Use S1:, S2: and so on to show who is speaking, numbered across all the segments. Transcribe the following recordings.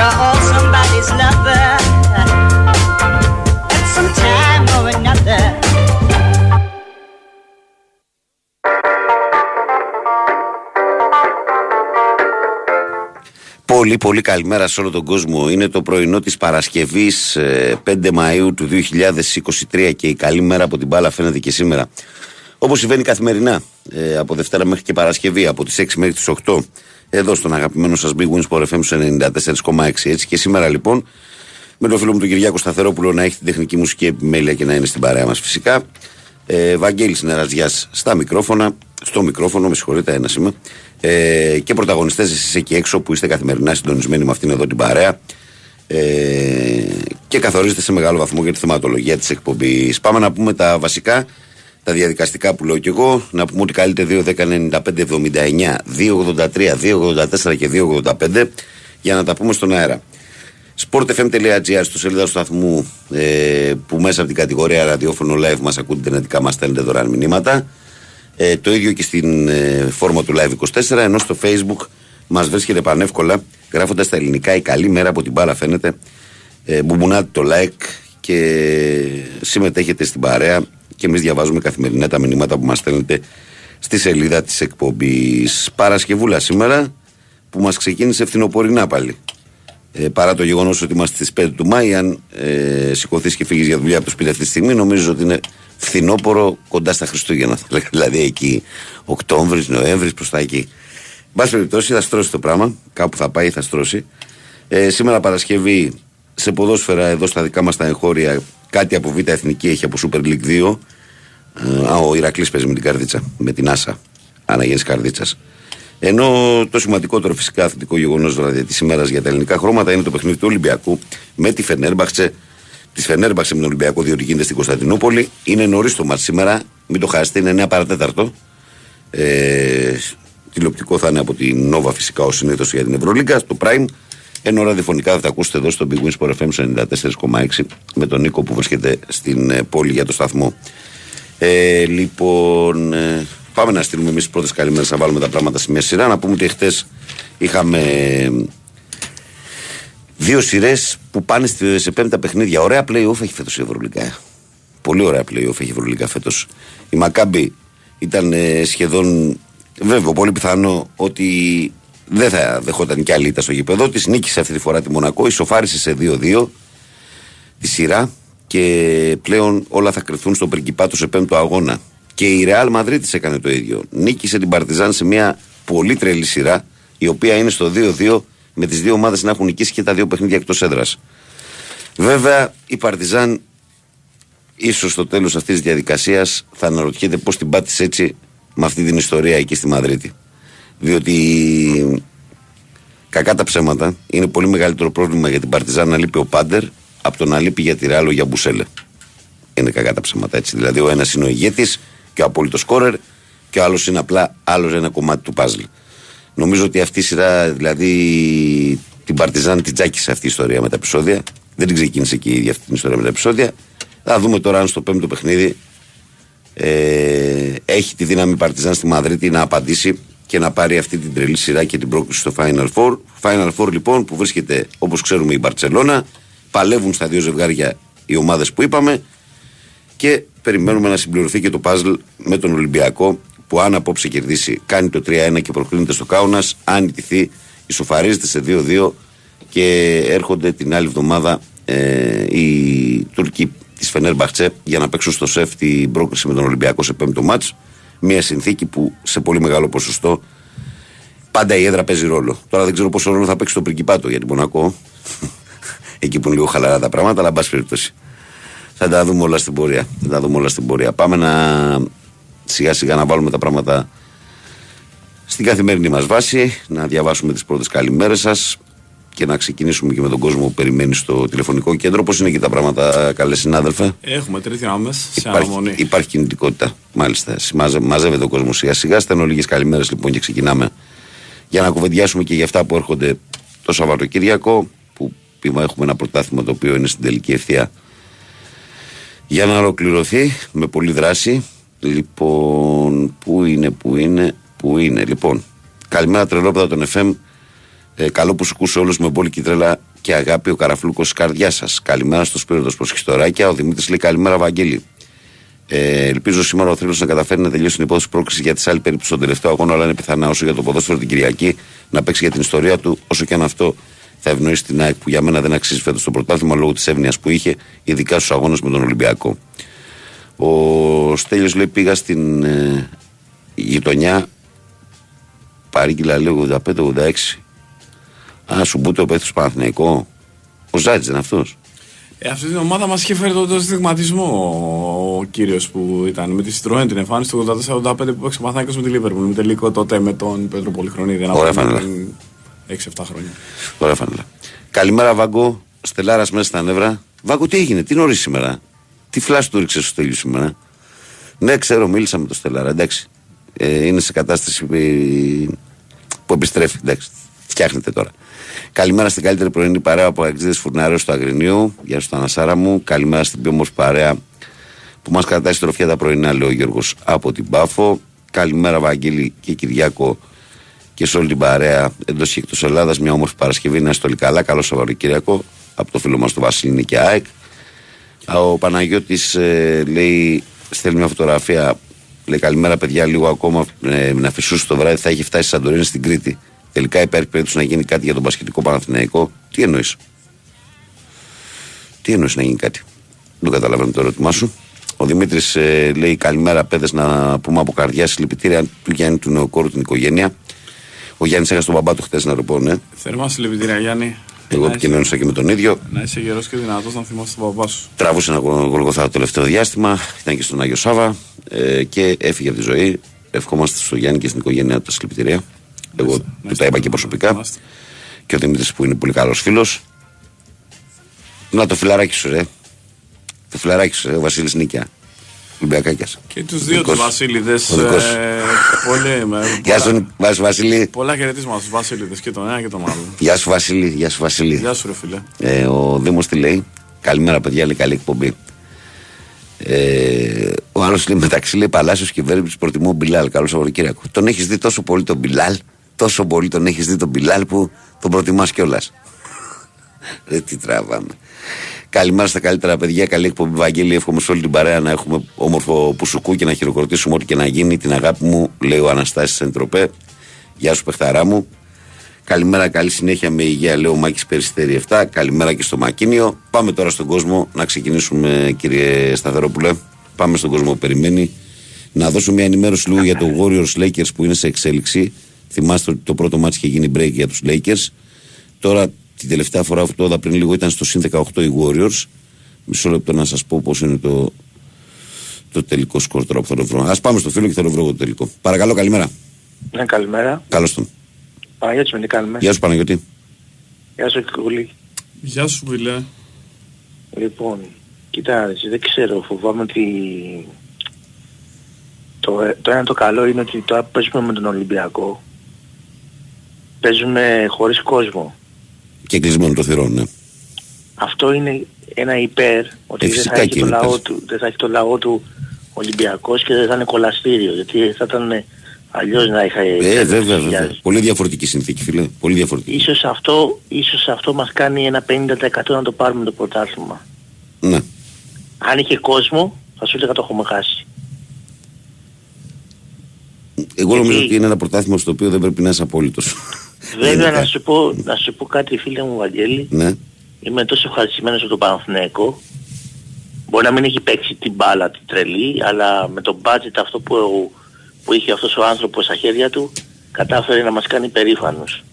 S1: You're all somebody's lover at some time or another.
S2: Πολύ πολύ καλημέρα σε όλο τον κόσμο. Είναι το πρωινό της Παρασκευής ε, 5 Μαΐου του 2023 και η καλή μέρα από την μπάλα φαίνεται και σήμερα. Όπως συμβαίνει καθημερινά ε, από Δευτέρα μέχρι και Παρασκευή από τις 6 μέχρι τις 8 εδώ στον αγαπημένο σας Big Wins Sport FM 94,6 έτσι και σήμερα λοιπόν με τον φίλο μου τον Κυριάκο Σταθερόπουλο να έχει την τεχνική μουσική επιμέλεια και να είναι στην παρέα μας φυσικά. Ε, Βαγγέλης Νεραζιάς στα μικρόφωνα, στο μικρόφωνο, με συγχωρείτε, ένα είμαι. Ε, και πρωταγωνιστές εσείς εκεί έξω που είστε καθημερινά συντονισμένοι με αυτήν εδώ την παρέα. Ε, και καθορίζετε σε μεγάλο βαθμό για τη θεματολογία της εκπομπής. Πάμε να πούμε τα βασικά, τα διαδικαστικά που λέω κι εγώ. Να πούμε ότι καλείτε 2, 10, 95, 79, 283, 284 και 285 για να τα πούμε στον αέρα. Sportfm.gr στο σελίδα του σταθμού ε, που μέσα από την κατηγορία ραδιόφωνο live μας ακούτε ιντερνετικά μας στέλνετε δωρεάν μηνύματα. Ε, το ίδιο και στην ε, φόρμα του live 24 ενώ στο facebook μας βρίσκεται πανεύκολα γράφοντας τα ελληνικά η καλή μέρα από την μπάλα φαίνεται ε, μπουμπουνάτε το like και συμμετέχετε στην παρέα και εμείς διαβάζουμε καθημερινά τα μηνύματα που μας στέλνετε στη σελίδα της εκπομπής Παρασκευούλα σήμερα που μας ξεκίνησε φθινοπορεινά πάλι ε, παρά το γεγονός ότι είμαστε στις 5 του Μάη, αν ε, σηκωθείς και φύγεις για δουλειά από το σπίτι αυτή τη στιγμή, νομίζω ότι είναι φθινόπωρο κοντά στα Χριστούγεννα. δηλαδή εκεί Οκτώβρης, Νοέμβρης, προς τα εκεί. Εν πάση περιπτώσει, θα στρώσει το πράγμα. Κάπου θα πάει, θα στρώσει. Ε, σήμερα Παρασκευή σε ποδόσφαιρα εδώ στα δικά μας τα εγχώρια κάτι από Β' Εθνική έχει από Super League 2. Ε, α, ο Ηρακλής παίζει με την Καρδίτσα, με την Άσα. Αναγέννηση Καρδίτσας. Ενώ το σημαντικότερο φυσικά αθλητικό γεγονός δηλαδή της ημέρας για τα ελληνικά χρώματα είναι το παιχνίδι του Ολυμπιακού με τη Φενέρμπαχτσε. Της Φενέρμπαχτσε με τον Ολυμπιακό, διότι γίνεται στην Κωνσταντινούπολη. Είναι νωρίς το μάτι σήμερα, μην το χάσετε, είναι 9 παρατέταρτο. Ε, τηλεοπτικό θα είναι από την Νόβα φυσικά ως συνήθως για την Ευρωλίγκα, στο Prime. Ενώ ραδιοφωνικά θα τα ακούσετε εδώ στο Big Wins Sport FM 94,6 με τον Νίκο που βρίσκεται στην ε, πόλη για το σταθμό. Ε, λοιπόν, ε, Πάμε να στείλουμε εμείς τις πρώτες καλημέρες να βάλουμε τα πράγματα σε μια σειρά. Να πούμε ότι χτε είχαμε δύο σειρές που πάνε σε πέμπτα παιχνίδια. Ωραία playoff έχει φέτος η Ευρωλικά. Πολύ ωραία playoff έχει η Ευρωλικά φέτος. Η Μακάμπη ήταν ε, σχεδόν βέβαιο, πολύ πιθανό ότι δεν θα δεχόταν κι άλλη ήττα στο γήπεδο τη. Νίκησε αυτή τη φορά τη Μονακό, ισοφάρισε σε 2-2 τη σειρά και πλέον όλα θα κρυθούν στον Περκυπάτο σε πέμπτο αγώνα. Και η Ρεάλ Μαδρίτη έκανε το ίδιο. Νίκησε την Παρτιζάν σε μια πολύ τρελή σειρά, η οποία είναι στο 2-2, με τις δύο ομάδες να έχουν νικήσει και τα δύο παιχνίδια εκτός έδρας. Βέβαια, η Παρτιζάν, ίσως στο τέλος αυτής της διαδικασίας, θα αναρωτιέται πώς την πάτησε έτσι με αυτή την ιστορία εκεί στη Μαδρίτη. Διότι κακά τα ψέματα είναι πολύ μεγαλύτερο πρόβλημα για την Παρτιζάν να λείπει ο Πάντερ από το να λείπει για τη Ρεάλ ο Γιαμπουσέλε. Είναι κακά τα ψέματα έτσι. Δηλαδή, ο ένας είναι ο ηγέτης και ο απόλυτος σκόρερ και ο άλλος είναι απλά άλλος ένα κομμάτι του παζλ. Νομίζω ότι αυτή η σειρά, δηλαδή την Παρτιζάν την τζάκισε αυτή η ιστορία με τα επεισόδια. Δεν την ξεκίνησε και η ίδια αυτή την ιστορία με τα επεισόδια. Θα δούμε τώρα αν στο πέμπτο παιχνίδι ε, έχει τη δύναμη η Παρτιζάν στη Μαδρίτη να απαντήσει και να πάρει αυτή την τρελή σειρά και την πρόκληση στο Final Four. Final Four λοιπόν που βρίσκεται όπως ξέρουμε η Μπαρσελόνα. Παλεύουν στα δύο ζευγάρια οι ομάδες που είπαμε και περιμένουμε να συμπληρωθεί και το παζλ με τον Ολυμπιακό που αν απόψε κερδίσει κάνει το 3-1 και προκρίνεται στο Κάουνας. Αν ιτηθεί, ισοφαρίζεται σε 2-2 και έρχονται την άλλη εβδομάδα ε, οι Τούρκοι της Φενέρ Μπαχτσέ για να παίξουν στο σεφ την πρόκριση με τον Ολυμπιακό σε πέμπτο μάτς. Μια συνθήκη που σε πολύ μεγάλο ποσοστό πάντα η έδρα παίζει ρόλο. Τώρα δεν ξέρω πόσο ρόλο θα παίξει το Πριγκιπάτο για την Μονακό. Εκεί που είναι λίγο χαλαρά τα πράγματα, αλλά εν πάση περιπτώσει. Θα τα δούμε όλα στην πορεία. Θα τα δούμε όλα στην πορεία. Πάμε να σιγά σιγά να βάλουμε τα πράγματα στην καθημερινή μας βάση, να διαβάσουμε τις πρώτες καλημέρες σας και να ξεκινήσουμε και με τον κόσμο που περιμένει στο τηλεφωνικό κέντρο. Πώς είναι εκεί τα πράγματα, καλέ συνάδελφε;
S3: Έχουμε τρίτη άμεση σε
S2: Υπάρχει,
S3: αναμονή.
S2: υπάρχει κινητικότητα, μάλιστα. Μαζε, μαζεύεται ο κόσμος σιγά σιγά. Στέλνω λίγε καλημέρες λοιπόν και ξεκινάμε για να κουβεντιάσουμε και για αυτά που έρχονται το Σαββατοκύριακο. Που έχουμε ένα πρωτάθλημα το οποίο είναι στην τελική ευθεία για να ολοκληρωθεί με πολλή δράση. Λοιπόν, πού είναι, πού είναι, πού είναι. Λοιπόν, καλημέρα τρελόπεδα των FM. Ε, καλό που σου ακούσω όλους με μπόλικη τρέλα και αγάπη ο καραφλούκος τη καρδιά σας. Καλημέρα στο Σπύρο το Προσχιστοράκια. Ο Δημήτρης λέει καλημέρα, Βαγγέλη. Ε, ελπίζω σήμερα ο θρύλος να καταφέρει να τελειώσει την υπόθεση πρόκλησης για τη άλλη περίπτωση στον τελευταίο αγώνα, αλλά είναι πιθανά όσο για το ποδόσφαιρο την Κυριακή να παίξει για την ιστορία του, όσο και αν αυτό θα ευνοήσει την ΑΕΚ που για μένα δεν αξίζει φέτος το πρωτάθλημα λόγω της εύνοια που είχε, ειδικά στους αγώνες με τον Ολυμπιακό. Ο Στέλιος λέει πήγα στην ε, γειτονιά παρήγγειλα λίγο 85-86 Α, σου μπούτε ο παίχτη Παναθηναϊκό. Ο Ζάτζ είναι αυτός.
S3: Ε, αυτή την ομάδα μας είχε φέρει το, στιγματισμό ο κύριος που ήταν με τη Citroën την εμφάνιση του 84-85 που παίξε ο Παναθηναϊκός με τη Λίβερπουλ. Με τελικό τότε με τον Πέτρο Πολυχρονίδη.
S2: Ωραία φανέλα.
S3: 6-7 χρόνια.
S2: Ωραία φανέλα. Καλημέρα Βάγκο. Στελάρας μέσα στα νεύρα. Βάγκο, τι έγινε, τι νωρίς σήμερα; Τι φλάσ του ρίξε στο τέλειο σήμερα; Ναι, ξέρω, μίλησα με τον Στελάρα. Εντάξει. Ε, είναι σε κατάσταση που επιστρέφει. Εντάξει. Φτιάχνεται τώρα. Καλημέρα στην καλύτερη πρωινή παρέα από Αγγλίδε Φουρναρέου του Αγρινίου. Γεια σου, Ανασάρα μου. Καλημέρα στην πιο όμορφη παρέα που μας κρατάει τροφιά τα πρωινά, λέει ο Γιώργος από την Πάφο. Καλημέρα, Βαγγέλη και Κυριάκο και σε όλη την παρέα εντός και εκτός Ελλάδας. Μια όμορφη Παρασκευή να είστε όλοι καλά. Καλό Σαββατοκύριακο από το φίλο μας του Βασίλη και ΑΕΚ. Ο Παναγιώτης ε, λέει, στέλνει μια φωτογραφία. Λέει καλημέρα, παιδιά. Λίγο ακόμα ε, να φυσούσε το βράδυ θα έχει φτάσει Σαντορίνη στην Κρήτη. Τελικά υπάρχει περίπτωση να γίνει κάτι για τον Πασχετικό Παναθηναϊκό. Τι εννοείς; Τι εννοείς να γίνει κάτι; Δεν καταλαβαίνω το ερώτημά σου. Ο Δημήτρης ε, λέει καλημέρα, παιδες να πούμε από καρδιά συλληπιτήρια του Γιάννη του νεοκόρου την οικογένεια. Ο Γιάννης έχασε τον μπαμπά του χθες να το πω, ναι.
S3: Θερμά συλληπιτήρια, Γιάννη.
S2: Εγώ επικοινωνούσα και με τον ίδιο.
S3: Να είσαι γερός και δυνατός να θυμάσαι τον μπαμπά σου.
S2: Τράβουσε ένα γολγοθά το τελευταίο διάστημα. Ήταν και στον Άγιο Σάβα ε, και έφυγε από τη ζωή. Ευχόμαστε στο Γιάννη και στην οικογένειά του τα συλληπιτήρια. Εγώ του τα είπα και προσωπικά. Και ο Δημήτρης που είναι πολύ καλός φίλος. Να το φιλαράκι σου, ρε. Το φιλαράκι σου, ρε, ο Βασίλης Νίκια. Ολυμπιακάκιας.
S3: Και τους δύο τους Βασίλειδες. Ε, πολύ.
S2: Γεια σου, Βασίλη.
S3: Πολλά χαιρετίσματα στους Βασίλειδες και τον ένα και τον άλλο.
S2: Γεια σου, Βασίλη. Γεια σου, Βασίλη.
S3: Γεια σου, ρε φίλε.
S2: Ε, ο Δήμος τι λέει; Καλημέρα, παιδιά, λέει καλή εκπομπή. Ε, ο άλλος λέει μεταξύ λέει Παλάσιος και Βέρμπης προτιμώ Μπιλάλ. Καλό Σαββατοκύριακο. Τον έχεις δει τόσο πολύ τον Μπιλάλ; Τόσο πολύ τον έχεις δει τον Μπιλάλ που τον προτιμάς κιόλας. Δεν τι τραβάμε. Καλημέρα στα καλύτερα παιδιά. Καλή εκπομπή, Βαγγέλη. Εύχομαι σε όλη την παρέα να έχουμε όμορφο πουσουκού και να χειροκροτήσουμε ό,τι και να γίνει. Την αγάπη μου, λέει ο Αναστάσης Εντροπέ. Γεια σου, παιχταρά μου. Καλημέρα, καλή συνέχεια με υγεία, λέει ο Μάκης Περιστέρη 7. Καλημέρα και στο Μακίνιο. Πάμε τώρα στον κόσμο να ξεκινήσουμε, κύριε Σταθερόπουλε. Πάμε στον κόσμο που περιμένει. Να δώσω μια ενημέρωση λίγο για το Warriors Lakers που είναι σε εξέλιξη. Θυμάστε ότι το πρώτο μάτι είχε γίνει break για τους Lakers. Τώρα την τελευταία φορά αυτό εδώ πριν λίγο ήταν στο συν 18 οι Warriors. Μισό λεπτό να σας πω πώς είναι το, το τελικό σκορ τώρα που θα το βρω. Α πάμε στο φίλο και θα το βρω το τελικό. Παρακαλώ, καλημέρα.
S4: Ναι, καλημέρα.
S2: Καλώς τον.
S4: Παναγιώτης με καλημέρα.
S2: Γεια σου Παναγιώτη.
S4: Γεια σου Κικούλη.
S3: Γεια σου Βιλέ.
S4: Λοιπόν, κοίτα, δεν ξέρω, φοβάμαι ότι το, το ένα το καλό είναι ότι τώρα παίζουμε με τον Ολυμπιακό παίζουμε χωρίς κόσμο.
S2: Και κλεισμένο το θηρόν, ναι.
S4: Αυτό είναι ένα υπέρ ότι δεν θα, έχει το λαό του, δεν θα έχει το λαό του Ολυμπιακός και δεν θα είναι κολαστήριο γιατί θα ήταν αλλιώς να είχα...
S2: Ε, βέβαια, βέβαια. Πολύ διαφορετική συνθήκη φίλε. Πολύ διαφορετική.
S4: Ίσως αυτό, ίσως αυτό μας κάνει ένα 50% να το πάρουμε το πρωτάθλημα.
S2: Ναι.
S4: Αν είχε κόσμο θα σου έλεγα το έχουμε χάσει.
S2: Εγώ νομίζω ότι είναι ένα πρωτάθλημα στο οποίο δεν πρέπει να είσαι απόλυτος.
S4: Βέβαια να σου, πω, να σου πω κάτι φίλε μου Βαγγέλη.
S2: Ναι.
S4: Είμαι τόσο ευχαριστημένος από τον Παναθηναϊκό. Μπορεί να μην έχει παίξει την μπάλα την τρελή, αλλά με το budget αυτό που, που είχε αυτός ο άνθρωπος στα χέρια του, κατάφερε να μας κάνει περήφανος.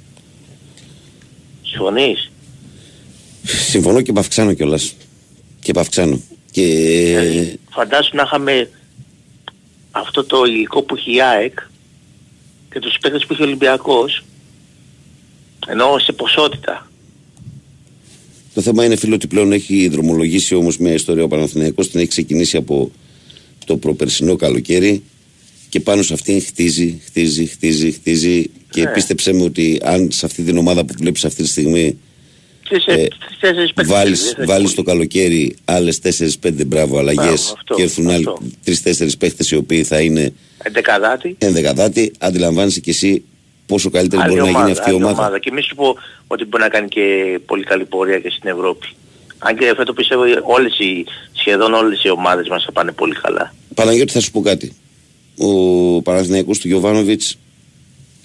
S4: Συμφωνείς;
S2: Συμφωνώ και παυξάνω κιόλας. Και παυξάνω. Και...
S4: Δηλαδή, φαντάσου να είχαμε αυτό το υλικό που έχει η ΑΕΚ και τους παίκτες που έχει ο Ολυμπιακός ενώ σε ποσότητα.
S2: Το θέμα είναι φίλο ότι πλέον έχει δρομολογήσει όμως μια ιστορία ο Παναθηναϊκός την έχει ξεκινήσει από το προπερσινό καλοκαίρι και πάνω σε αυτήν χτίζει, χτίζει, χτίζει, χτίζει και ναι. πίστεψέ με ότι αν σε αυτή την ομάδα που βλέπεις αυτή τη στιγμή
S4: ε,
S2: βάλεις, βάλεις το καλοκαίρι άλλες 4-5 μπράβο αλλαγές και έρθουν άλλοι 3-4 παίχτες οι οποίοι θα είναι
S4: ενδεκαδάτη.
S2: ενδεκαδάτη αντιλαμβάνεσαι και εσύ πόσο καλύτερη
S4: Άλλη
S2: μπορεί να γίνει
S4: ομάδα,
S2: αυτή η
S4: άλλη
S2: ομάδα.
S4: Και μη σου πω ότι μπορεί να κάνει και πολύ καλή πορεία και στην Ευρώπη. Αν και φέτος πιστεύω όλες οι, σχεδόν όλες οι ομάδες μας θα πάνε πολύ καλά.
S2: Παναγιώτη θα σου πω κάτι. Ο Παναθηναϊκός του Γιωβάνοβιτς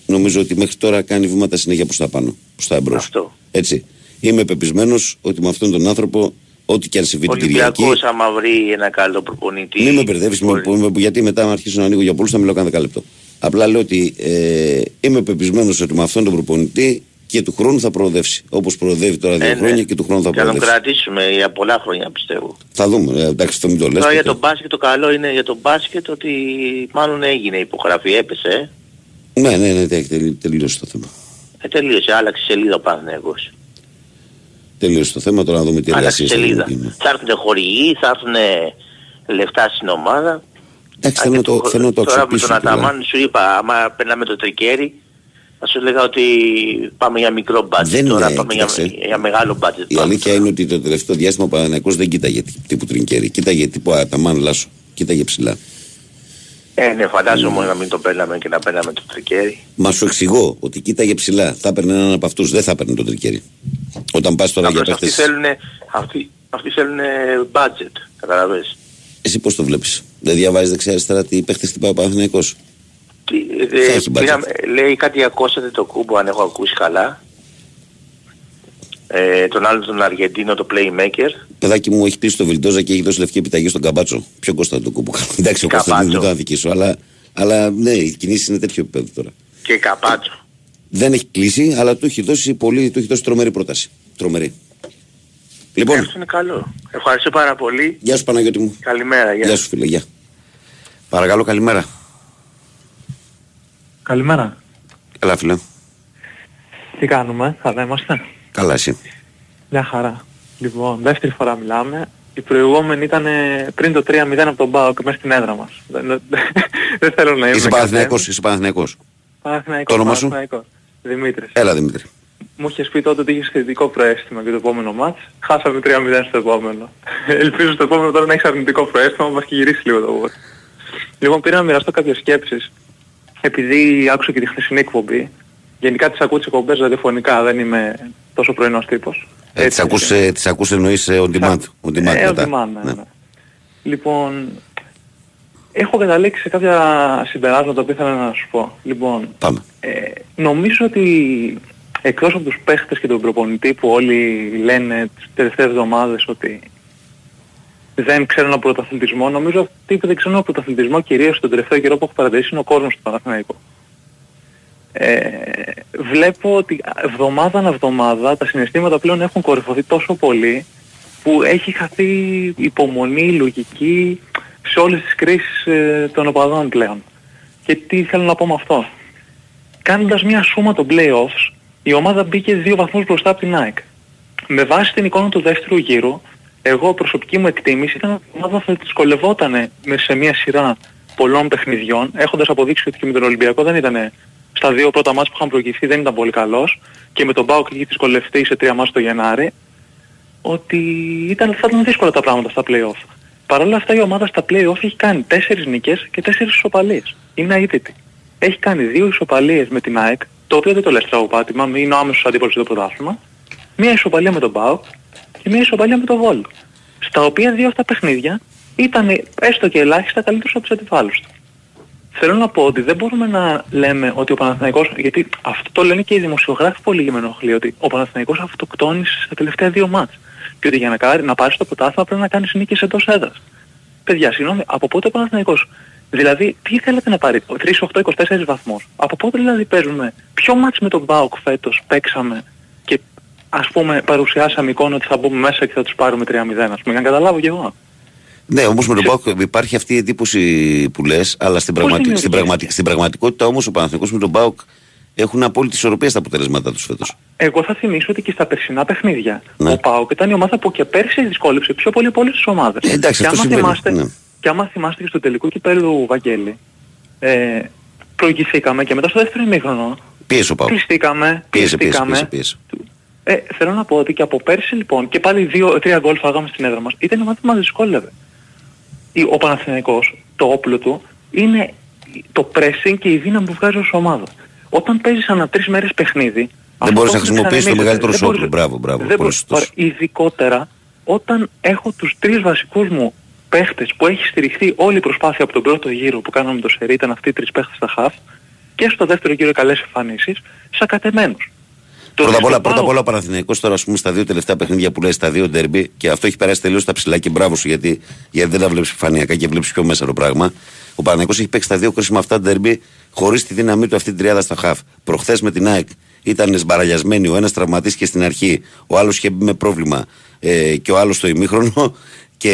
S2: νομίζω ότι μέχρι τώρα κάνει βήματα συνέχεια προς τα πάνω, προς τα εμπρός.
S4: Αυτό.
S2: Έτσι. Είμαι πεπισμένος ότι με αυτόν τον άνθρωπο, ό,τι και αν συμβεί
S4: Ο
S2: την Κυριακή,
S4: Ολυμπιακός άμα βρει ένα καλό προπονητή...
S2: μην με μπερδεύεις, μην-
S4: μπορεί-
S2: μην- γιατί μετά να αρχίσω να ανοίγω για πολλούς θα μιλάω κανένα 10 λεπτό. Απλά λέω ότι ε, είμαι πεπισμένος ότι με αυτόν τον προπονητή και του χρόνου θα προοδεύσει. Όπως προοδεύει τώρα δύο
S4: Ε, ναι.
S2: χρόνια και του χρόνου θα
S4: Και να τον
S2: προοδεύσει.
S4: κρατήσουμε για πολλά χρόνια πιστεύω.
S2: Θα δούμε. Ε, εντάξει, το μην το λες.
S4: Τώρα για
S2: ποτέ.
S4: τον μπάσκετ το καλό είναι για τον μπάσκετ ότι μάλλον έγινε υπογραφή, έπεσε. ε.
S2: Ναι, ναι, ναι, έχει τελει- τελειώσει το θέμα.
S4: Ε, τελείωσε, άλλαξε σελίδα ο Παναθηναϊκός.
S2: Τελείωσε το θέμα, τώρα να δούμε τι
S4: Άλλαξε
S2: εργασίες θα
S4: σελίδα.
S2: γίνουν.
S4: Θα έρθουν χορηγοί, θα έρθουν λεφτά στην ομάδα.
S2: Εντάξει,
S4: Α,
S2: θέλω
S4: και
S2: να το, θέλω να το
S4: Τώρα με
S2: αξιοποιήσω.
S4: τον
S2: πολλά.
S4: Αταμάν σου είπα, άμα περνάμε το τρικέρι, θα σου έλεγα ότι πάμε για μικρό budget.
S2: Δεν
S4: τώρα
S2: είναι,
S4: πάμε για,
S2: κοίταξε.
S4: για μεγάλο budget.
S2: Η
S4: πάμε.
S2: αλήθεια είναι ότι το τελευταίο διάστημα ο Παναθηναϊκός δεν κοίταγε τύ- τύπου τρινκέρι. Κοίταγε τύπου Αταμάν Λάσο. Κοίταγε ψηλά.
S4: Ε, ναι, φαντάζομαι να μην το παίρναμε και να παίρναμε το τρικέρι.
S2: Μα σου εξηγώ ότι κοίταγε ψηλά. Θα έπαιρνε έναν από αυτούς. Δεν θα έπαιρνε το τρικέρι. Όταν πας τώρα για
S4: Απλώς αυτοί
S2: παίχτε.
S4: θέλουν, αυτοί, αυτοί θέλουν budget, καταλαβες.
S2: Εσύ πώς το βλέπεις; Δεν διαβάζεις δεξιά-αριστερά τι παίχτε τι πάει ο Παναθηναϊκός;
S4: Τι,
S2: Θα
S4: ε,
S2: έχει budget.
S4: πήγαμε- λέει κάτι για Κώστα το κούμπο αν έχω ακούσει καλά. Ε, τον άλλο τον Αργεντίνο, το playmaker.
S2: Παιδάκι μου έχει κλείσει το Βιλντόζα και έχει δώσει λευκή επιταγή στον Καμπάτσο. Ποιο Κώστα το κούμπο. Εντάξει, ο Κώστας δεν
S4: Καμπάτσο.
S2: το αδικήσω. Αλλά, αλλά ναι, οι κινήσεις είναι τέτοιο επίπεδο τώρα.
S4: και Καπάτσο.
S2: Δεν έχει κλείσει, αλλά του έχει δώσει, πολύ, του έχει δώσει τρομερή πρόταση. Τρομερή. Λοιπόν,
S4: Αυτό είναι καλό. Ευχαριστώ πάρα πολύ.
S2: γεια σου Παναγιώτη μου.
S4: Καλημέρα. Γεια.
S2: Γεια σου φίλε, γεια. Παρακαλώ, καλημέρα.
S5: Καλημέρα.
S2: Καλά φίλε.
S5: Τι κάνουμε, καλά είμαστε;
S2: Καλά εσύ.
S5: Μια χαρά. Λοιπόν, δεύτερη φορά μιλάμε. Η προηγούμενη ήταν ε, πριν το 3-0 από τον ΠΑΟΚ μέσα στην έδρα μας. Δεν, δεν- δεν θέλω να είμαι
S2: Είσαι Παναθηναϊκός, είσαι Παναθηναϊκός.
S5: Παναθηναϊκός.
S2: Το όνομα σου;
S5: Παναθηναϊκός. Δημήτρης.
S2: Έλα Δημήτρη.
S5: Μου είχες πει τότε ότι είχες θετικό προαίσθημα για το επόμενο μάτς. Χάσαμε 3-0 στο επόμενο. Ελπίζω στο επόμενο τώρα να έχεις αρνητικό προαίσθημα, μας έχει γυρίσει λίγο το γόρ. Λοιπόν, πήρα να μοιραστώ κάποιες σκέψεις. Επειδή άκουσα και τη χθεσινή εκπομπή. Γενικά τις ακούω τις εκπομπές ραδιοφωνικά, δεν είμαι τόσο πρωινός τύπος.
S2: Ε, τις, ακούς, ε, τις ακούς εννοείς ε, on demand. On demand
S5: ε,
S2: μετά.
S5: on demand, ναι, ναι. Λοιπόν, έχω καταλήξει σε κάποια συμπεράσματα που ήθελα να σου πω. Λοιπόν,
S2: Πάμε.
S5: ε, νομίζω ότι εκτός από τους παίχτες και τον προπονητή που όλοι λένε τις τελευταίες εβδομάδες ότι δεν ξέρουν από πρωταθλητισμό, νομίζω αυτοί που δεν ξέρουν από πρωταθλητισμό κυρίως τον τελευταίο καιρό που έχω παρατηρήσει είναι ο κόσμος του Παναθηναϊκού. Ε, βλέπω ότι εβδομάδα ανά εβδομάδα τα συναισθήματα πλέον έχουν κορυφωθεί τόσο πολύ που έχει χαθεί υπομονή, λογική σε όλες τις κρίσεις ε, των οπαδών πλέον. Και τι θέλω να πω με αυτό. Κάνοντας μια σούμα των play-offs, η ομάδα μπήκε δύο βαθμούς μπροστά από την ΑΕΚ. Με βάση την εικόνα του δεύτερου γύρου, εγώ προσωπική μου εκτίμηση ήταν ότι η ομάδα θα δυσκολευόταν σε μια σειρά πολλών παιχνιδιών, έχοντας αποδείξει ότι και με τον Ολυμπιακό δεν ήταν στα δύο πρώτα μάτς που είχαν προηγηθεί δεν ήταν πολύ καλός και με τον Πάοκ είχε δυσκολευτεί σε τρία μάτς το Γενάρη ότι ήταν, θα ήταν δύσκολα τα πράγματα στα play-off. Παρ' όλα αυτά η ομάδα στα play-off έχει κάνει τέσσερις νίκες και τέσσερις ισοπαλίες. Είναι αίτητη. Έχει κάνει δύο ισοπαλίες με την ΑΕΚ, το οποίο δεν το λες τραγωπάτημα, είναι ο άμεσος αντίπολος στο πρωτάθλημα. Μία ισοπαλία με τον ΠΑΟΚ και μία ισοπαλία με τον Βόλο. Στα οποία δύο αυτά παιχνίδια ήταν έστω και ελάχιστα καλύτερος από τους αντιπάλους του. Θέλω να πω ότι δεν μπορούμε να λέμε ότι ο Παναθηναϊκός, γιατί αυτό το λένε και οι δημοσιογράφοι πολύ με ενοχλεί, ότι ο Παναθηναϊκός αυτοκτόνησε στα τελευταία δύο μάτς. Και ότι για να, κάρει- να πάρει το πρωτάθλημα πρέπει να κάνεις νίκες εντός έδρας. Παιδιά, συγγνώμη, από πότε ο Παναθηναϊκός, δηλαδή τι θέλετε να πάρει, 3-8-24 βαθμούς. Από πότε δηλαδή παίζουμε, ποιο μάτς με τον ΠΑΟΚ φέτος παίξαμε και ας πούμε παρουσιάσαμε εικόνα ότι θα μπούμε μέσα και θα τους πάρουμε 3-0, ας πούμε, για να καταλάβω κι εγώ.
S2: Ναι, όμως με τον Πάοκ υπάρχει αυτή η εντύπωση που λες, αλλά στην, πραγματι...
S5: δημιουργήθηκε;
S2: στην, πραγματι... στην πραγματικότητα όμως ο Παναθηναϊκός με τον Πάοκ έχουν απόλυτη ισορροπία στα αποτελέσματά τους φέτος.
S5: Εγώ θα θυμίσω ότι και στα περσινά παιχνίδια
S2: Ναι.
S5: ο ΠΑΟΚ ήταν η ομάδα που και πέρσι δυσκόλεψε πιο πολύ από όλες τις ομάδες.
S2: Ε, εντάξει,
S5: και,
S2: αυτό
S5: άμα
S2: συμβαίνει,
S5: θυμάστε,
S2: ναι.
S5: Και άμα θυμάστε και στο τελικό κυπέλου Βαγγέλη, ε, προηγηθήκαμε και μετά στο δεύτερο ημίχρονο
S2: Πίεσε ο Πάοκ.
S5: κλειστήκαμε,
S2: Πίεσε, πίεσε,
S5: κλειστήκαμε.
S2: πίεσε, πίεσε.
S5: Ε, θέλω να πω ότι και από πέρσι λοιπόν και πάλι δύο, τρία γκολ φάγαμε στην έδρα μας. Ήταν η ομάδα που μας δυσκόλευε. Η- Ο Παναθηναϊκός, το όπλο του, είναι το pressing και η δύναμη που βγάζει ως ομάδα. Όταν παίζεις ανά τρεις μέρες παιχνίδι...
S2: Δεν μπορείς να
S5: αυτό
S2: χρησιμοποιήσεις το
S5: ξανανοίγεται.
S2: μεγαλύτερο
S5: Δεν
S2: σου
S5: μπορείς-
S2: όπλο. Μπράβο, μπράβο.
S5: δεν
S2: Πολύ
S5: μπορείς-
S2: σωστός.
S5: Ωραία, Ειδικότερα όταν έχω τους τρεις βασικούς μου παίχτες που έχει στηριχθεί όλη η προσπάθεια από τον πρώτο γύρο που κάναμε το σερί ήταν αυτοί οι τρεις παίχτες στα χαφ και στο δεύτερο γύρο καλές εμφανίσεις σακατεμένους. Το
S2: Πρώτα απ' όλα,
S5: στο
S2: πρώτα απ'
S5: ΠΑΟΚ-
S2: όλα ο Παναθηναϊκός τώρα ας πούμε στα δύο τελευταία παιχνίδια που λέει στα δύο ντέρμπι και αυτό έχει περάσει τελείως στα ψηλά και μπράβο σου γιατί, γιατί δεν τα βλέπεις επιφανειακά και βλέπεις πιο μέσα το πράγμα. Ο Παναθηναϊκός έχει παίξει στα δύο κρίσιμα αυτά ντέρμπι χωρίς τη δύναμή του αυτή την τριάδα στα χαφ. Προχθές με την ΑΕΚ ήταν σμπαραλιασμένοι, ο ένας τραυματίστηκε στην αρχή, ο άλλος είχε μπει με πρόβλημα ε, και ο άλλος στο ημίχρονο και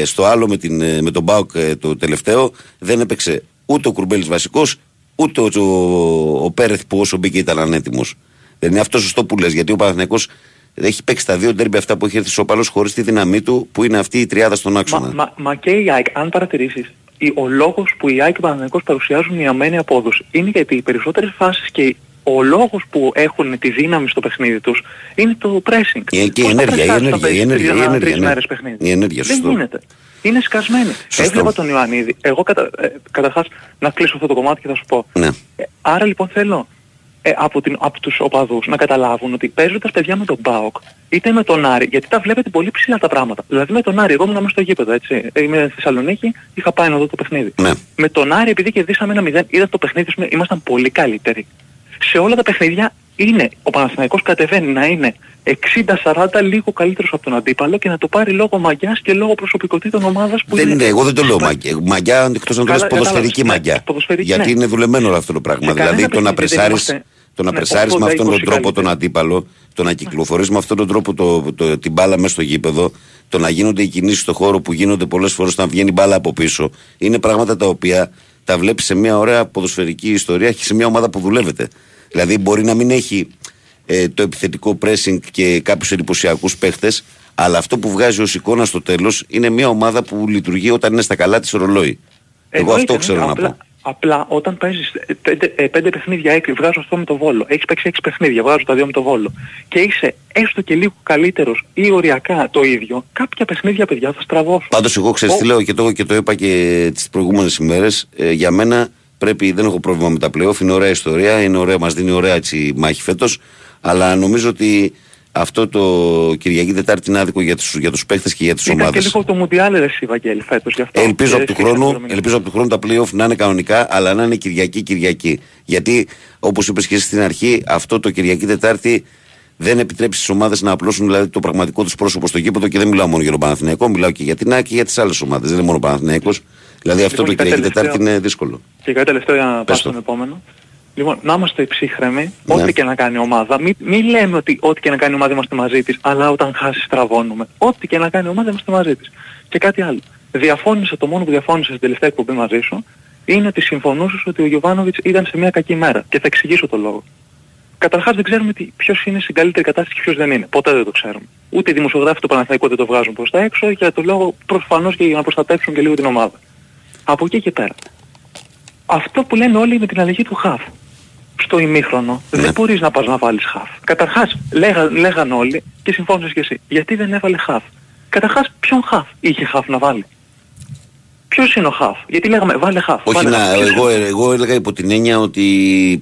S2: ε, στο άλλο με, την, ε, με τον Μπάουκ ε, το τελευταίο δεν έπαιξε ούτε ο Κουρμπέλης βασικός ούτε ο, ο, ο Πέρεθ που όσο μπήκε ήταν ανέτοιμος. Δεν είναι αυτό σωστό που λες γιατί ο Παναθηναϊκός έχει παίξει τα δύο ντέρμπι αυτά που έχει έρθει σώπαλος χωρίς τη δύναμή του που είναι αυτή η τριάδα στον άξονα.
S5: Μα, μα, μα και η ΑΕΚ, αν παρατηρήσεις, η- ο λόγος που η ΑΕΚ και ο Παναθηναϊκός παρουσιάζουν μειωμένη απόδοση είναι γιατί οι περισσότερες φάσεις και ο λόγος που έχουν τη δύναμη στο παιχνίδι τους είναι το pressing.
S2: Ε, και η
S5: Πώς θα
S2: ενέργεια, η
S5: πρεσάρεις
S2: ενέργεια,
S5: όταν παίζεις
S2: η ενέργεια,
S5: τρεις-
S2: η
S5: ανά
S2: ενέργεια,
S5: τρεις
S2: ναι.
S5: μέρες παιχνίδι;
S2: Η ενέργεια,
S5: Δεν
S2: σωστό.
S5: γίνεται. Είναι σκασμένοι.
S2: Σωστό.
S5: Έβλεπα τον Ιωαννίδη. Εγώ κατα, ε, καταρχάς να κλείσω αυτό το κομμάτι και θα σου πω.
S2: Ναι.
S5: Ε, άρα λοιπόν θέλω ε, από, την, από τους οπαδούς να καταλάβουν ότι παίζοντας παιδιά με τον ΠΑΟΚ είτε με τον Άρη, γιατί τα βλέπετε πολύ ψηλά τα πράγματα. Δηλαδή με τον Άρη, εγώ ήμουν μέσα στο γήπεδο, έτσι. Ε, Είμαι στη Θεσσαλονίκη, είχα πάει να δω το παιχνίδι.
S2: Ναι.
S5: Με τον Άρη, επειδή κερδίσαμε ένα μηδέν, είδα το παιχνίδι, πούμε, ήμασταν πολύ καλύτεροι. Σε όλα τα παιχνίδια είναι, ο Παναθηναϊκός κατεβαίνει να είναι 60-40 λίγο καλύτερος από τον αντίπαλο και να το πάρει λόγω μαγιάς και λόγω προσωπικότητων ομάδας που
S2: Δεν
S5: είναι...
S2: είναι, εγώ δεν το λέω μαγιά. Μαγιά εκτός αν το
S5: Καλά,
S2: λες ποδοσφαιρική
S5: κατάλαβες.
S2: μαγιά.
S5: Ναι, ποδοσφαιρική,
S2: γιατί
S5: ναι.
S2: είναι δουλεμένο όλο αυτό το πράγμα.
S5: Σε
S2: δηλαδή
S5: κανένα
S2: το να
S5: παιχνίδι δεν
S2: πρεσάρεις,
S5: είμαστε-
S2: το να
S5: ναι,
S2: πρεσάρεις με
S5: 80-20
S2: αυτόν τον τρόπο τον
S5: καλύτεροι.
S2: αντίπαλο, το να κυκλοφορείς με αυτόν τον τρόπο το, το, την μπάλα μέσα στο γήπεδο, το να γίνονται οι κινήσεις στο χώρο που γίνονται πολλές φορές όταν βγαίνει μπάλα από πίσω, είναι πράγματα τα οποία τα βλέπεις σε μια ωραία ποδοσφαιρική ιστορία και σε μια ομάδα που δουλεύεται. Δηλαδή μπορεί να μην έχει ε, το επιθετικό pressing και κάποιους εντυπωσιακούς παίχτες, αλλά αυτό που βγάζει ως εικόνα στο τέλος είναι μια ομάδα που λειτουργεί όταν είναι στα καλά της ρολόι. Εγώ
S5: Εννοείται,
S2: αυτό ξέρω να
S5: απλά,
S2: πω.
S5: Απλά όταν παίζεις ε, πέντε, ε, πέντε παιχνίδια έξι, βγάζω αυτό με το Βόλο. Έχεις παίξει έξι παιχνίδια, βγάζω τα δύο με το Βόλο. Και είσαι έστω και λίγο καλύτερος ή οριακά το ίδιο, κάποια παιχνίδια παιδιά θα στραβώσουν.
S2: Πάντως εγώ ξέρεις
S5: Ο-
S2: τι λέω και το, και το είπα και τις προηγούμενες ημέρες. Ε, για μένα πρέπει, δεν έχω πρόβλημα με τα playoff, είναι ωραία ιστορία, είναι ωραία, μας δίνει ωραία έτσι, μάχη φέτος. Αλλά νομίζω ότι αυτό το Κυριακή Τετάρτη είναι άδικο για τους, για τους παίχτες και για τις
S5: Ήταν και
S2: ομάδες.
S5: λίγο το Μουντιάλ ρε εσύ Βαγγέλη φέτος γι' αυτό.
S2: Ελπίζω
S5: Και
S2: από, του
S5: εσύ
S2: χρόνου,
S5: Σαντρομήνη.
S2: ελπίζω από του χρόνου τα playoff να είναι κανονικά, αλλά να είναι Κυριακή-Κυριακή. Γιατί, όπως είπες και εσύ στην αρχή, αυτό το Κυριακή-Τετάρτη δεν επιτρέπει στις ομάδες να απλώσουν δηλαδή, το πραγματικό τους πρόσωπο στο γήπεδο και δεν μιλάω μόνο για τον Παναθηναϊκό, μιλάω και για την ΑΕΚ και για τις άλλες ομάδες. Δεν είναι μόνο ο Παναθηναϊκός. Δηλαδή αυτό
S5: Λοιπόν,
S2: το
S5: και κάτι
S2: Κυριακή-Τετάρτη
S5: τελευταίο.
S2: είναι δύσκολο.
S5: Και κάτι τελευταίο για να
S2: Πες
S5: πάω
S2: το.
S5: στον επόμενο. Λοιπόν, να είμαστε ψύχρεμοι,
S2: Ναι.
S5: ό,τι και να κάνει η ομάδα. Μην μη λέμε ότι ό,τι και να κάνει η ομάδα είμαστε μαζί της, αλλά όταν χάσεις στραβώνουμε. Ό,τι και να κάνει η ομάδα είμαστε μαζί της. Και κάτι άλλο. Διαφώνησα, το μόνο που διαφώνησα στην τελευταία εκπομπή μαζί σου, είναι ότι συμφωνούσες ότι ο Γιωβάνοβιτς ήταν σε μια κακή μέρα. Και θα εξηγήσω το λόγο. Καταρχάς δεν ξέρουμε τι, ποιος είναι στην καλύτερη κατάσταση και ποιος δεν είναι. Ποτέ δεν το ξέρουμε. Ούτε οι δημοσιογράφοι του Παναθηναϊκού δεν το βγάζουν προς τα έξω για το λόγο προφανώς και για να προστατεύσουν και λίγο την ομάδα. Από εκεί και πέρα. Αυτό που λένε όλοι με την αλλαγή του χαφ. Στο ημίχρονο
S2: Ναι.
S5: δεν μπορείς να πας να βάλεις χαφ. Καταρχάς λέγα, λέγαν όλοι και συμφώνησες και εσύ. Γιατί δεν έβαλε χαφ. Καταρχάς ποιον χαφ είχε χαφ να βάλει; Ποιος είναι ο χαφ; Γιατί λέγαμε βάλε χαφ.
S2: Όχι
S5: βάλε
S2: να,
S5: χαφ. Ποιος
S2: εγώ,
S5: είναι;
S2: εγώ έλεγα υπό την έννοια ότι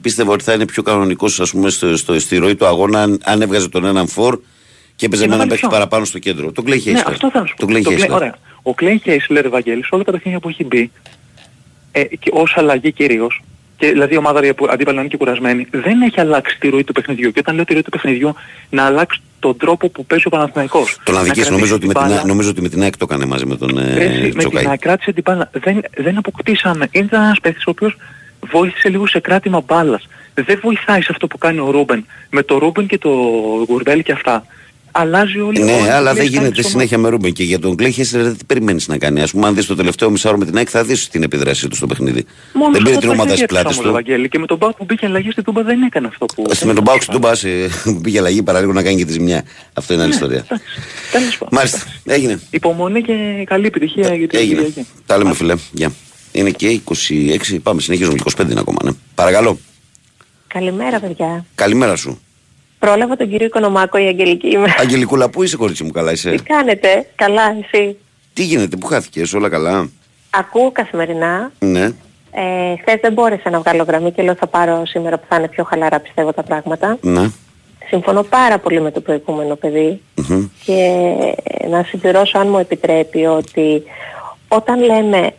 S2: πίστευα ότι θα είναι πιο κανονικός ας πούμε στο, στο, στη ροή του αγώνα αν, αν έβγαζε τον έναν φορ και έπαιζε
S5: Και
S2: με
S5: να
S2: έναν
S5: βάλει
S2: παίχτη
S5: ποιον;
S2: παραπάνω στο κέντρο. Τον Κλέι
S5: Ναι,
S2: Χέισλερ.
S5: αυτό θα σου πω.
S2: Τον Κλέι
S5: Το Clay-
S2: Χέισλερ.
S5: Ωραία. Ο Κλέι Χέισλερ, Ευαγγέλη, σε όλα τα παιχνίδια που έχει μπει, ε, και ως αλλαγή κυρίως, και δηλαδή η ομάδα που αντίπαλα είναι και κουρασμένη, δεν έχει αλλάξει τη ροή του παιχνιδιού. Και όταν λέω τη ροή του παιχνιδιού, να αλλάξει τον τρόπο που παίζει ο Παναθηναϊκός.
S2: Τον
S5: Να
S2: αδικείς,
S5: κρατήσει
S2: νομίζω ότι, με την,
S5: μπάλα.
S2: Α- νομίζω ότι με την ΑΕΚ το έκανε μαζί με τον
S5: Ρε, εσύ,
S2: ε,
S5: με την
S2: Τσοκάη.
S5: να κράτησε την μπάλα. Δεν, δεν αποκτήσαμε. Ήταν ένας παίχτης ο οποίος βοήθησε λίγο σε κράτημα μπάλας. Δεν βοηθάει σε αυτό που κάνει ο Ρούμπεν. Με το Ρούμπεν και το Γκουρμπέλ και αυτά. Αλλάζει όλη όλη
S2: Ναι,
S5: η
S2: αλλά δεν
S5: πλέον
S2: γίνεται
S5: στο
S2: συνέχεια με Ρούμπεν. Και για τον Κλέι Χέισλερ τι περιμένεις να κάνει. Α πούμε, αν δεις το τελευταίο μισάωρο με την ΑΕΚ, θα δεις την επίδρασή του στο παιχνίδι.
S5: Μόνος
S2: δεν
S5: σε
S2: πήρε
S5: αυτό
S2: την
S5: το
S2: ομάδα στι
S5: παιχνίδι
S2: πλάτε
S5: έπαιξε όμως,
S2: του.
S5: Ευαγγέλη. Και με τον Πάο που μπήκε αλλαγή στην Τούμπα δεν έκανε αυτό που...
S2: Με τον Μπάουξ του Μπάσε που πήγε αλλαγή παραλίγο να κάνει και τη ζημιά. Αυτό είναι άλλη ιστορία.
S5: Εντάξει, τέλος πάντων.
S2: Μάλιστα, έγινε.
S5: Υπομονή και καλή επιτυχία για την
S2: Έγινε.
S5: Κυριακή.
S2: Τα λέμε, φίλε. Γεια. Είναι και 26, πάμε, συνεχίζουμε. 25 είναι ακόμα, ναι. Παρακαλώ.
S6: Καλημέρα, παιδιά.
S2: Καλημέρα σου.
S6: Πρόλαβα τον κύριο Οικονομάκο, η Αγγελική είμαι.
S2: Αγγελικούλα, πού είσαι, κορίτσι μου, καλά είσαι;
S6: Τι κάνετε, καλά, εσύ;
S2: Τι γίνεται, πού χάθηκες, όλα καλά;
S6: Ακούω καθημερινά.
S2: Ναι.
S6: Ε, Χθες δεν μπόρεσα να βγάλω γραμμή και λέω θα πάρω σήμερα που θα είναι πιο χαλαρά πιστεύω τα πράγματα.
S2: Ναι.
S6: Συμφωνώ πάρα πολύ με το προηγούμενο παιδί
S2: Μμμ.
S6: και να συμπληρώσω αν μου επιτρέπει ότι όταν λέμε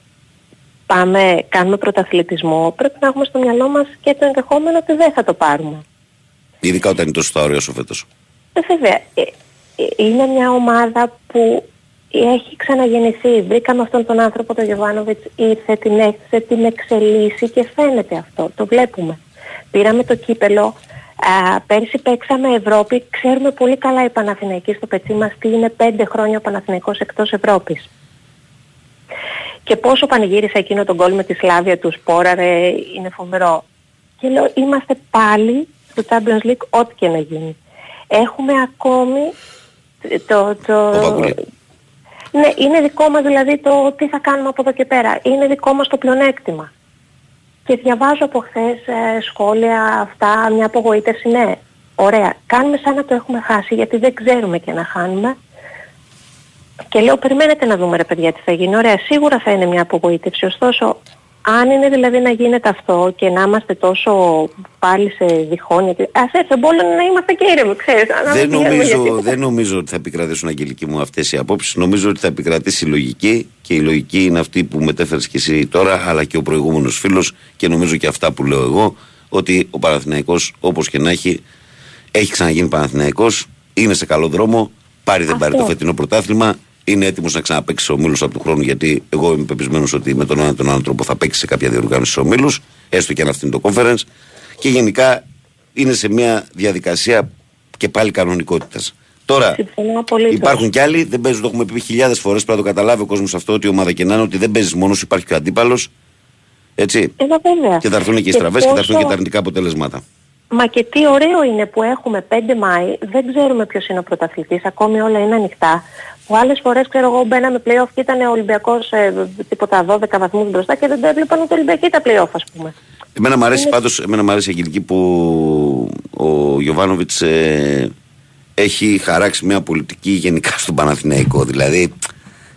S6: πάμε, κάνουμε πρωταθλητισμό πρέπει να έχουμε στο μυαλό μας και το ενδεχόμενο ότι δεν θα το πάρουμε.
S2: Ειδικά όταν είναι τόσο στα όρια σου φέτος.
S6: Ε, βέβαια, ε, ε, είναι μια ομάδα που έχει ξαναγεννηθεί. Βρήκαμε αυτόν τον άνθρωπο, τον Γιωβάνοβιτς, ήρθε, την έκτισε, την εξελίσσει και φαίνεται αυτό. Το βλέπουμε. Πήραμε το κύπελο, α, πέρσι παίξαμε Ευρώπη, ξέρουμε πολύ καλά οι Παναθηναϊκοί στο πετσί μας τι είναι πέντε χρόνια ο Παναθηναϊκός εκτός Ευρώπης. Και πόσο πανηγύρισα εκείνο τον γκολ με τη Σλάβια τους Σπόραρε, είναι φοβερό. Και λέω, είμαστε πάλι στο Champions League ό,τι και να γίνει. Έχουμε ακόμη το... το...
S2: Ο Παπούλη.
S6: Ναι, είναι δικό μας δηλαδή το τι θα κάνουμε από εδώ και πέρα. Είναι δικό μας το πλεονέκτημα. Και διαβάζω από χθες ε, σχόλια αυτά, μια απογοήτευση, ναι. Ωραία. Κάνουμε σαν να το έχουμε χάσει γιατί δεν ξέρουμε και να χάνουμε. Και λέω περιμένετε να δούμε ρε παιδιά τι θα γίνει. Ωραία, σίγουρα θα είναι μια απογοήτευση. Ωστόσο, αν είναι δηλαδή να γίνεται αυτό και να είμαστε τόσο πάλι σε διχόνια, και- ας έρθει ο Μπόλον να είμαστε και ήρεμοι, ξέρεις. να
S2: Δεν
S6: μην πηγαίνουμε
S2: νομίζω,
S6: γιατί-
S2: δεν νομίζω ότι θα επικρατήσουν αγγελική μου αυτές οι απόψεις. Νομίζω ότι θα επικρατήσει η λογική και η λογική είναι αυτή που μετέφερες και εσύ τώρα, αλλά και ο προηγούμενος φίλος και νομίζω και αυτά που λέω εγώ, ότι ο Παναθηναϊκός όπως και να έχει, έχει ξαναγίνει Παναθηναϊκός, είναι σε καλό δρόμο, πάρει δεν πάρει το
S6: Αυτό.
S2: φετινό πρωτάθλημα, είναι έτοιμος να ξαναπέξει ο Μήλο από του χρόνου, γιατί εγώ είμαι πεπισμένος ότι με τον ένα ή τον άλλο τρόπο θα παίξει σε κάποια διοργάνωση ο Μήλο, έστω και αν αυτή είναι το conference. Και γενικά είναι σε μια διαδικασία και πάλι κανονικότητας. Τώρα
S6: Συμφωνώ απολύτως.
S2: υπάρχουν κι άλλοι, δεν παίζουν, το έχουμε πει χιλιάδες φορές. Πρέπει να το καταλάβει ο κόσμος αυτό ότι η ομάδα και να είναι ότι δεν παίζεις μόνος σου, υπάρχει και ο αντίπαλος. Έτσι.
S6: Ε, μα βέβαια.
S2: Και θα έρθουν και οι στραβές και θα έρθουν
S6: πόσο-
S2: και τα αρνητικά αποτελέσματα.
S6: Μα και τι ωραίο είναι που έχουμε 5 Μάη, δεν ξέρουμε ποιος είναι ο πρωταθλητής, ακόμη όλα είναι ανοιχτά. Που άλλες φορές, ξέρω εγώ, μπαίναμε play-off και ήταν ο Ολυμπιακός ε, τίποτα 12 βαθμούς μπροστά και δεν το έβλεπαν ούτε Ολυμπιακοί τα play-off, ας πούμε.
S2: Εμένα μου αρέσει πάντως, εμένα μου αρέσει η αγγελική που ο Γιωβάνοβιτς ε, έχει χαράξει μια πολιτική γενικά στον Παναθηναϊκό. Δηλαδή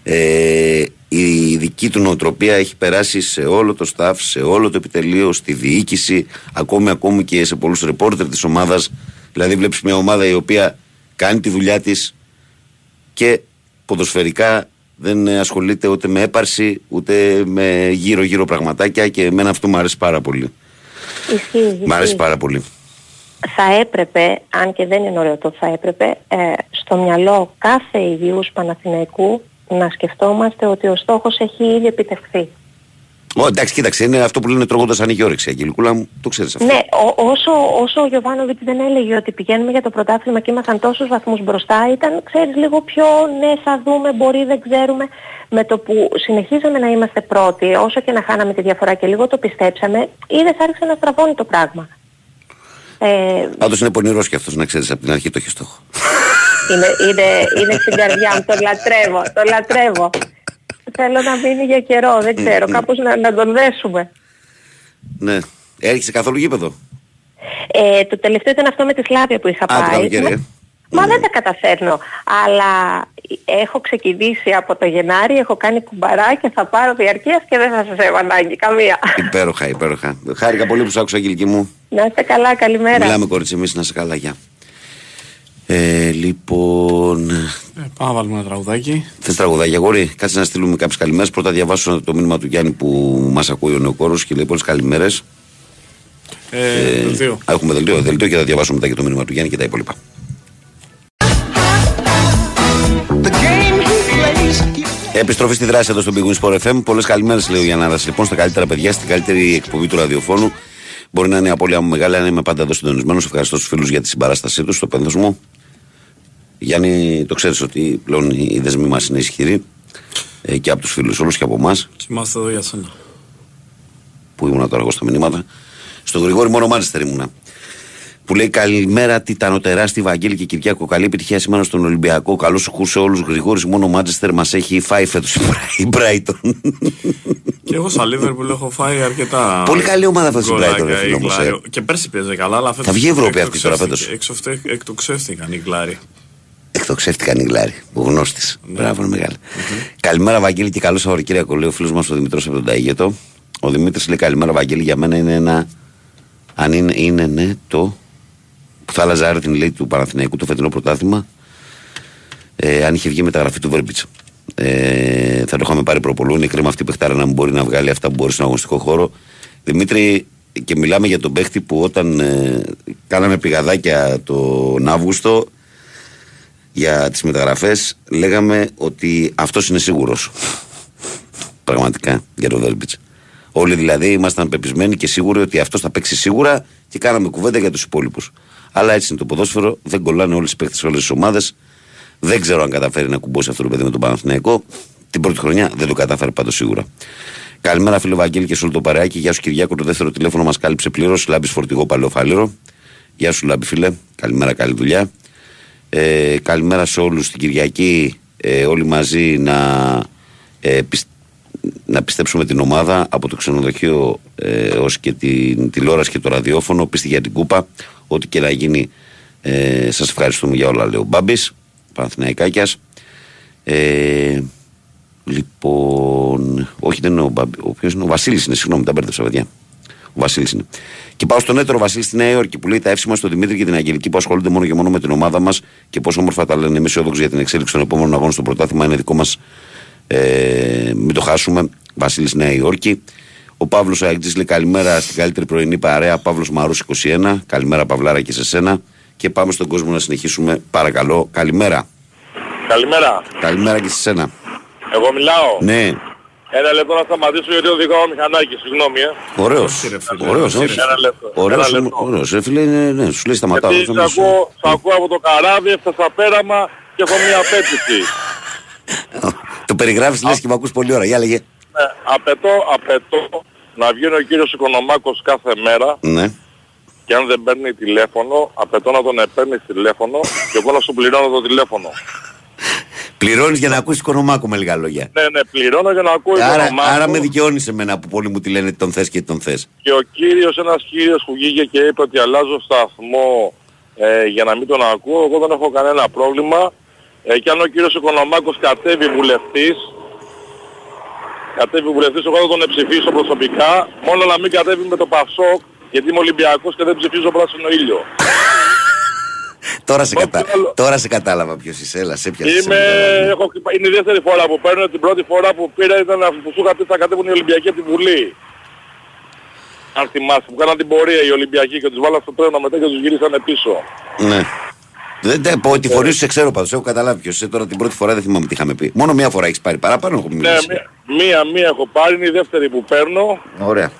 S2: ε, η δική του νοοτροπία έχει περάσει σε όλο το staff, σε όλο το επιτελείο, στη διοίκηση, ακόμη, ακόμη και σε πολλούς ρεπόρτερ της ομάδας. Δηλαδή βλέπεις μια ομάδα η οποία κάνει τη δουλειά της και ποδοσφαιρικά δεν ε, ασχολείται ούτε με έπαρση ούτε με γύρω-γύρω πραγματάκια και εμένα αυτό μου αρέσει πάρα πολύ.
S6: Ισχύει,
S2: Μ' αρέσει
S6: ισχύει.
S2: πάρα πολύ.
S6: Θα έπρεπε, αν και δεν είναι ωραίο το θα έπρεπε, ε, στο μυαλό κάθε υγιούς Παναθηναϊκού να σκεφτόμαστε ότι ο στόχος έχει ήδη επιτευχθεί.
S2: Ω, εντάξει, κοίταξε, είναι αυτό που λένε τρώγοντας ανοίγει όρεξη. Αγγελικούλα μου, το ξέρεις αυτό.
S6: Ναι, ο- όσο, όσο ο Γιωβάνοβιτς δεν έλεγε ότι πηγαίνουμε για το πρωτάθλημα και ήμασταν τόσους βαθμούς μπροστά, ήταν, ξέρεις, λίγο πιο ναι, θα δούμε, μπορεί, δεν ξέρουμε. Με το που συνεχίζαμε να είμαστε πρώτοι, όσο και να χάναμε τη διαφορά και λίγο το πιστέψαμε, είδες άρχισε να στραβώνει το πράγμα. Ε,
S2: Πάντως είναι πονηρός και αυτός να ξέρεις από την αρχή το έχει στόχο.
S6: Είναι, είναι, είναι στην καρδιά μου, τον λατρεύω, τον λατρεύω. Θέλω να μείνει για καιρό, δεν ξέρω, κάπως να, να τον δέσουμε.
S2: ναι. Έρχεσαι καθόλου γήπεδο;
S6: Ε, το τελευταίο ήταν αυτό με τη Σλάβια που είχα
S2: Α, το
S6: πάει.
S2: καλοκαίρι,
S6: Μα-
S2: ε.
S6: Μα
S2: Ναι.
S6: δεν τα καταφέρνω. Αλλά έχω ξεκινήσει από το Γενάρη, έχω κάνει κουμπαρά και θα πάρω διαρκείας και δεν θα σας έχω ανάγκη καμία.
S2: υπέροχα, υπέροχα. Χάρηκα πολύ που σ' άκουσα, Αγγελική μου.
S6: να είστε καλά, καλημέρα.
S2: Μιλάμε κορίτσι, εμείς να σε καλά, γεια. Ε, λοιπόν.
S3: Ε, πάμε να βάλουμε ένα τραγουδάκι.
S2: Θες τραγουδάκια, αγόρι; Κάτσε να στείλουμε κάποιες καλημέρες. Πρώτα διαβάσω το μήνυμα του Γιάννη που μας ακούει ο νεοκόρος και λέει πολλές καλημέρες.
S3: Ε, δελτίο.
S2: Έχουμε δελτίο, δελτίο και θα διαβάσω μετά και το μήνυμα του Γιάννη και τα υπόλοιπα. Επιστροφή στη δράση εδώ στο Big Win Sport FM. Πολλές καλημέρες, λέει ο Γιάνναρας. Λοιπόν, στα καλύτερα παιδιά, στην καλύτερη εκπομπή του ραδιοφώνου. Μπορεί να είναι η απώλεια μου μεγάλη, αλλά είμαι πάντα εδώ συντονισμένος. Ευχαριστώ στου φίλους για τη συμπαράστασή τους, στο πένθος μου. Γιάννη, το ξέρει ότι πλέον οι δεσμοί μα είναι ισχυροί ε, και από του φίλου όλου και από εμά
S3: Και είμαστε εδώ για σένα.
S2: που ήμουν τώρα εγώ στα μηνύματα. Στο Γρηγόρη μόνο Μάντσεστερ ήμουνα. Που λέει καλημέρα Τιτανο τεράστια Βαγγέλη και Κυριάκο. Καλή επιτυχία σήμερα στον Ολυμπιακό. Καλό σου χού σε όλου. Γρηγόρη μόνο Μάντσεστερ μα έχει φάει φέτο η Brighton.
S3: Και εγώ στα Liverpool έχω φάει αρκετά.
S2: Πολύ καλή ομάδα φέτος η
S3: γκολάκια,
S2: Brighton, ρε φίλε
S3: η
S2: όμως,
S3: Γκλάρη.
S2: ε.
S3: Και πέρσι παίζε καλά, αλλά φέτος
S2: Θα βγει η Ευρώπη αυτή τώρα
S3: εκτοξεύτηκε-
S2: φέτος.
S3: εξοφτε- Εκτοξεύτηκαν οι Γκλάροι.
S2: Εκτοξεύτηκαν οι Γλάροι. Ο γνώστης. Μπράβο, είναι μεγάλη. Καλημέρα, Βαγγέλη, και καλό Σαββατοκύριακο. Λέει ο φίλος μας ο Δημητρό από τον Ταίγετο. Ο Δημήτρης λέει καλημέρα, Βαγγέλη. Για μένα είναι ένα. Αν είναι, είναι ναι, το. που θα άλλαζε άρετη την λέει του Παναθηναϊκού το φετινό πρωτάθλημα. Ε, αν είχε βγει μεταγραφή του Βέρμπιτσα. Ε, θα το είχαμε πάρει προπολού. Είναι κρίμα αυτή η παιχτάρα να μην μπορεί να βγάλει αυτά που μπορεί στον αγωνιστικό χώρο. Δημήτρη, και μιλάμε για τον παίχτη που όταν ε, κάναμε πηγαδάκια τον Αύγουστο για τις μεταγραφές λέγαμε ότι αυτός είναι σίγουρος πραγματικά για τον Βέρμπιτς όλοι δηλαδή ήμασταν πεπισμένοι και σίγουροι ότι αυτός θα παίξει σίγουρα και κάναμε κουβέντα για τους υπόλοιπους αλλά έτσι είναι το ποδόσφαιρο δεν κολλάνε όλες οι παίχτες σε όλες τις ομάδες δεν ξέρω αν καταφέρει να κουμπώσει αυτό το παιδί με τον Παναθηναϊκό την πρώτη χρονιά δεν το κατάφερε πάντως σίγουρα Καλημέρα, φίλο Βαγγέλη και σε όλο το παρεάκι. Γεια σου, Κυριάκο. Το δεύτερο τηλέφωνο μας κάλυψε πλήρως. Λάμπης φορτηγό παλαιοφάλιρο. Γεια σου, Λάμπη, φίλε. Καλημέρα, καλή δουλειά. Ε, καλημέρα σε όλους την Κυριακή. Ε, όλοι μαζί να, ε, πισ... να πιστέψουμε την ομάδα από το ξενοδοχείο ε, ως και την τηλεόραση και το ραδιόφωνο. Πίστη για την κούπα. Ό,τι και να γίνει. Ε, Σας ευχαριστούμε για όλα, λέει ο Μπάμπης. Παναθηναϊκάκιας. Ε, Λοιπόν. Όχι, δεν είναι ο Μπαμπ. Ο, ποιος είναι, ο Βασίλης είναι, συγγνώμη, τα μπέρδεψα, παιδιά. Ο Βασίλης είναι. Και πάω στον έτερο Βασίλη στη Νέα Υόρκη που λέει τα εύσημα στον Δημήτρη και την Αγγελική που ασχολούνται μόνο και μόνο με την ομάδα μας και πόσο όμορφα τα λένε. Είμαι αισιόδοξο για την εξέλιξη των επόμενων αγώνων στο πρωτάθλημα. Είναι δικό μας. Ε, μην το χάσουμε. Βασίλης Νέα Υόρκη. Ο Παύλος Αγγλή λέει καλημέρα στην καλύτερη πρωινή παρέα. Παύλος Μαρούς 21. Καλημέρα Παυλάρα και σε σένα. Και πάμε στον κόσμο να συνεχίσουμε. Παρακαλώ. Καλημέρα.
S7: Καλημέρα.
S2: Καλημέρα και σε σένα.
S7: Εγώ μιλάω.
S2: Ναι.
S7: Ένα λεπτό να σταματήσω γιατί οδηγάω μηχανάκι, συγγνώμη. Ε.
S2: Ωραίος.
S3: Όχι, ρε φίλε.
S2: Ωραίος,
S3: Όχι,
S2: όχι.
S7: Ένα λεπτό.
S2: Ωραίος,
S7: Ένα
S2: είναι-
S7: λεπτό.
S2: ωραίος. Ρε φίλε, είναι, ναι, σου λέει σταματάω.
S7: Γιατί
S2: θα
S7: σ'
S2: μιλήσω.
S7: ακούω, σ' ακούω από το καράβι, έφτασα πέραμα και έχω μια απέτηση.
S2: Το περιγράφεις λες και με ακούς πολύ ώρα. Για λέγε.
S7: Ναι, απαιτώ, απαιτώ να βγαίνει ο κύριος Οικονομάκος κάθε μέρα
S2: Ναι.
S7: και αν δεν παίρνει τηλέφωνο, απαιτώ να τον παίρνει τηλέφωνο και εγώ να σου πληρώνω το τηλέφωνο.
S2: Πληρώνεις για να ακούσεις οικονομάκο με λίγα λόγια.
S7: Ναι, ναι, πληρώνω για να ακούω
S2: Άρα,
S7: Οικονομάκο
S2: άρα με δικαιώνεις εμένα που πολλοί μου τη λένε τι τον θες και τι τον θες.
S7: και ο κύριος, ένας κύριος που βγήκε και είπε ότι αλλάζω σταθμό ε, για να μην τον ακούω, εγώ δεν έχω κανένα πρόβλημα. Ε, και αν ο κύριος Οικονομάκος κατέβει βουλευτής, κατέβει βουλευτής, εγώ θα τον ψηφίσω προσωπικά, μόνο να μην κατέβει με το Πασόκ, γιατί είμαι Ολυμπιακός και δεν ψηφίζω πράσινο ήλιο.
S2: Τώρα σε,
S7: Όχι,
S2: κατα...
S7: άλλο.
S2: Τώρα σε κατάλαβα ποιος είσαι. Έλα, σε πιάσες.
S7: Είμαι, έχω, είναι η δεύτερη φορά που παίρνω, την πρώτη φορά που πήρα ήταν αφού σου είχα πει θα κατέβουν οι Ολυμπιακοί από τη Βουλή. Αν θυμάσαι, που κάναν την πορεία οι Ολυμπιακοί και τους βάλαν στο τρένο μετά και τους γυρίσανε πίσω.
S2: Ναι. Δεν τε, πω, τη φορή σου σε ξέρω πάντως. Έχω καταλάβει ποιος είσαι. Τώρα την πρώτη φορά δεν θυμάμαι τι είχαμε πει. Μόνο μία φορά έχεις πάρει. Παραπάνω έχω
S7: Ναι,
S2: μιλήσει.
S7: μία- μία, μία έχω πάρει, είναι η δεύτερη που παίρνω.
S2: Ωραία.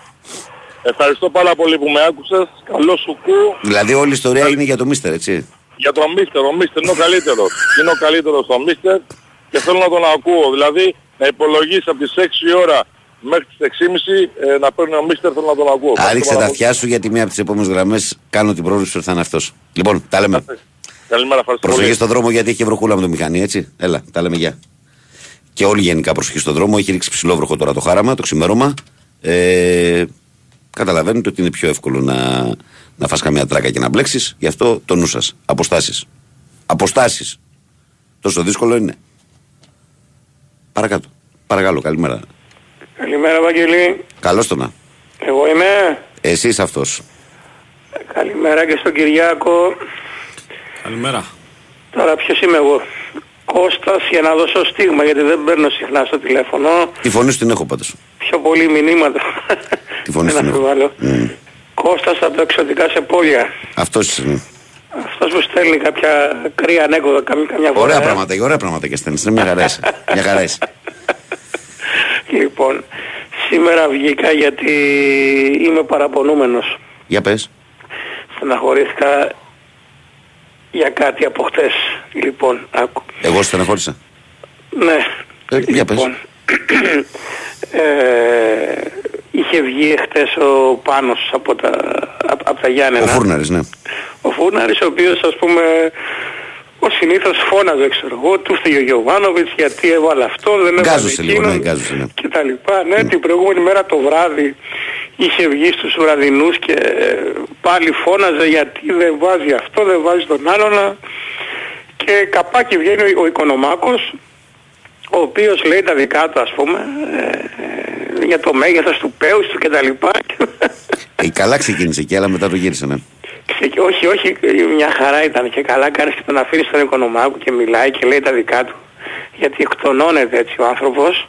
S7: Ευχαριστώ πάρα πολύ που με άκουσες. Καλό σου κου.
S2: Δηλαδή όλη η ιστορία είναι για το Μίστερ, έτσι.
S7: Για τον Μίστερ, ο Μίστερ είναι ο καλύτερος. Είναι ο καλύτερος ο Μίστερ και θέλω να τον ακούω. Δηλαδή να υπολογίσει από τις 6 η ώρα μέχρι τις 6.30 ε, να παίρνει ο Μίστερ, θέλω να τον ακούω.
S2: Άριξε
S7: Ευχαριστώ
S2: τα
S7: πάρα
S2: αυτιά σου γιατί μία από τις επόμενες γραμμές κάνω την πρόβλεψη ότι θα είναι αυτός. Λοιπόν, τα λέμε.
S7: πολύ. Καλημέρα, ευχαριστώ
S2: Προσοχή
S7: πολύ.
S2: στον δρόμο γιατί έχει βροχούλα με το μηχανή, έτσι. Έλα, τα λέμε γεια. Και όλοι γενικά προσοχή στον δρόμο. Έχει ρίξει ψηλό βροχό τώρα το χάραμα, το ξημέρωμα. Ε, καταλαβαίνετε ότι είναι πιο εύκολο να, να φας καμιά τράκα και να μπλέξεις. Γι' αυτό το νου σας. Αποστάσεις. Αποστάσεις. Τόσο δύσκολο είναι. Παρακάτω. Παρακαλώ, καλημέρα.
S8: Καλημέρα Βαγγελή.
S2: Καλώς το να.
S8: Εγώ είμαι.
S2: Εσύ είσαι αυτός.
S8: Καλημέρα και στον Κυριάκο.
S3: Καλημέρα.
S8: Τώρα ποιος είμαι εγώ; Κώστας για να δώσω στίγμα γιατί δεν παίρνω συχνά στο τηλέφωνο.
S2: Τη φωνή σου την έχω πάντως.
S8: Πιο πολύ μηνύματα.
S2: Τη φωνή
S8: δεν
S2: σου την έχω.
S8: αμφιβάλλω.
S2: Μμ.
S8: Κώστας από τα εξωτικά σε πόλια.
S2: Αυτός είσαι. μ.
S8: Αυτός που στέλνει κάποια κρύα ανέκδοτα καμιά, καμιά φορά.
S2: Ωραία
S8: ε.
S2: πράγματα, ωραία πράγματα και στέλνεις. Είναι μια χαρά είσαι. Μια χαρά είσαι.
S8: Λοιπόν, σήμερα βγήκα γιατί είμαι παραπονούμενος.
S2: Για πες.
S8: Στεναχωρήθηκα για κάτι από χτες. Λοιπόν, άκου.
S2: Εγώ στεναχώρησα.
S8: Ναι.
S2: Ε, για πες.
S8: Ε, είχε βγει χτες ο Πάνος από τα, απ' απ' τα Γιάννενα.
S2: Ο Φούρναρης, ναι.
S8: Ο Φούρναρης ο οποίος ας πούμε ο συνήθως φώναζε ξέρω εγώ, του φταίει ο Γιωβάνοβιτς γιατί έβαλε αυτό, δεν έβαλε
S2: Γκάζωσε λίγο,
S8: εκείνον
S2: ναι, γκάζωσε, ναι.
S8: και τα λοιπά. Ναι, την προηγούμενη μέρα το βράδυ είχε βγει στους βραδινούς και ε, πάλι φώναζε γιατί δεν βάζει αυτό, δεν βάζει τον άλλον και καπάκι βγαίνει ο, ο Οικονομάκος ο οποίος λέει τα δικά του ας πούμε ε, ε, για το μέγεθος του πέους του κτλ.
S2: Ε, καλά ξεκίνησε εκεί, αλλά μετά το γύρισε, ναι.
S8: Ξε- όχι, όχι, μια χαρά ήταν και καλά κάνεις και τον αφήνεις στον οικονομάκο και μιλάει και λέει τα δικά του. Γιατί εκτονώνεται έτσι ο άνθρωπος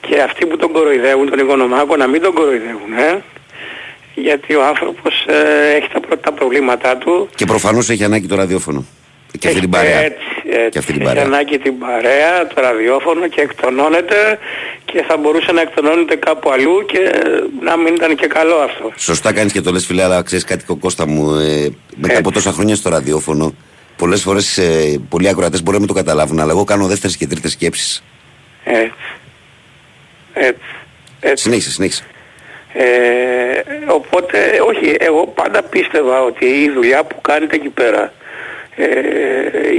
S8: και αυτοί που τον κοροϊδεύουν τον οικονομάκο να μην τον κοροϊδεύουν, ε. Γιατί ο άνθρωπος ε, έχει τα πρώτα προβλήματά του
S2: Και προφανώς έχει ανάγκη το ραδιόφωνο. Και αυτή την παρέα.
S8: έτσι, έτσι.
S2: Και αυτή την
S8: Έχει
S2: παρέα.
S8: ανάγκη την παρέα, το ραδιόφωνο και εκτονώνεται και θα μπορούσε να εκτονώνεται κάπου αλλού και να μην ήταν και καλό αυτό.
S2: Σωστά κάνεις και το λες, φίλε, αλλά ξέρεις κάτι, Κώστα μου. Ε, μετά από τόσα χρόνια στο ραδιόφωνο, πολλές φορές ε, πολλοί ακροατές μπορεί να μην το καταλάβουν, αλλά εγώ κάνω δεύτερες και τρίτες σκέψεις.
S8: Έτσι. Έτσι. Έτσι.
S2: Συνέχισε, συνέχισε.
S8: Ε, οπότε, όχι, εγώ πάντα πίστευα ότι η δουλειά που κάνετε εκεί πέρα ε,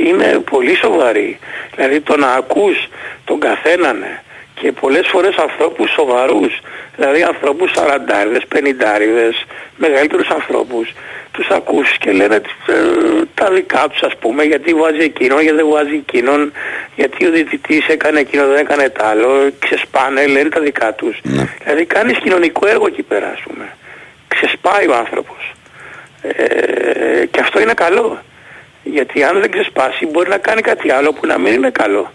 S8: είναι πολύ σοβαρή. Δηλαδή το να ακούς τον καθέναν ε, και πολλές φορές ανθρώπους σοβαρούς, δηλαδή ανθρώπους σαραντάριδες, πενηντάριδες, μεγαλύτερους ανθρώπους, τους ακούς και λένε ε, τα δικά τους ας πούμε, γιατί βάζει εκείνον, γιατί δεν βάζει εκείνον, γιατί ο διαιτητής έκανε εκείνο, δεν έκανε τ' άλλο, ξεσπάνε, λένε τα δικά τους.
S2: Ναι.
S8: Δηλαδή κάνεις κοινωνικό έργο εκεί πέρα ας πούμε. Ξεσπάει ο άνθρωπος. Ε, και αυτό είναι καλό. Γιατί αν δεν ξεσπάσει μπορεί να κάνει κάτι άλλο που να μην είναι καλό.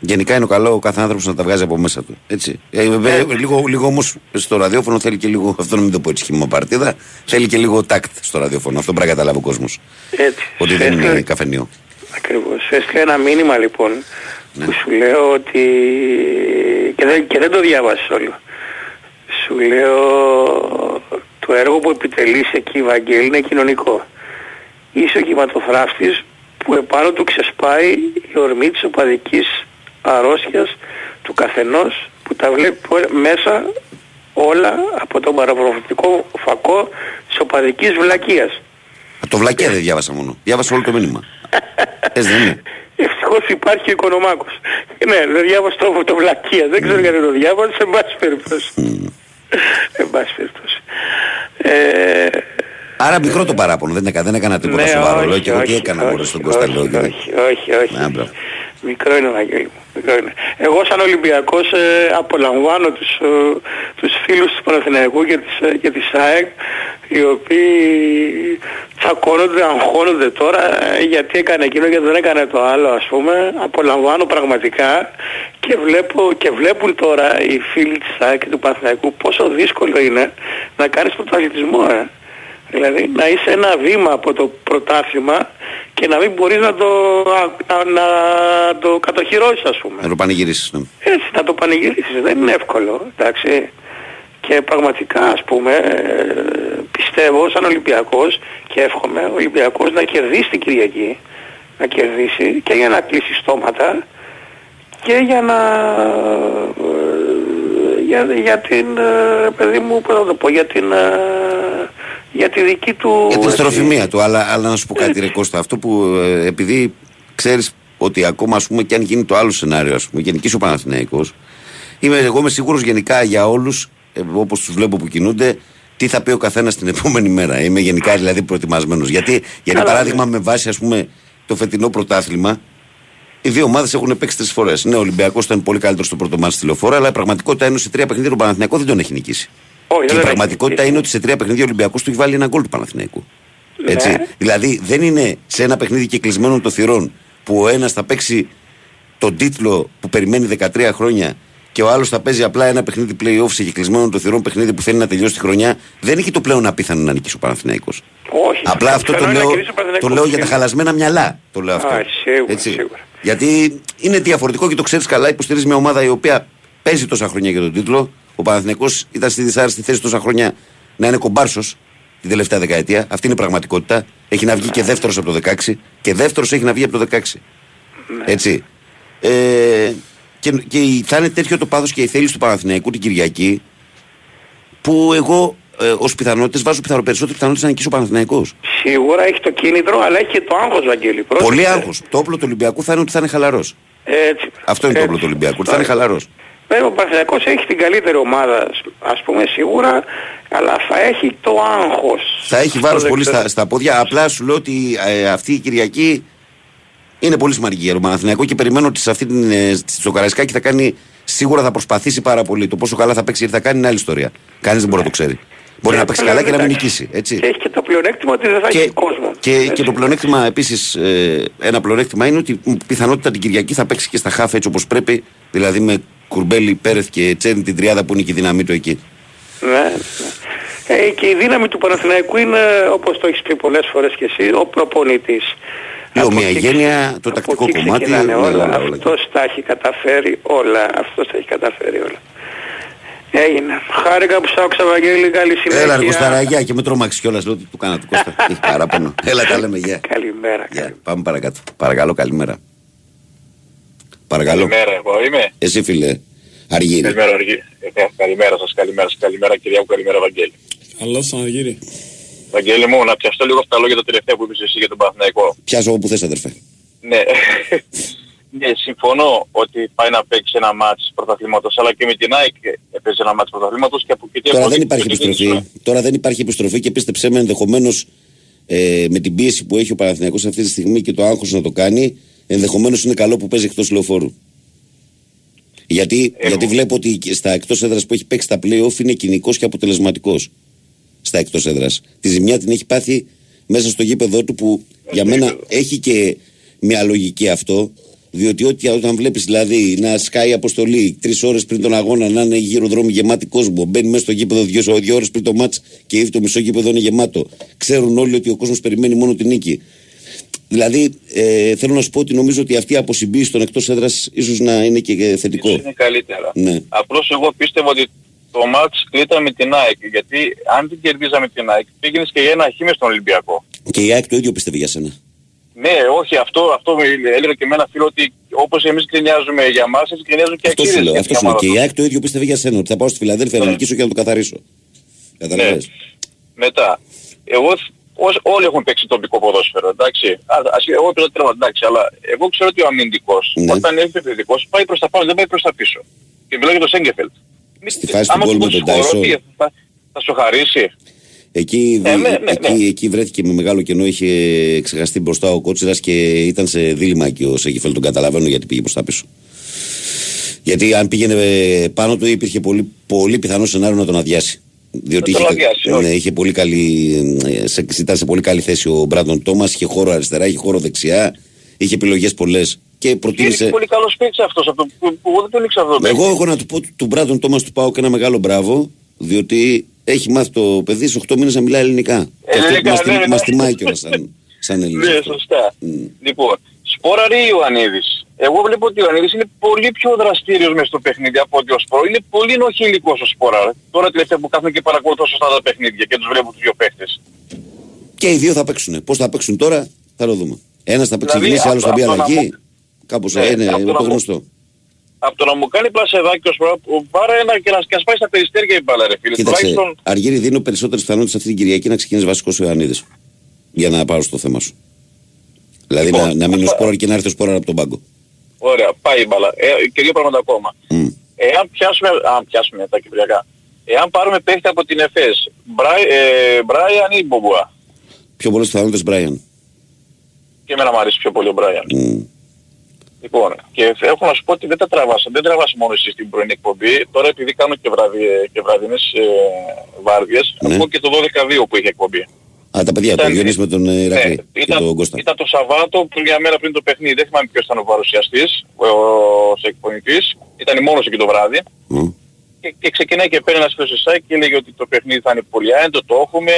S2: Γενικά είναι καλό ο κάθε άνθρωπος να τα βγάζει από μέσα του. Έτσι. Ε, βέβαια, λίγο λίγο όμως στο ραδιόφωνο θέλει και λίγο. Αυτό να μην το πω έτσι χύμα παρτίδα. Θέλει και λίγο τάκτ στο ραδιόφωνο. Αυτό πρέπει να καταλάβει ο κόσμος.
S8: Έτσι.
S2: Ότι
S8: Σου
S2: δεν
S8: έστειλε-
S2: είναι καφενείο.
S8: Ακριβώς. Σου έστειλε ένα μήνυμα λοιπόν που σου λέω ότι και δεν, και δεν το διάβασες όλο. Σου λέω το έργο που επιτελείς εκεί Βαγγέλη είναι κοινωνικό. Είσαι ο κυματοφράφτης που επάνω του ξεσπάει η ορμή της οπαδικής αρρώστιας του καθενός που τα βλέπει μέσα όλα από τον παραπροφητικό φακό της οπαδικής βλακείας.
S2: Α, Το βλακιά δεν διάβασα μόνο. Διάβασα όλο το μήνυμα. Έτσι δεν είναι.
S8: Ευτυχώς υπάρχει ο Οικονομάκος. Ναι, δεν διάβασα το, το βλακεία. Δεν ξέρω γιατί το διάβασα, σε πάση περιπτώσει. Εν πάση περιπτώσει. Ε,
S2: Άρα μικρό το παράπονο. Δεν έκανα, δεν έκανα τίποτα
S8: ναι,
S2: σοβαρό.
S8: όχι,
S2: Λέω και εγώ τι
S8: όχι,
S2: έκανα
S8: όχι,
S2: μόνο στον Κώστα.
S8: όχι,
S2: λέω και δεν-
S8: όχι, όχι, όχι.
S2: Α, μπράβο.
S8: Μικρό είναι Βαγγέλη μου. Μικρό είναι. Εγώ σαν Ολυμπιακός ε, απολαμβάνω τους, ε, τους φίλους του Παναθηναϊκού και της, ε, και της ΑΕΚ οι οποίοι τσακώνονται, αγχώνονται τώρα ε, γιατί έκανε εκείνο και δεν έκανε το άλλο ας πούμε. Απολαμβάνω πραγματικά και, βλέπω, και βλέπουν τώρα οι φίλοι της ΑΕΚ και του Παναθηναϊκού πόσο δύσκολο είναι να κάνεις πρωταθλητισμό. Ε. Δηλαδή να είσαι ένα βήμα από το πρωτάθλημα και να μην μπορείς να το, να, να το κατοχυρώσεις ας πούμε.
S2: Να το πανηγυρίσεις. Ναι.
S8: Έτσι να το πανηγυρίσεις. Δεν είναι εύκολο. Εντάξει. Και πραγματικά ας πούμε ε, πιστεύω σαν Ολυμπιακός και εύχομαι ο Ολυμπιακός να κερδίσει την Κυριακή. Να κερδίσει και για να κλείσει στόματα και για να ε, για, για την ε, παιδί μου πώς να το πω για την ε, για τη δική του
S2: Για την
S8: έτσι,
S2: στροφημία του. Αλλά, αλλά να σου πω κάτι, ρε Κώστα, αυτό που ε, επειδή ξέρεις ότι ακόμα ας πούμε και αν γίνει το άλλο σενάριο, ας πούμε, γενικής ο Παναθηναϊκός, είμαι, εγώ είμαι σίγουρος γενικά για όλους, ε, όπως τους βλέπω που κινούνται, τι θα πει ο καθένας την επόμενη μέρα. Είμαι γενικά δηλαδή προετοιμασμένος. Γιατί, γιατί
S8: Καλά,
S2: παράδειγμα, με βάση ας πούμε, το φετινό πρωτάθλημα, οι δύο ομάδες έχουν παίξει τρεις φορές. Ναι, ο Ολυμπιακός ήταν πολύ καλύτερος στο πρώτο μάτι στη λεωφόρα, αλλά η πραγματικότητα είναι ότι σε τρία παιχνίδια τον Παναθηναϊκός δεν τον έχει νικήσει.
S8: Όχι,
S2: και η
S8: δεν έχει
S2: πραγματικότητα
S8: νικήσει.
S2: είναι ότι σε τρία παιχνίδια ο Ολυμπιακός του έχει βάλει ένα γκολ του Παναθηναϊκού.
S8: Ναι.
S2: Έτσι. Δηλαδή δεν είναι σε ένα παιχνίδι και κλεισμένων των θυρών που ο ένας θα παίξει τον τίτλο που περιμένει 13 χρόνια και ο άλλος θα παίζει απλά ένα παιχνίδι playoff σε κυκλισμένο των θυρών παιχνίδι που θέλει να τελειώσει τη χρονιά. Δεν έχει το πλέον απίθανο να νικήσει ο Παναθηναϊκός.
S8: Όχι.
S2: Απλά αυτό το
S8: πιθανό είναι να
S2: λέω,
S8: κερδίσει ο Παναθηναϊκός.
S2: το λέω για τα χαλασμένα μυαλά. Το λέω αυτό.
S8: Α, σίγουρα, σίγουρα.
S2: Γιατί είναι διαφορετικό και το ξέρεις καλά. Υποστηρίζεις μια ομάδα η οποία παίζει τόσα χρόνια για τον τίτλο. Ο Παναθηναϊκός ήταν στη δυσάρεστη θέση τόσα χρόνια να είναι κομπάρσος την τελευταία δεκαετία. Αυτή είναι η πραγματικότητα. Έχει να βγει και δεύτερος από το 16 και δεύτερος έχει να βγει από το 16. Έτσι. Ε, και, και θα είναι τέτοιο το πάθος και η θέληση του Παναθηναϊκού την Κυριακή που εγώ ε, ως πιθανότητες βάζω πιθανό, περισσότερε πιθανότητε να νικήσει ο Παναθηναϊκός.
S8: Σίγουρα έχει το κίνητρο, αλλά έχει και το άγχος, Βαγγέλη. Πρόσεξε.
S2: Πολύ άγχος. Το όπλο του Ολυμπιακού θα είναι ότι θα είναι χαλαρός.
S8: Έτσι.
S2: Αυτό είναι το
S8: Έτσι.
S2: όπλο του Ολυμπιακού. ότι Θα
S8: Αυτό
S2: είναι χαλαρός.
S8: Βέβαια ο Παναθηναϊκός έχει την καλύτερη ομάδα, ας πούμε σίγουρα, αλλά θα έχει το άγχος.
S2: Θα έχει
S8: Αυτό
S2: βάρος
S8: δεν
S2: πολύ
S8: ξέρω.
S2: στα, στα πόδια. Απλά σου λέω ότι ε, αυτή η Κυριακή είναι πολύ σημαντική για τον Παναθηναϊκό και περιμένω ότι σε αυτή την ε, στη- στο Καραϊσκάκι θα κάνει Σίγουρα θα προσπαθήσει πάρα πολύ. Το πόσο καλά θα παίξει ή θα κάνει είναι άλλη ιστορία. Κανείς δεν μπορεί να το ξέρει. Μπορεί
S8: Και
S2: να παίξει
S8: πλέον,
S2: καλά και να μην
S8: εντάξει.
S2: νικήσει. Έτσι.
S8: Και έχει και το πλεονέκτημα ότι δεν θα έχει
S2: Και,
S8: κόσμο.
S2: και,
S8: Έτσι.
S2: και το πλεονέκτημα επίσης, ένα πλεονέκτημα είναι ότι μ, πιθανότητα την Κυριακή θα παίξει και στα χάφ έτσι όπως πρέπει. Δηλαδή με Κουρμπέλη, Πέρεθ και Τσέρνη την τριάδα που είναι και η δύναμή του εκεί.
S8: Ναι, ναι. Ε, και η δύναμη του Παναθηναϊκού είναι, όπως το έχεις πει πολλές φορές και εσύ, ο προπονητής.
S2: Η
S8: Από
S2: ομοιαγένεια,
S8: εκεί-
S2: το
S8: από
S2: τακτικό
S8: εκεί
S2: κομμάτι,
S8: ξεκινάνε
S2: όλα,
S8: όλα.
S2: όλα, όλα.
S8: Αυτός τα έχει καταφέρει όλα. Αυτός τα έχει καταφέρει όλα. Έγινε. Χάρηκα που σ' άκουσα Βαγγέλη. Καλή συνέχεια.
S2: Έλα, ρε Κωνσταραγιά και με τρόμαξες κιόλας. Λέω ότι του κάνα του Κώστα. Έχει παράπονο. Έλα, τα λέμε, γεια.
S8: Καλημέρα.
S2: Γεια. Πάμε παρακάτω. Παρακαλώ, καλημέρα. Παρακαλώ.
S9: Καλημέρα, εγώ είμαι.
S2: Εσύ, φίλε, Αργύρι.
S9: Καλημέρα, Αργή. Ε, καλημέρα σας, καλημέρα σας, καλημέρα κυρία μου, καλημέρα Βαγγέλη.
S3: Καλό σαν Αργύρι.
S9: Βαγγέλη μου, να πιαστώ λίγο αυτά τα λόγια τα τελευταία που είπες εσύ για τον Παναθηναϊκό.
S2: Πιάσω όπου θες, αδερφέ.
S9: Ναι. ναι, συμφωνώ ότι πάει να παίξει ένα μάτς πρωταθλήματος, αλλά και με την ΑΕΚ έπαιζε ένα μάτς πρωταθλήματος και από εκεί
S2: Τώρα
S9: από
S2: δεν
S9: εκεί
S2: υπάρχει
S9: ξεκινήσουμε.
S2: επιστροφή. Τώρα δεν υπάρχει επιστροφή και πίστεψέ με ενδεχομένως ε, με την πίεση που έχει ο Παναθηναϊκός αυτή τη στιγμή και το άγχος να το κάνει, ενδεχομένως είναι καλό που παίζει εκτός λεωφόρου. Γιατί,
S9: Ε,
S2: γιατί βλέπω ότι και στα εκτός έδρας που έχει παίξει τα playoff είναι κοινικός και αποτελεσματικός. Στα εκτός έδρας. Τη ζημιά την έχει πάθει μέσα στο γήπεδο του που για μένα έχει και μια λογική αυτό. Διότι ό,τι όταν βλέπεις δηλαδή να σκάει αποστολή τρεις ώρες πριν τον αγώνα, να είναι γύρω δρόμοι γεμάτοι κόσμο, μπαίνει μέσα στο γήπεδο δύο, δύο ώρες πριν το μάτς και ήδη το μισό γήπεδο είναι γεμάτο. Ξέρουν όλοι ότι ο κόσμος περιμένει μόνο την νίκη. Δηλαδή, ε, θέλω να σου πω ότι νομίζω ότι αυτή η αποσυμπίεση των εκτός έδρας ίσως να είναι και θετικό.
S9: Είναι καλύτερα.
S2: Ναι.
S9: Απλώς εγώ πίστευα ότι το μάτς κλείταν με την ΑΕΚ, γιατί αν την κερδίζαμε την ΑΕΚ, πήγαινες και για ένα χ μες στον Ολυμπιακό.
S2: Και η ΑΕΚ το ίδιο πίστευε για σένα.
S9: Ναι, όχι, αυτό, αυτό με- έλεγα και με ένα φίλο ότι όπως εμείς γκρινιάζουμε για μας, έτσι γκρινιάζουν και
S2: Αυτό
S9: εκείνες
S2: σου λέω.
S9: για
S2: Αυτό
S9: την
S2: σου λέω.
S9: ομάδα
S2: Και η
S9: τους.
S2: ΑΕΚ το ίδιο πίστευε για σένα. Ότι θα πάω στη Φιλαδέλφια να
S9: Ναι.
S2: νικήσω και να το καθαρίσω. Καταλαβες.
S9: Μετά, εγώ, ως, όλοι έχουν παίξει τοπικό ποδόσφαιρο, εντάξει. Α, ας, εγώ παίζα τρέμα, εντάξει, αλλά εγώ ξέρω ότι ο αμυντικός,
S2: Ναι.
S9: όταν έρθει επιθετικός, πάει προς τα πάνω, δεν πάει προς τα πίσω. Και μιλάω για το Σέγκεφελτ.
S2: Στη φάση του
S9: Άμα
S2: γκολ
S9: του
S2: με
S9: δώσεις
S2: τον
S9: χώρο,
S2: Τάισον.
S9: τι, Θα, θα σου χαρίσει.
S2: Εκεί,
S9: Ε, ναι, ναι,
S2: εκεί,
S9: ναι.
S2: εκεί βρέθηκε με μεγάλο κενό. Είχε ξεχαστεί μπροστά ο Κότσιρας και ήταν σε δίλημα εκεί ο Σέγγεφελ. Τον καταλαβαίνω γιατί πήγε προς τα πίσω. Γιατί αν πήγαινε πάνω του υπήρχε πολύ, πολύ πιθανό σενάριο να τον αδειάσει. Διότι
S9: Να
S2: είχε,
S9: τον αδειάσει, όχι.
S2: ναι, είχε πολύ καλή, ε, σε, ήταν σε πολύ καλή θέση ο Μπράντον Τόμας. Είχε χώρο αριστερά, είχε χώρο δεξιά. Είχε επιλογές πολλές. Και
S9: Είναι
S2: προτίμησε.
S9: πολύ καλός παίκτης αυτός, αυτό, που, που εγώ δεν τον ήξερα αυτό. το παίκτη.
S2: Εγώ έχω να του πω του Μπράντον Τόμας του πάω και ένα μεγάλο μπράβο. Διότι έχει μάθει το παιδί σε 8 μήνες να μιλάει ελληνικά. Και αυτό
S9: Ελληνικά,
S2: μας, τιμ-
S9: ναι, ναι.
S2: μας τιμάει κιόλας σαν, σαν Έλληνες
S9: Ναι,
S2: αυτό.
S9: σωστά.
S2: Μμ.
S9: Λοιπόν, σπόρα ρε Ιωαννίδης; Εγώ βλέπω ότι ο Ιωαννίδης είναι πολύ πιο δραστήριος μες στο παιχνίδι από ότι ο Σπόρα. Είναι πολύ ενοχηλικός ο Σπόρα. ρε. Τώρα τελευταία που κάθομαι και παρακολουθώ σωστά τα παιχνίδια και τους βλέπω τους δύο παίχτες.
S2: Και οι δύο θα παίξουν. Πώς θα παίξουν τώρα θα το δούμε. Ένας θα παίξει
S9: Δηλαδή,
S2: δηλαδή, άλλος θα
S9: αυτό-
S2: μπει
S9: αυτό να
S2: αλλαγή.
S9: μου-
S2: Κάπως
S9: Ναι,
S2: είναι
S9: αυτό να
S2: το
S9: μου-
S2: γνωστό.
S9: Από το να μου κάνει πλασεδάκι ο Σπόρα, πάρε ένα και να και ας πάει στα περιστέρια η μπάλα ρε φίλε.
S2: Κοίταξε,
S9: Τουλάχιστον
S2: Αργύρι δίνω περισσότερες πιθανότητες αυτή την Κυριακή να ξεκινήσεις βασικός ο Ιωαννίδης. Για να πάρω στο θέμα σου. Δηλαδή
S9: Λοιπόν,
S2: να, να μείνει ο
S9: αυτό-
S2: Σπόρα και να έρθει ο Σπόρα από τον πάγκο.
S9: Ωραία, πάει η μπάλα. Ε, και δύο πράγματα ακόμα.
S2: Μμ.
S9: Εάν πιάσουμε, αν πιάσουμε τα κυπριακά, εάν πάρουμε παίχτη από την ΕΦΕΣ, Μπράιαν ή Μπομπουά.
S2: Πιο πολλές πιθανότητες Μπράιαν.
S9: Και εμένα μου αρέσει πιο πολύ ο Μπράιαν.
S2: Μμ.
S9: Λοιπόν, και έχω να σου πω ότι δεν τα τραβάσα. Δεν τραβάς μόνο εσύ στην πρωινή εκπομπή. Τώρα επειδή κάνω και, βραδι, και βραδινές ε, βάρδιες,
S2: Ναι.
S9: ακούω και το 12-2 που είχε εκπομπή.
S2: Α, τα παιδιά, το
S9: Ήταν-
S2: Γιονίς με τον ε, Ηρακλή
S9: Ναι,
S2: και τον Κώστα.
S9: ήταν το Σαββάτο που μια μέρα πριν το παιχνίδι. Δεν θυμάμαι ποιος ήταν ο παρουσιαστής, ο, ο εκπονητής. Ήταν μόνος εκεί το βράδυ.
S2: Μμ.
S9: Και, και ξεκινάει και παίρνει ένας φίλος της ΑΕΚ και έλεγε ότι το παιχνίδι θα είναι πολύ έντο, το έχουμε,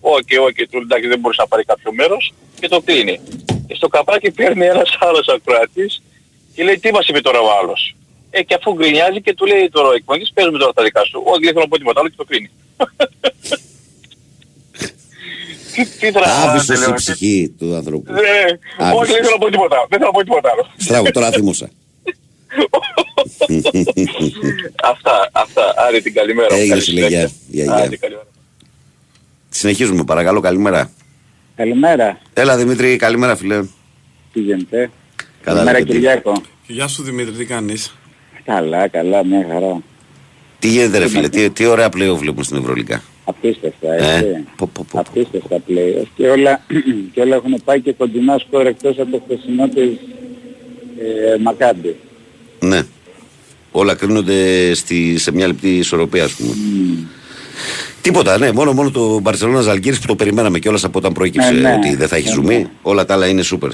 S9: ΟΚ, ΟΚ, του εντάξει δεν μπορείς να πάρει κάποιο μέρος και το κλείνει. Και στο καπάκι παίρνει ένας άλλος ακροατής και λέει τι μας είπε τώρα ο άλλος; Ε, και αφού γκρινιάζει και του λέει τώρα ο εκφωνητής παίζουμε τώρα τα δικά σου. Όχι δεν θέλω να πω τίποτα άλλο και το κλείνει. Τι, τι τραβάτε,
S2: Άβυσσος
S9: λέω,
S2: η
S9: τι-
S2: ψυχή του ανθρώπου.
S9: Ναι,
S2: Άβυσσος.
S9: όχι δεν θέλω να πω τίποτα άλλο. Δεν θέλω να πω τίποτα άλλο.
S2: Στράβο, τώρα θύμωσα.
S9: αυτά, αυτά. Άρη την καλημέρα.
S2: Έγινε,
S9: Καλή
S2: φίλε, γεια.
S9: συνέχεια.
S2: Γεια, γεια.
S9: Άντε, καλημέρα.
S2: Συνεχίζουμε, παρακαλώ, καλημέρα.
S10: Καλημέρα.
S2: Έλα Δημήτρη, καλημέρα φίλε.
S10: Τι γίνεται;
S2: Καλά,
S10: Καλημέρα
S2: ρε, παιδί.
S10: Κυριάκο.
S3: Γεια σου Δημήτρη, τι κάνεις;
S10: Καλά, καλά, μια χαρά.
S2: Τι γίνεται ρε φίλε, τι, τι ωραία πλέον βλέπουμε στην Ευρωλικά.
S10: Απίστευτα,
S2: Ε,
S10: έτσι.
S2: πω, πω, πω.
S10: Απίστευτα πλέον. Και όλα, και όλα έχουν πάει και κοντινά σκορ εκτός από το χθεσινό της ε, Μακάμπη.
S2: Ναι. Όλα κρίνονται στη, σε μια λεπτή ισορροπία, ας πούμε. Τίποτα, ναι. Μόνο, μόνο το Μπαρσελόνα Ζαλγκύρη που το περιμέναμε κιόλας από όταν προέκυψε
S10: Ναι, ναι.
S2: ότι δεν θα έχει
S10: Ναι,
S2: ζουμί.
S10: ναι.
S2: Όλα τα άλλα είναι σούπερ.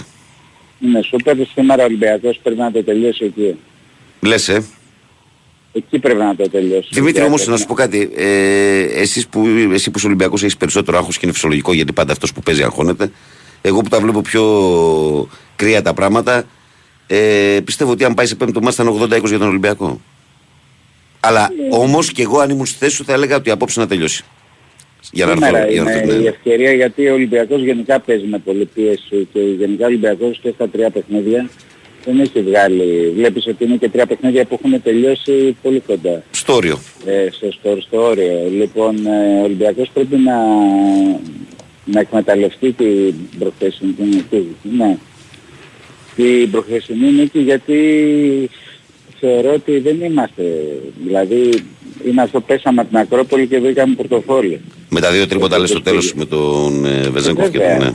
S10: Είναι σούπερ. Σήμερα ο Ολυμπιακός πρέπει να το τελειώσει εκεί.
S2: Λες, ε.
S10: Εκεί πρέπει να το τελειώσει.
S2: Δημήτρη, όμως,
S10: Γιατί
S2: να σου πω κάτι. Ε, εσείς που, εσύ που είσαι Ολυμπιακός έχεις περισσότερο άγχος και είναι φυσιολογικό γιατί πάντα αυτός που παίζει αγχώνεται. Εγώ που τα βλέπω πιο κρύα τα πράγματα, ε, πιστεύω ότι αν πάει σε πέμπτο μάτι θα είναι 80-20 για τον Ολυμπιακό. Αλλά όμως και εγώ, αν ήμουν στη θέση σου, θα έλεγα ότι απόψε να τελειώσει. Για να
S10: Σήμερα
S2: έρθω. Για να
S10: είναι
S2: έρθω, ναι.
S10: η ευκαιρία γιατί ο Ολυμπιακός γενικά παίζει με πολλή πίεση και γενικά ο Ολυμπιακός και στα τρία παιχνίδια δεν έχει βγάλει. Βλέπεις ότι είναι και τρία παιχνίδια που έχουν τελειώσει πολύ κοντά.
S2: Στο όριο.
S10: Ε, στο, στο, στο όριο. Λοιπόν, ε, ο Ολυμπιακός πρέπει να, να εκμεταλλευτεί την προχθεσινή νίκη. Ναι. Την προχθεσινή νίκη γιατί θεωρώ ότι δεν είμαστε. Δηλαδή, είναι αυτό πέσαμε από την Ακρόπολη και βρήκαμε πορτοφόλι.
S2: Με τα δύο τρίποτα λες στο τέλος με τον ε, Βεζέγκοφ και
S10: Βέβαια.
S2: τον. Ναι.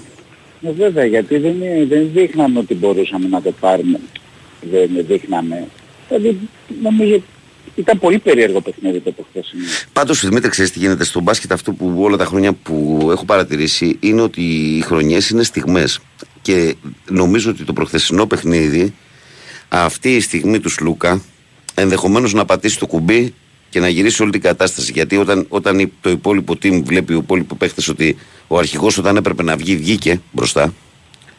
S10: Ε, βέβαια, γιατί δεν, είναι- δεν δείχναμε ότι μπορούσαμε να το πάρουμε. Δεν δείχναμε. Δηλαδή, νομίζω ήταν πολύ περίεργο παιχνίδι το προχθεσινό.
S2: Πάντως, Δημήτρης, ξέρεις τι γίνεται στο μπάσκετ. Αυτό που όλα τα χρόνια που έχω παρατηρήσει είναι ότι οι χρονιές είναι στιγμές. Και νομίζω ότι το προχθεσινό παιχνίδι, αυτή η στιγμή τους Σλούκα, ενδεχομένως να πατήσει το κουμπί και να γυρίσει όλη την κατάσταση. Γιατί όταν, όταν η- το υπόλοιπο team βλέπει ο υπόλοιπο παίχτες ότι ο αρχηγός όταν έπρεπε να βγει, βγήκε μπροστά.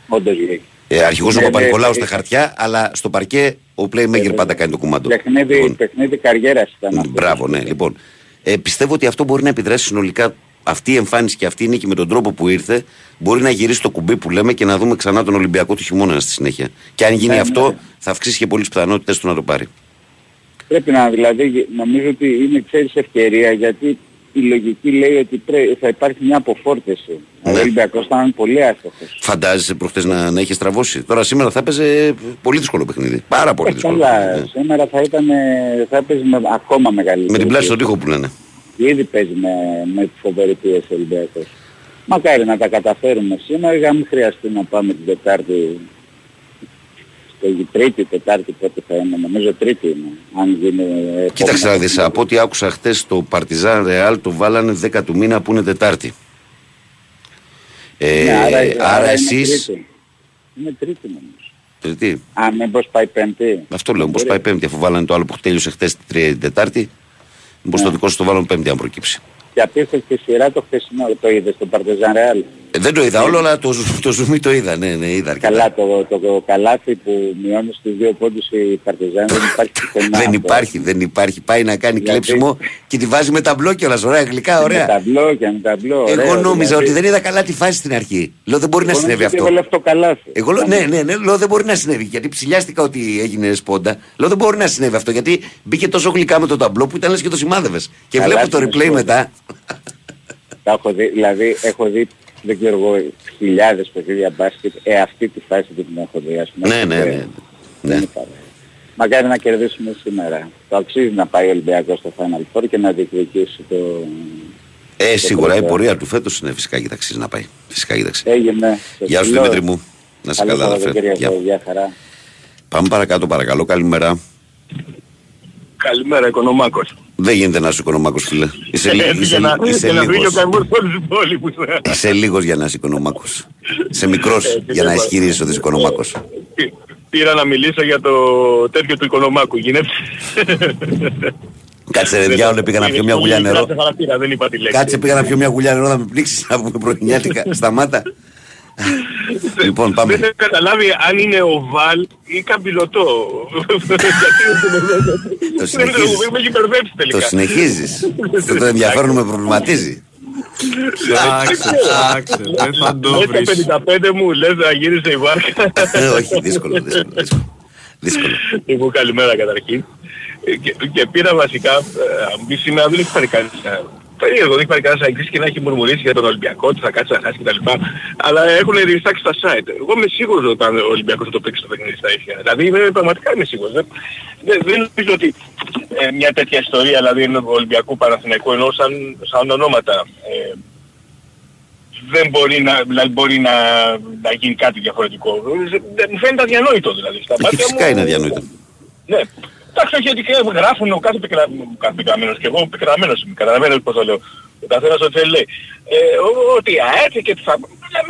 S10: Όντως λέει.
S2: Ε, αρχηγός
S10: Ναι,
S2: ο
S10: ναι,
S2: Παπα-Νικολάου
S10: ναι.
S2: στα χαρτιά, αλλά στο παρκέ ο playmaker πάντα κάνει το κουμάντο.
S10: Παιχνίδι,
S2: Λοιπόν,
S10: παιχνίδι καριέρας ήταν αυτό.
S2: Μπράβο, ναι. Λοιπόν, ε, πιστεύω ότι αυτό μπορεί να επιδράσει συνολικά αυτή η εμφάνιση και αυτή η νίκη με τον τρόπο που ήρθε. Μπορεί να γυρίσει το κουμπί που λέμε και να δούμε ξανά τον Ολυμπιακό του χειμώνα στη συνέχεια. Και αν γίνει
S10: Ναι,
S2: αυτό,
S10: ναι.
S2: θα αυξήσει και πολλές πιθανότητες του να το πάρει.
S10: Πρέπει να, δηλαδή, νομίζω ότι είναι, ξέρεις, ευκαιρία γιατί η λογική λέει ότι πρέ, θα υπάρχει μια αποφόρτεση.
S2: Ναι.
S10: Ο Ολυμπιακός θα είναι πολύ άστοχος.
S2: Φαντάζεσαι προχθές να, να είχε στραβώσει. Τώρα σήμερα θα έπαιζε πολύ δύσκολο παιχνίδι. Πάρα πολύ
S10: Ε,
S2: δύσκολο.
S10: καλά,
S2: παιχνίδι, ναι.
S10: σήμερα θα ήταν, ε, θα έπαιζε με ακόμα μεγαλύτερη.
S2: Με την πλάση στον
S10: πίεση.
S2: τοίχο που λένε.
S10: Ήδη παίζει με, με φοβερή πίεση ο Ολυμπιακός. Μακάρι να τα καταφέρουμε σήμερα για να μην χρειαστεί να πάμε την Τετάρτη στο Τρίτη, Τετάρτη πότε θα είναι, νομίζω Τρίτη είναι, αν γίνει... ε,
S2: Κοίταξε να
S10: επόμενα
S2: δεις, από ό,τι άκουσα χτες το Παρτιζάν Ρεάλ το βάλανε 10 του μήνα που είναι Τετάρτη. Ε,
S10: Ναι, άρα,
S2: άρα,
S10: είναι
S2: εσείς...
S10: Τρίτη. Είναι Τρίτη νομίζω.
S2: Τρίτη.
S10: Α, μήπως πάει Πέμπτη.
S2: Αυτό λέω, πως
S10: Μπορεί.
S2: πάει Πέμπτη, αφού βάλανε το άλλο που τέλειωσε χτες τη Τρία- Τετάρτη. Μήπως
S10: Ναι.
S2: το δικό σου το βάλουν Πέμπτη αν προκύψει.
S10: Και απίστευτη σειρά το χθεσινό, το είδες, το Παρτεζάν Ρεάλ.
S2: Ε, δεν το είδα όλο, αλλά το, ζου- το ζουμί το είδα. Ναι, ναι, είδα αρκετά.
S10: Καλά, το, το, το καλάθι που μειώνεις στους δύο πόντους η Παρτεζάν δεν υπάρχει πουθενά.
S2: δεν
S10: αυτό.
S2: υπάρχει, δεν υπάρχει. Πάει να κάνει
S10: Γιατί-
S2: κλέψιμο και τη βάζει με ταμπλό κιόλας. Ωραία, γλυκά,
S10: Με
S2: ωραία.
S10: ταμπλό και με ταμπλό.
S2: Εγώ
S10: ωραίο,
S2: νόμιζα
S10: δηλαδή.
S2: ότι δεν είδα καλά τη φάση στην αρχή. Λέω δεν μπορεί να
S10: Εγώ
S2: συνέβη
S10: νόμιζα ότι
S2: αυτό.
S10: έβαλε αυτό καλάθι.
S2: Εγώ λέω, ναι, ναι, ναι, λέω δεν μπορεί να συνέβη. Γιατί ψηλιάστηκα ότι έγινε σπόντα. Λέω δεν μπορεί να συνέβη αυτό. Γιατί μπήκε τόσο γλυκά με το ταμπλό που ήταν λες και το σημάδευες. Και
S10: Καλά,
S2: βλέπω το
S10: είναι
S2: replay
S10: σπόντα.
S2: μετά.
S10: Τα έχω δει, δηλαδή έχω δει, δεν ξέρω εγώ, χιλιάδες παιχνίδια μπάσκετ. Ε, αυτή τη φάση δεν την έχω δει, ας πούμε.
S2: ναι, ναι,
S10: Ε,
S2: ναι.
S10: δεν
S2: ναι.
S10: υπάρχει. Μακάρι να κερδίσουμε σήμερα. Το αξίζει να πάει ο Ολυμπιακός στο Final Four και να διεκδικήσει το...
S2: Ε, σίγουρα η
S10: τελευταίο.
S2: πορεία του φέτος είναι φυσικά και ταξίζει να πάει. Φυσικά και ταξίζει.
S10: Έγινε.
S2: Γεια σου Δημήτρη μου. Να σε
S10: Καλό
S2: καλά, αδερφέ.
S10: Σαββατοκύριακο.
S2: Γεια.
S10: Γεια χαρά.
S2: Πάμε παρακάτω, παρακαλώ. Καλημέρα.
S11: Καλημέρα, Οικονομάκος.
S2: Δεν γίνεται να είσαι οικονομάκο, φίλε. Είσαι, λι-
S11: Έτσι
S2: είσαι,
S11: για να,
S2: είσαι
S11: για να φύγει ο
S2: λίγος.
S11: καημός όλους τους υπόλοιπους.
S2: Είσαι λίγος για να είσαι οικονομάκος. Είσαι μικρός
S11: Έτσι,
S2: για να
S11: δεν
S2: ισχυρίζεσαι ότι είσαι οικονομάκος.
S11: Πή- Πήρα να μιλήσω για το τέτοιο του Οικονομάκου. Γίνεται.
S2: Κάτσε ρε διάολε, πήγα να πιω μια γουλιά νερό.
S11: Κάτσε χαρακτήρα, δεν είπα τη λέξη.
S2: Κάτσε πήγα να πιω μια γουλιά νερό να με πλήξεις να πούμε πρωινιάτικα. Σταμάτα. λοιπόν, πάμε.
S11: Δεν έχω καταλάβει αν είναι ο Βαλ ή καμπυλωτό.
S2: Το συνεχίζεις.
S11: Με έχει μπερδέψει τελικά.
S2: Το συνεχίζεις. Αυτό το ενδιαφέρον με προβληματίζει.
S3: Εντάξει, εντάξει, δεν θα το βρεις.
S11: Έτσι 55 μου λες να γύρισε η βάρκα.
S2: Ε, Όχι, δύσκολο, δύσκολο. δύσκολο. Δύσκολο.
S11: Λοιπόν, καλημέρα καταρχήν. Ε, Και, και πήρα βασικά, ε, αν πει σήμερα δεν έχει πάρει κανείς, ε, περίεργο, δεν έχει πάρει κανένας αγγλής και να έχει μουρμουρίσει για τον Ολυμπιακό, ότι θα κάτσει να χάσει κτλ. Αλλά έχουν ριστάξει στα site. Εγώ είμαι σίγουρος ότι αν ο Ολυμπιακός θα το παίξει το παιχνίδι στα ίσια. Δηλαδή είμαι, πραγματικά είμαι σίγουρος. Δεν, δεν, δεν νομίζω ότι ε, μια τέτοια ιστορία, δηλαδή είναι ο Ολυμπιακού Παναθηναϊκού ενώ σαν, σαν ονόματα, ε, δεν μπορεί να, δηλαδή μπορεί να, να γίνει κάτι διαφορετικό. Δεν- Μου φαίνεται αδιανόητο δηλαδή. Στα
S2: Όχι,
S11: μάτια
S2: φυσικά
S11: μου-
S2: είναι αδιανόητο.
S11: ναι. Εντάξει, όχι ότι και γράφουν ο κάθε πικρα- κάθε πικραμένος και εγώ πικραμένος είμαι, καταλαβαίνετε πώς το λέω. Ο καθένας ό,τι θέλει λέει. Ε, ο- ότι αέρθει και θα... δεν,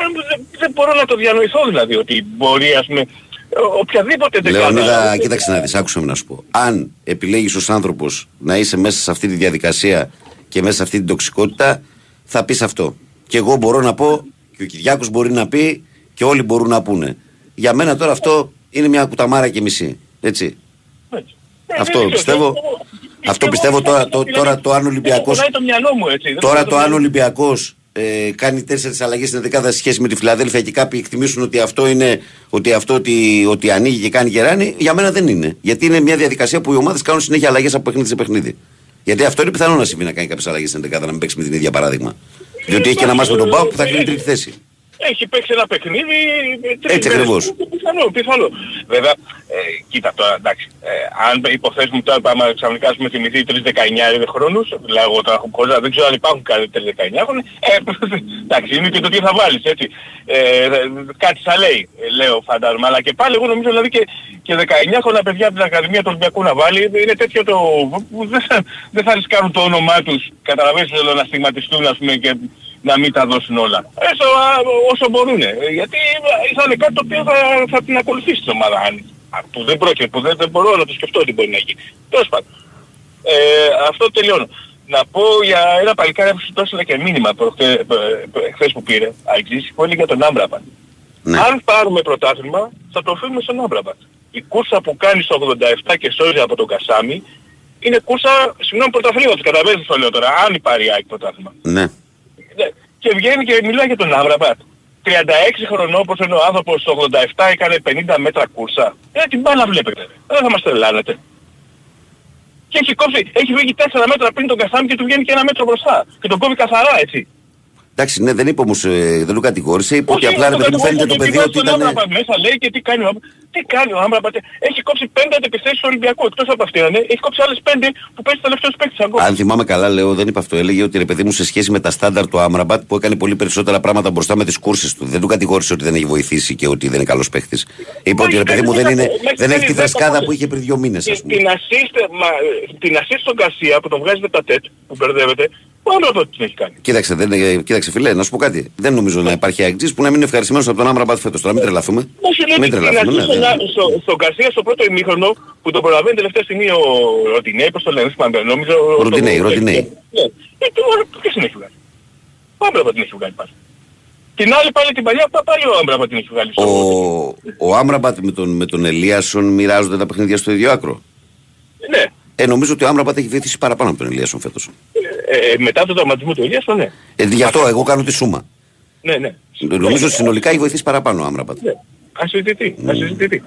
S11: δεν μπορώ να το διανοηθώ δηλαδή ότι μπορεί ας πούμε ο- οποιαδήποτε δεκάδα-
S2: Λεωνίδα, κοίταξε να δεις, άκουσα με να σου πω. Αν επιλέγεις ως άνθρωπος να είσαι μέσα σε αυτή τη διαδικασία και μέσα σε αυτή την τοξικότητα, θα πεις αυτό. Και εγώ μπορώ να πω, και ο Κυριάκος μπορεί να πει, και όλοι μπορούν να πούνε. Για μένα τώρα αυτό είναι μια κουταμάρα και μισή. Έτσι. Αυτό
S11: δεν
S2: πιστεύω.
S11: ξέρω,
S2: Αυτό πιστεύω τώρα, το, τώρα το αν ο Ολυμπιακός
S11: Πονάει το μυαλό μου έτσι. δεν
S2: Τώρα
S11: πονάει
S2: το αν ο
S11: μυαλό μου.
S2: Ολυμπιακός ε, κάνει τέσσερις αλλαγές στην δεκάδα σε σχέση με τη Φιλαδέλφια και κάποιοι εκτιμήσουν ότι αυτό είναι ότι αυτό ότι, ότι ανοίγει και κάνει γεράνι, για μένα δεν είναι. Γιατί είναι μια διαδικασία που οι ομάδες κάνουν συνέχεια αλλαγές από παιχνίδι σε παιχνίδι. Γιατί αυτό είναι πιθανό να συμβεί να κάνει κάποιες αλλαγές στην δεκάδα, να μην παίξει με την ίδια παράδειγμα. Διότι έχει και ένα μάτι με τον Πάο που θα κρίνει τρίτη θέση.
S11: Έχει παίξει ένα παιχνίδι. ε, τρεις
S2: Έτσι
S11: μέρες.
S2: ακριβώς.
S11: Πιθανό, πιθανό. Βέβαια, ε, κοίτα τώρα, εντάξει, ε, αν υποθέσουμε τώρα πάμε ξαφνικά έχουμε θυμηθεί τρεις 19 χρόνους, δηλαδή εγώ τώρα έχω χωρίς, δεν ξέρω αν υπάρχουν κάτι τρεις 19 χρόνους, ε, εντάξει, είναι και το τι θα βάλεις, έτσι. Ε, κάτι θα λέει, ε, λέω φαντάζομαι, αλλά και πάλι εγώ νομίζω δηλαδή και, και 19 χρόνια παιδιά από την Ακαδημία του Ολυμπιακού να βάλει, είναι τέτοιο το, που δεν θα, δεν θα ρισκάρουν το όνομά τους, καταλαβαίνεις, θέλω να στιγματιστούν ας πούμε και να μην τα δώσουν όλα. Έστω α, όσο μπορούν. Γιατί θα είναι κάτι το οποίο θα, θα την ακολουθήσει την ομάδα. Αν, α, που δεν πρόκειται, που δεν, δεν μπορώ να το σκεφτώ τι μπορεί να γίνει. Τέλος πάντων. Ε, αυτό τελειώνω. Να πω για ένα παλικάρι που σου το έστειλα και μήνυμα προχτέ- π- π- χθες που πήρε, Αγγλής, που έλεγε για τον Άμπραμπατ.
S2: Ναι.
S11: Αν πάρουμε πρωτάθλημα, θα το οφείλουμε στον Άμπραμπατ. Η κούρσα που κάνει στο 87 και σώζει από τον Κασάμι, είναι κούρσα, συγγνώμη, πρωταθλήματος. Καταλαβαίνεις τι το λέω τώρα, αν υπάρχει η ΑΕΚ πρωτάθλημα.
S2: Ναι.
S11: Ναι. Και βγαίνει και μιλάει για τον Άβραμπατ. 36 χρονών όπως είναι ο άνθρωπος το 87 έκανε 50 μέτρα κούρσα. Ε, την μπάλα βλέπετε. Δεν θα μας τρελάνετε. Και έχει κόψει, έχει βγει 4 μέτρα πριν τον Κασάμι και του βγαίνει και ένα μέτρο μπροστά. Και τον κόβει καθαρά έτσι.
S2: Εντάξει, ναι, δεν είπε όμω, ε, δεν το κατηγόρησε. Είπε ότι
S11: Όχι,
S2: απλά ρε
S11: το
S2: παιδί μου φαίνεται το
S11: κατηγορεί,
S2: παιδί
S11: γιατί
S2: ότι
S11: βάζει τον
S2: ήταν.
S11: Άμραμπατ μέσα λέει και τι κάνει ο Άμραμπατ. Τι κάνει ο Άμραμπατ. Έχει κόψει 5 αντεπιθέσεις του Ολυμπιακού. Εκτός από αυτήν, ναι. έχει κόψει άλλες 5 που παίζει τελευταίος παίκτης ακόμα.
S2: Αν θυμάμαι καλά, λέω, δεν είπε αυτό. Έλεγε ότι ρε παιδί μου σε σχέση με τα στάνταρ του Άμραμπατ που έκανε πολύ περισσότερα πράγματα μπροστά με τι κούρσε του. Δεν του κατηγόρησε ότι δεν έχει βοηθήσει και ότι δεν είναι καλό παίχτη. Είπε ότι ρε παιδί μου δεν, είναι, δεν έχει τη φρεσκάδα που είχε πριν δύο μήνε, α
S11: Την-
S2: πούμε.
S11: Την assist, μα, την assist στον Γκαρσία που τον βγάζει με τα τέτ που μπερδεύεται, ο Άμραμπατ την έχει κάνει.
S2: Κοίταξε, δεν, ε, κοίταξε, φιλέ, να σου πω κάτι. Δεν νομίζω να υπάρχει αγκτζή που να μην είναι ευχαριστημένος από τον Άμραμπατ φέτο. Τώρα μην τρελαθούμε.
S11: Όχι, λέει
S2: Μην
S11: την
S2: τρελαθούμε, ναι,
S11: assist στον,
S2: δεν-
S11: στο, στον Γκαρσία στο πρώτο ημίχρονο που τον προλαβαίνει τελευταία στιγμή ο Ροντινέη, πώς το λένε, θυμάμαι, νομίζω...
S2: Ο Ροντινέη, Ροντινέη.
S11: Ναι. Ε, τι ώρα, ποιος την έχει βγάλει; Ο Άμραμπατ την έχει βγάλει πάλι. Την άλλη πάλι την παλιά, πα- πάλι ο Άμραμπατ την έχει βγάλει.
S2: Ο, ο Άμραμπατ με τον, με τον Ελίασον μοιράζονται τα παιχνίδια στο ίδιο άκρο.
S11: Ναι.
S2: Ε, νομίζω ότι ο Άμραμπατ έχει βοηθήσει παραπάνω από τον Ελίασον φέτος.
S11: Ε, ε, μετά το τραυματισμό του Ελίας, ναι.
S2: Ε, γι' αυτό εγώ κάνω τη σούμα.
S11: Ναι, ναι.
S2: Νομίζω συνολικά έχει βοηθήσει παραπάνω ο Άμραμπατ.
S11: Ναι. Ας συζητηθεί, ας συζητηθεί.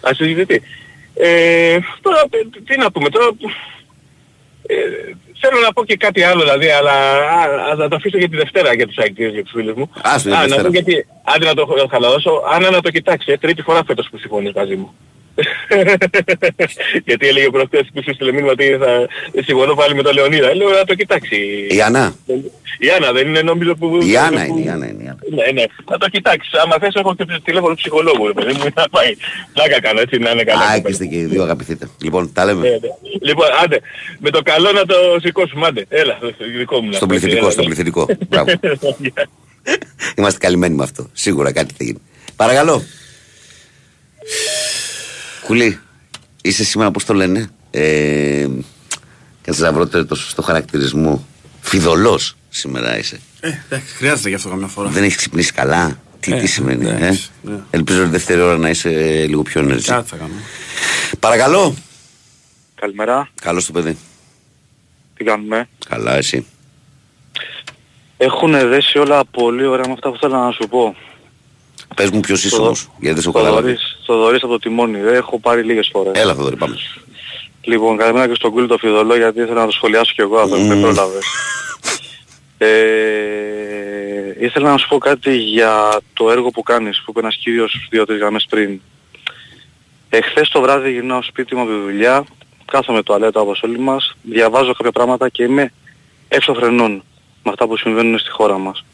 S11: Ας συζητηθεί. Ε, τώρα, τι- τι να πούμε, τώρα... Ε, θέλω να πω και κάτι άλλο δηλαδή, αλλά α, α, θα το αφήσω για τη Δευτέρα για τους αεκτήρες, για τους φίλους μου.
S2: Άστο για
S11: Α,
S2: τη
S11: να
S2: Δευτέρα.
S11: πω γιατί, άντε να το χαλαρώσω, Άννα να το κοιτάξεις, ε, τρίτη φορά φέτος που συμφωνείς μαζί μου. γιατί έλεγε προχτές που σου στείλε μήνυμα ότι θα συμφωνώ πάλι με τον Λεωνίδα. Λέω να το κοιτάξει.
S2: Η Ανά.
S11: Η Άννα δεν είναι νομίζω που...
S2: Η Άννα
S11: που-
S2: είναι, η Άννα είναι. η Άννα.
S11: ναι, ναι. Θα το κοιτάξεις. Άμα θες έχω και το τηλέφωνο του ψυχολόγου. Ρε, παιδί μου, να πάει. Πλάκα κάνω έτσι να είναι καλά.
S2: Α, και είστε και οι δύο αγαπηθείτε. Λοιπόν, τα
S11: Ναι,
S2: λέμε.
S11: ναι. Λοιπόν, άντε. Με το καλό να το σηκώσουμε. Άντε. Έλα, στο δικό μου. να
S2: Στον
S11: πω,
S2: πληθυντικό,
S11: έλα,
S2: στον
S11: έλα.
S2: πληθυντικό. Μπράβο. Είμαστε καλυμμένοι με αυτό. Σίγουρα κάτι θα γίνει. Παρακαλώ. Κουλή, είσαι σήμερα πώς το λένε. Ε, κάτσε να βρω το το σωστό χαρακτηρισμό. Φιδωλός σήμερα είσαι.
S3: Ε, εντάξει, χρειάζεται γι' αυτό καμιά φορά.
S2: Δεν έχεις ξυπνήσει καλά; Τι,
S3: Ε,
S2: τι σημαίνει, ε;
S3: εντάξει, ναι.
S2: Ελπίζω τη δεύτερη ώρα να είσαι λίγο πιο ενεργή.
S3: Κάτι θα κάνω.
S2: Παρακαλώ.
S5: Καλημέρα.
S2: Καλώς το παιδί.
S5: Τι κάνουμε;
S2: Καλά, εσύ.
S5: Έχουν δέσει όλα πολύ ωραία με αυτά που θέλω να σου πω.
S2: Πες μου ποιος είσαι
S5: Το-
S2: όμως, γιατί δεν σε έχω καταλάβει.
S5: Θοδωρής, Θοδωρής από το τιμόνι. Δεν έχω πάρει λίγες φορές.
S2: Έλα, Θοδωρή, πάμε.
S5: Λοιπόν, καλημέρα και στον Κούλη το Φιδωλό γιατί ήθελα να το σχολιάσω κι εγώ, αλλά δεν
S2: Μμμ.
S5: πρόλαβες. Ε, ήθελα να σου πω κάτι για το έργο που κάνεις, που είπε ένας κύριος δύο-τρεις γραμμές πριν. Εχθές το βράδυ γυρνάω σπίτι μου από τη δουλειά, κάθομαι τουαλέτα όπως όλοι μας, διαβάζω κάποια πράγματα και είμαι έξω φρενών με αυτά που συμβαίνουν στη χώρα μας.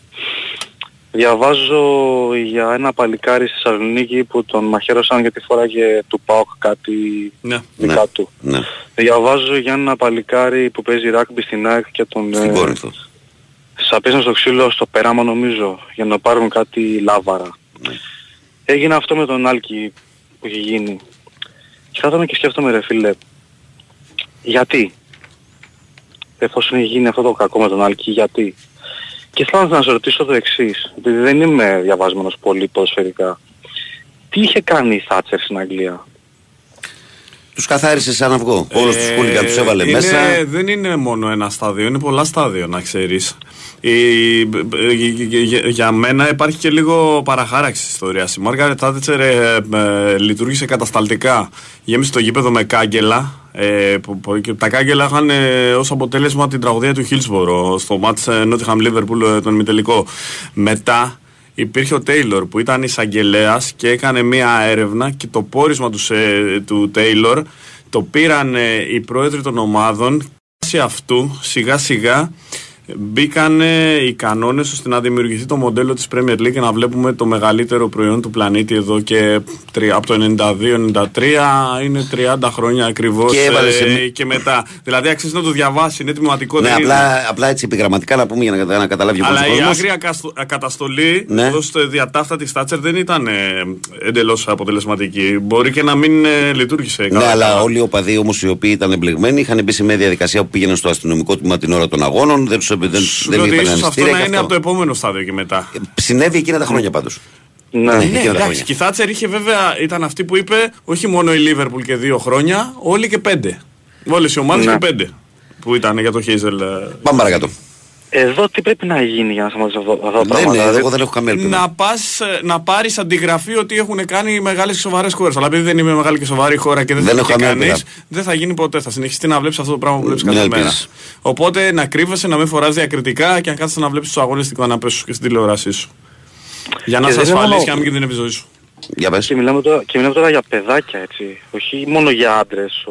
S12: Διαβάζω για ένα παλικάρι στη Θεσσαλονίκη που τον μαχαίρωσαν γιατί φοράγε του ΠΑΟΚ κάτι
S3: Ναι.
S12: δικά του.
S2: Ναι.
S12: Διαβάζω για ένα παλικάρι που παίζει ράκμπι στην ΑΕΚ και τον
S2: Στην
S12: ε,
S2: Κόρινθο.
S12: σαπίσαν στο ξύλο στο περάμα νομίζω για να πάρουν κάτι λάβαρα.
S2: Ναι.
S12: Έγινε αυτό με τον Άλκη που έχει γίνει. Και κάθομαι και σκέφτομαι ρε φίλε, γιατί; Εφόσον έχει γίνει αυτό το κακό με τον Άλκη, γιατί; Και θέλω να σε ρωτήσω το εξής, επειδή δεν είμαι διαβάσμενος πολύ ποδοσφαιρικά. Τι είχε κάνει η Θάτσερ στην Αγγλία;
S2: Τους καθάρισε σαν αυγό. Όλου τους χούλιγκαν τους έβαλε
S3: Ε, είναι-
S2: μέσα.
S3: Δεν είναι μόνο ένα στάδιο, είναι πολλά στάδιο να ξέρεις. Η, για- για- για μένα υπάρχει και λίγο παραχάραξη της ιστορίας. Η Μάργαρετ Τάτσερ ε, ε, λειτουργήσε κατασταλτικά. Γέμισε το γήπεδο με κάγκελα. Ε, που, που- και τα κάγκελα είχαν ε, ως αποτέλεσμα την τραγωδία του Χίλσπορο στο μάτς ε, Nottingham Liverpool ε, τον ημιτελικό. Μετά υπήρχε ο Τέιλορ που ήταν εισαγγελέας και έκανε μία έρευνα και το πόρισμα τους, σε- του Τέιλορ το πήραν ε, οι πρόεδροι των ομάδων σε αυτού σιγά σιγά μπήκαν οι κανόνες ώστε να δημιουργηθεί το μοντέλο της Premier League και να βλέπουμε το μεγαλύτερο προϊόν του πλανήτη εδώ και τρι- από το 92-93 είναι 30 χρόνια ακριβώς
S2: Και έβαλε σε-
S3: ε, και μετά. Δηλαδή αξίζει να το διαβάσει, είναι τιμηματικό.
S2: Ναι,
S3: δεν είναι.
S2: απλά, απλά έτσι επιγραμματικά να πούμε για να, κατα- να καταλάβει ο
S3: Αλλά η
S2: κόσμος.
S3: άγρια καστο- καταστολή
S2: Ναι.
S3: ως το διατάφτα της Τάτσερ δεν ήταν ε, εντελώς αποτελεσματική. Μπορεί και να μην ε, λειτουργήσε
S2: Ναι,
S3: καλά.
S2: αλλά όλοι οι οπαδοί όμως οι οποίοι ήταν εμπλεγμένοι είχαν μπει σε μια διαδικασία που πήγαιναν στο αστυνομικό τμήμα την ώρα των αγώνων. Δεν τους δεν, δεν
S3: Σου λέω ότι
S2: είπαν
S3: ίσως αυτό
S2: ανιστήρια
S3: να
S2: και
S3: είναι από το επόμενο στάδιο και μετά.
S2: Συνέβη εκείνα τα χρόνια πάντως.
S12: Ναι,
S2: Ναι,
S3: Ναι,
S2: εκείνα τα
S3: εντάξει.
S2: χρόνια.
S3: Και η Θάτσερ είχε βέβαια, ήταν αυτή που είπε όχι μόνο η Λίβερπουλ και δύο χρόνια, όλοι και πέντε. Όλες οι ομάδες
S12: Ναι.
S3: και πέντε. Που ήταν για το Χέιζελ.
S2: Πάμε παρακάτω.
S12: Εδώ τι πρέπει να γίνει για να σταματήσει αυτό, αυτά τα
S2: Δεν,
S12: πράγματα.
S2: ναι,
S12: δηλαδή,
S2: εγώ δεν έχω καμία ελπίδα.
S3: Να, πας, ε, να πάρεις αντιγραφή ότι έχουν κάνει οι μεγάλες και σοβαρές χώρες. Αλλά επειδή δεν είμαι μεγάλη και σοβαρή χώρα και δεν,
S2: Δεν
S3: θα
S2: έχω
S3: έχει
S2: καμία
S3: κανείς,
S2: ελπίδα.
S3: δεν θα γίνει ποτέ. Θα συνεχίσει να βλέπεις αυτό το πράγμα που βλέπεις
S2: Μην
S3: κάθε μέρα.
S2: ελπίζεις.
S3: Οπότε να κρύβεσαι, να μην φοράς διακριτικά και να κάθεσαι να βλέπεις του αγώνε στην καναπέ σου και στην τηλεόρασή σου. Για να
S12: Και
S3: σε
S12: δεν είναι
S3: ασφαλίσει
S12: μόνο-
S3: και να μην κινδυνεύεις η ζωή σου.
S2: Για πες.
S12: Και μιλάμε, τώρα, και μιλάμε τώρα για παιδάκια έτσι. Όχι μόνο για άντρες.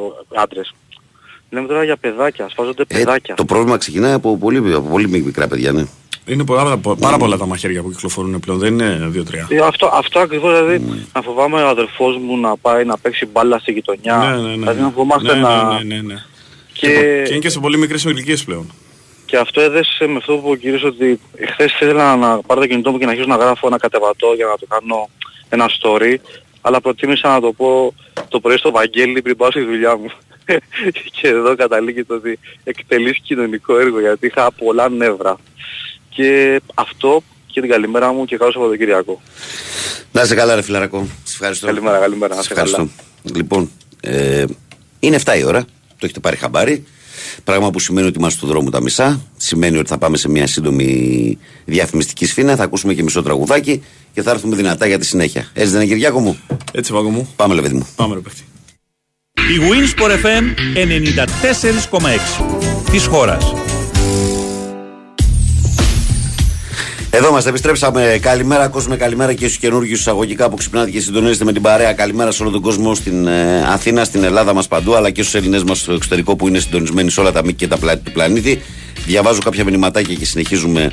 S12: Ο- άντρες. Μιλάμε τώρα για παιδάκια. Ασφάζονται
S2: Ε,
S12: παιδάκια.
S2: το πρόβλημα ξεκινάει από πολύ, από πολύ μικρά παιδιά, ναι.
S3: Είναι πολλά, πάρα πολλά τα μαχαίρια που κυκλοφορούν πλέον, δεν είναι δύο-τρία.
S12: Ε, αυτό, αυτό ακριβώς δηλαδή να φοβάμαι ο αδερφός μου να πάει να παίξει μπάλα στη γειτονιά.
S3: Ναι, ναι, ναι.
S12: Δηλαδή να φοβόμαστε
S3: ναι,
S12: να...
S3: ναι, ναι, ναι, ναι.
S12: Και,
S3: Και είναι και σε πολύ μικρές ηλικίες πλέον.
S12: και αυτό έδεσε με αυτό που είπε ο κύριος ότι χθες ήθελα να πάρω το κινητό μου και να αρχίσω να γράφω ένα κατεβατό για να το κάνω ένα story. Αλλά προτίμησα να το πω το πρωί στο Βαγγέλη πριν πάω στη δουλειά μου. και εδώ καταλήγει το ότι εκτελείς κοινωνικό έργο γιατί είχα πολλά νεύρα. Και αυτό και την καλημέρα μου και καλό Σαββατοκυριακό.
S2: Να είσαι καλά, ρε φιλαρακό. Σε ευχαριστώ.
S12: Καλημέρα, καλημέρα. Να
S2: Σε
S12: είστε καλά.
S2: ευχαριστώ. Λοιπόν, ε, είναι 7 η ώρα. Το έχετε πάρει χαμπάρι. Πράγμα που σημαίνει ότι είμαστε στο δρόμο τα μισά. Σημαίνει ότι θα πάμε σε μια σύντομη διαφημιστική σφήνα. Θα ακούσουμε και μισό τραγουδάκι και θα έρθουμε δυνατά για τη συνέχεια. Έτσι δεν είναι, Κυριάκο μου;
S3: Έτσι, βάγκο μου.
S2: Πάμε, λεβίδι μου.
S3: Πάμε, ρε παίχτη.
S13: Η Winsport FM 94,6 της χώρας.
S2: Εδώ είμαστε, επιστρέψαμε. Καλημέρα, κόσμο, καλημέρα και στους καινούργιους εισαγωγικά που ξυπνάτε και συντονίζετε με την παρέα. Καλημέρα σε όλο τον κόσμο στην ε, Αθήνα, στην Ελλάδα μας παντού, αλλά και στους Έλληνες μας στο εξωτερικό που είναι συντονισμένοι σε όλα τα μήκη και τα πλάτη του πλανήτη. Διαβάζω κάποια μηνυματάκια και συνεχίζουμε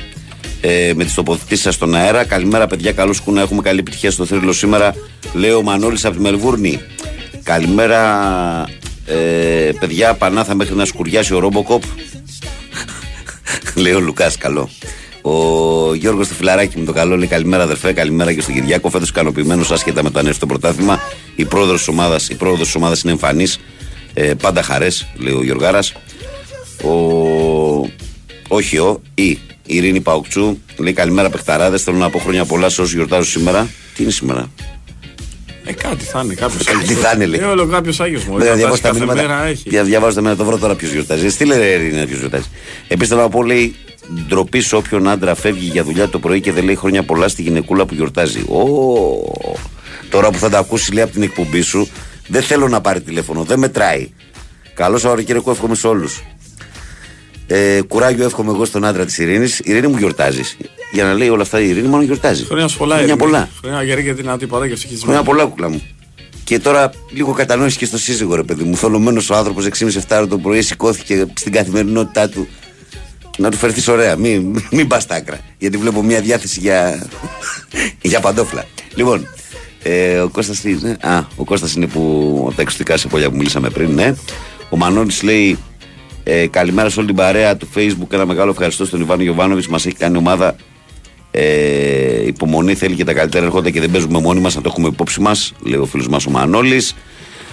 S2: ε, με τις τοποθετήσεις σας στον αέρα. Καλημέρα, παιδιά. Καλώς να έχουμε καλή επιτυχία στο θρύλο σήμερα. Λέω ο Μανώλης από τη Μελβούρνη. Καλημέρα, ε, παιδιά. Πανάθα μέχρι να σκουριάσει ο Ρόμποκοπ. Λέει ο Λουκάς, καλό. Ο Γιώργος το φιλαράκι μου το καλό λέει καλημέρα αδερφέ, καλημέρα και στον Κυριάκο. Φέτος ικανοποιημένος άσχετα με το ανέφερτο πρωτάθλημα. Η πρόεδρος της ομάδας πρόεδρος της ομάδας είναι εμφανής. Ε, πάντα χαρές, λέει ο Γιωργάρας. Ο... Όχι ο, η η Ειρήνη Παουκτσού λέει καλημέρα παιχταράδες. Θέλω να πω χρόνια πολλά σε όσους γιορτάζουν σήμερα. Τι είναι σήμερα,
S3: Ε, κάτι θα είναι, κάποιος
S2: Κάτι
S3: Άγιος.
S2: θα είναι, λέει.
S3: Ε, όλο κάποιος Άγιος μου.
S2: Δεν
S3: Γιορτάζει
S2: διαβάζω τα
S3: κάθε
S2: μηνύματα.
S3: μέρα έχει.
S2: Για διαβάζω τα μηνύματα, το βρω τώρα ποιος γιορτάζει. Στείλε ρε Ειρήνη ποιος γιορτάζει. Επίση θέλω να πω, λέει, ντροπή σε όποιον άντρα φεύγει για δουλειά το πρωί και δεν λέει χρόνια πολλά στη γυναικούλα που γιορτάζει. Ω, τώρα που θα τα ακούσει, λέει από την εκπομπή σου, δεν θέλω να πάρει τηλέφωνο, δεν μετράει. Καλό Σαββατοκύριακο, εύχομαι σε όλους. Ε, κουράγιο εύχομαι εγώ στον άντρα της Ειρήνης. Ειρήνη μου γιορτάζεις. Για να λέει όλα αυτά η Ειρήνη, μόνο γιορτάζεις.
S3: Χρόνια σου πολλά,
S2: Χρόνια
S3: Ειρήνη.
S2: πολλά.
S3: Χρόνια γερή και δυνατή πάντα και ευτυχισμένη.
S2: Χρόνια πολλά, κουκλά μου. Και τώρα λίγο κατανόηση και στο σύζυγο, ρε παιδί μου. Θολωμένος ο άνθρωπος 6,5-7 το πρωί σηκώθηκε στην καθημερινότητά του. να του φερθείς ωραία. Μην, μην πας στα άκρα. Γιατί βλέπω μια διάθεση για, για παντόφλα. Λοιπόν, ε, ο Κώστας είναι. Α, ο Κώστας είναι που τα εξωτικά σε πόλια που μιλήσαμε πριν, ναι. Ο Μανώλης λέει ε, καλημέρα σε όλη την παρέα του Facebook. Ένα μεγάλο ευχαριστώ στον Ιβάνο Γιωβάνοβιτς. Μας έχει κάνει ομάδα ε, υπομονή. Θέλει και τα καλύτερα έρχονται και δεν παίζουμε μόνοι μας. Να το έχουμε υπόψη μας. Λέει ο φίλος μας ο Μανώλης.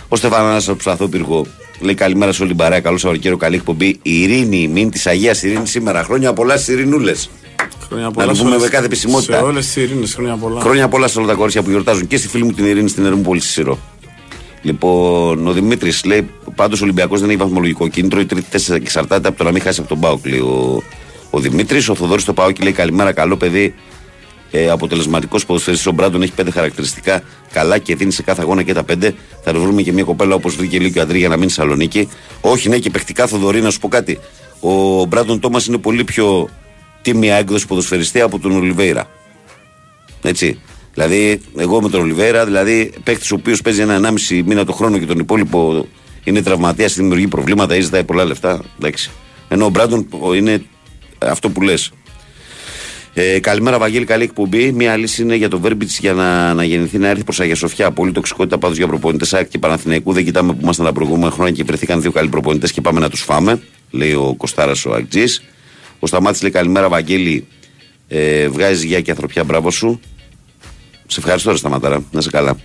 S2: Ο Στεφανάνα από Ψαθόπυργο λέει καλημέρα σε όλη την παρέα. Καλό Σαββατοκύριακο, καλή εκπομπή. Η ειρήνη, μην της Αγίας Ειρήνη σήμερα. Χρόνια πολλά στις Ειρηνούλες.
S3: Χρόνια
S2: Να
S3: πολλά
S2: το
S3: σε
S2: πούμε
S3: όλες-
S2: με κάθε επισημότητα.
S3: Σε όλες τις ειρήνες, χρόνια πολλά.
S2: Χρόνια πολλά σε όλα τα κορίτσια που γιορτάζουν και στη φίλη μου την Ειρήνη στην Ερήμου Σιρό. Λοιπόν, ο Δημήτρης λέει: Πάντως ο Ολυμπιακός δεν έχει βαθμολογικό κίνητρο. Η τρίτη τέσσερα και εξαρτάται από το να μην χάσει από τον Πάοκ. Λέει ο, ο Δημήτρης. Ο Θοδωρής στο Πάοκ λέει: Καλημέρα, καλό παιδί. Ε, Αποτελεσματικός ποδοσφαιριστής. Ο Μπράντον έχει πέντε χαρακτηριστικά καλά και δίνει σε κάθε αγώνα και τα πέντε. Θα του βρούμε και μια κοπέλα όπως βρήκε λίγο και ο Αντρή για να μείνει στη Σαλονίκη. Όχι, ναι, και παιχτικά Θοδωρή, να σου πω κάτι. Ο Μπράντον Τόμας είναι πολύ πιο τίμια έκδοση ποδοσφαιριστή από τον Ολιβέηρα. Έτσι. Δηλαδή, εγώ με τον Ολιβέρα, δηλαδή παίκτης ο οποίος παίζει ένα 1,5 μήνα το χρόνο και τον υπόλοιπο είναι τραυματίας, δημιουργεί προβλήματα ή ζητάει πολλά λεφτά. Εντάξει. Ενώ ο Μπράντον είναι αυτό που λες. Ε, καλημέρα, Βαγγέλη. Καλή εκπομπή. Μία λύση είναι για το Βέρμπιτς για να, να γεννηθεί να έρθει προς Αγία Σοφιά. Πολύ τοξικότητα πάντως για προπονητές ΑΕΚ και Παναθηναϊκού. Δεν κοιτάμε που ήμασταν τα προηγούμενα χρόνια και βρεθήκαν δύο καλοί προπονητές και πάμε να τους φάμε. Λέει ο Κοστάρα ο Αγτζή. Ο Σταμάτης λέει καλημέρα, Βαγγέλη. Ε, βγάζεις γεια και ανθρωπιά, μπράβο σου. Σε ευχαριστώ, ρε Σταματάρα. Να σε καλά.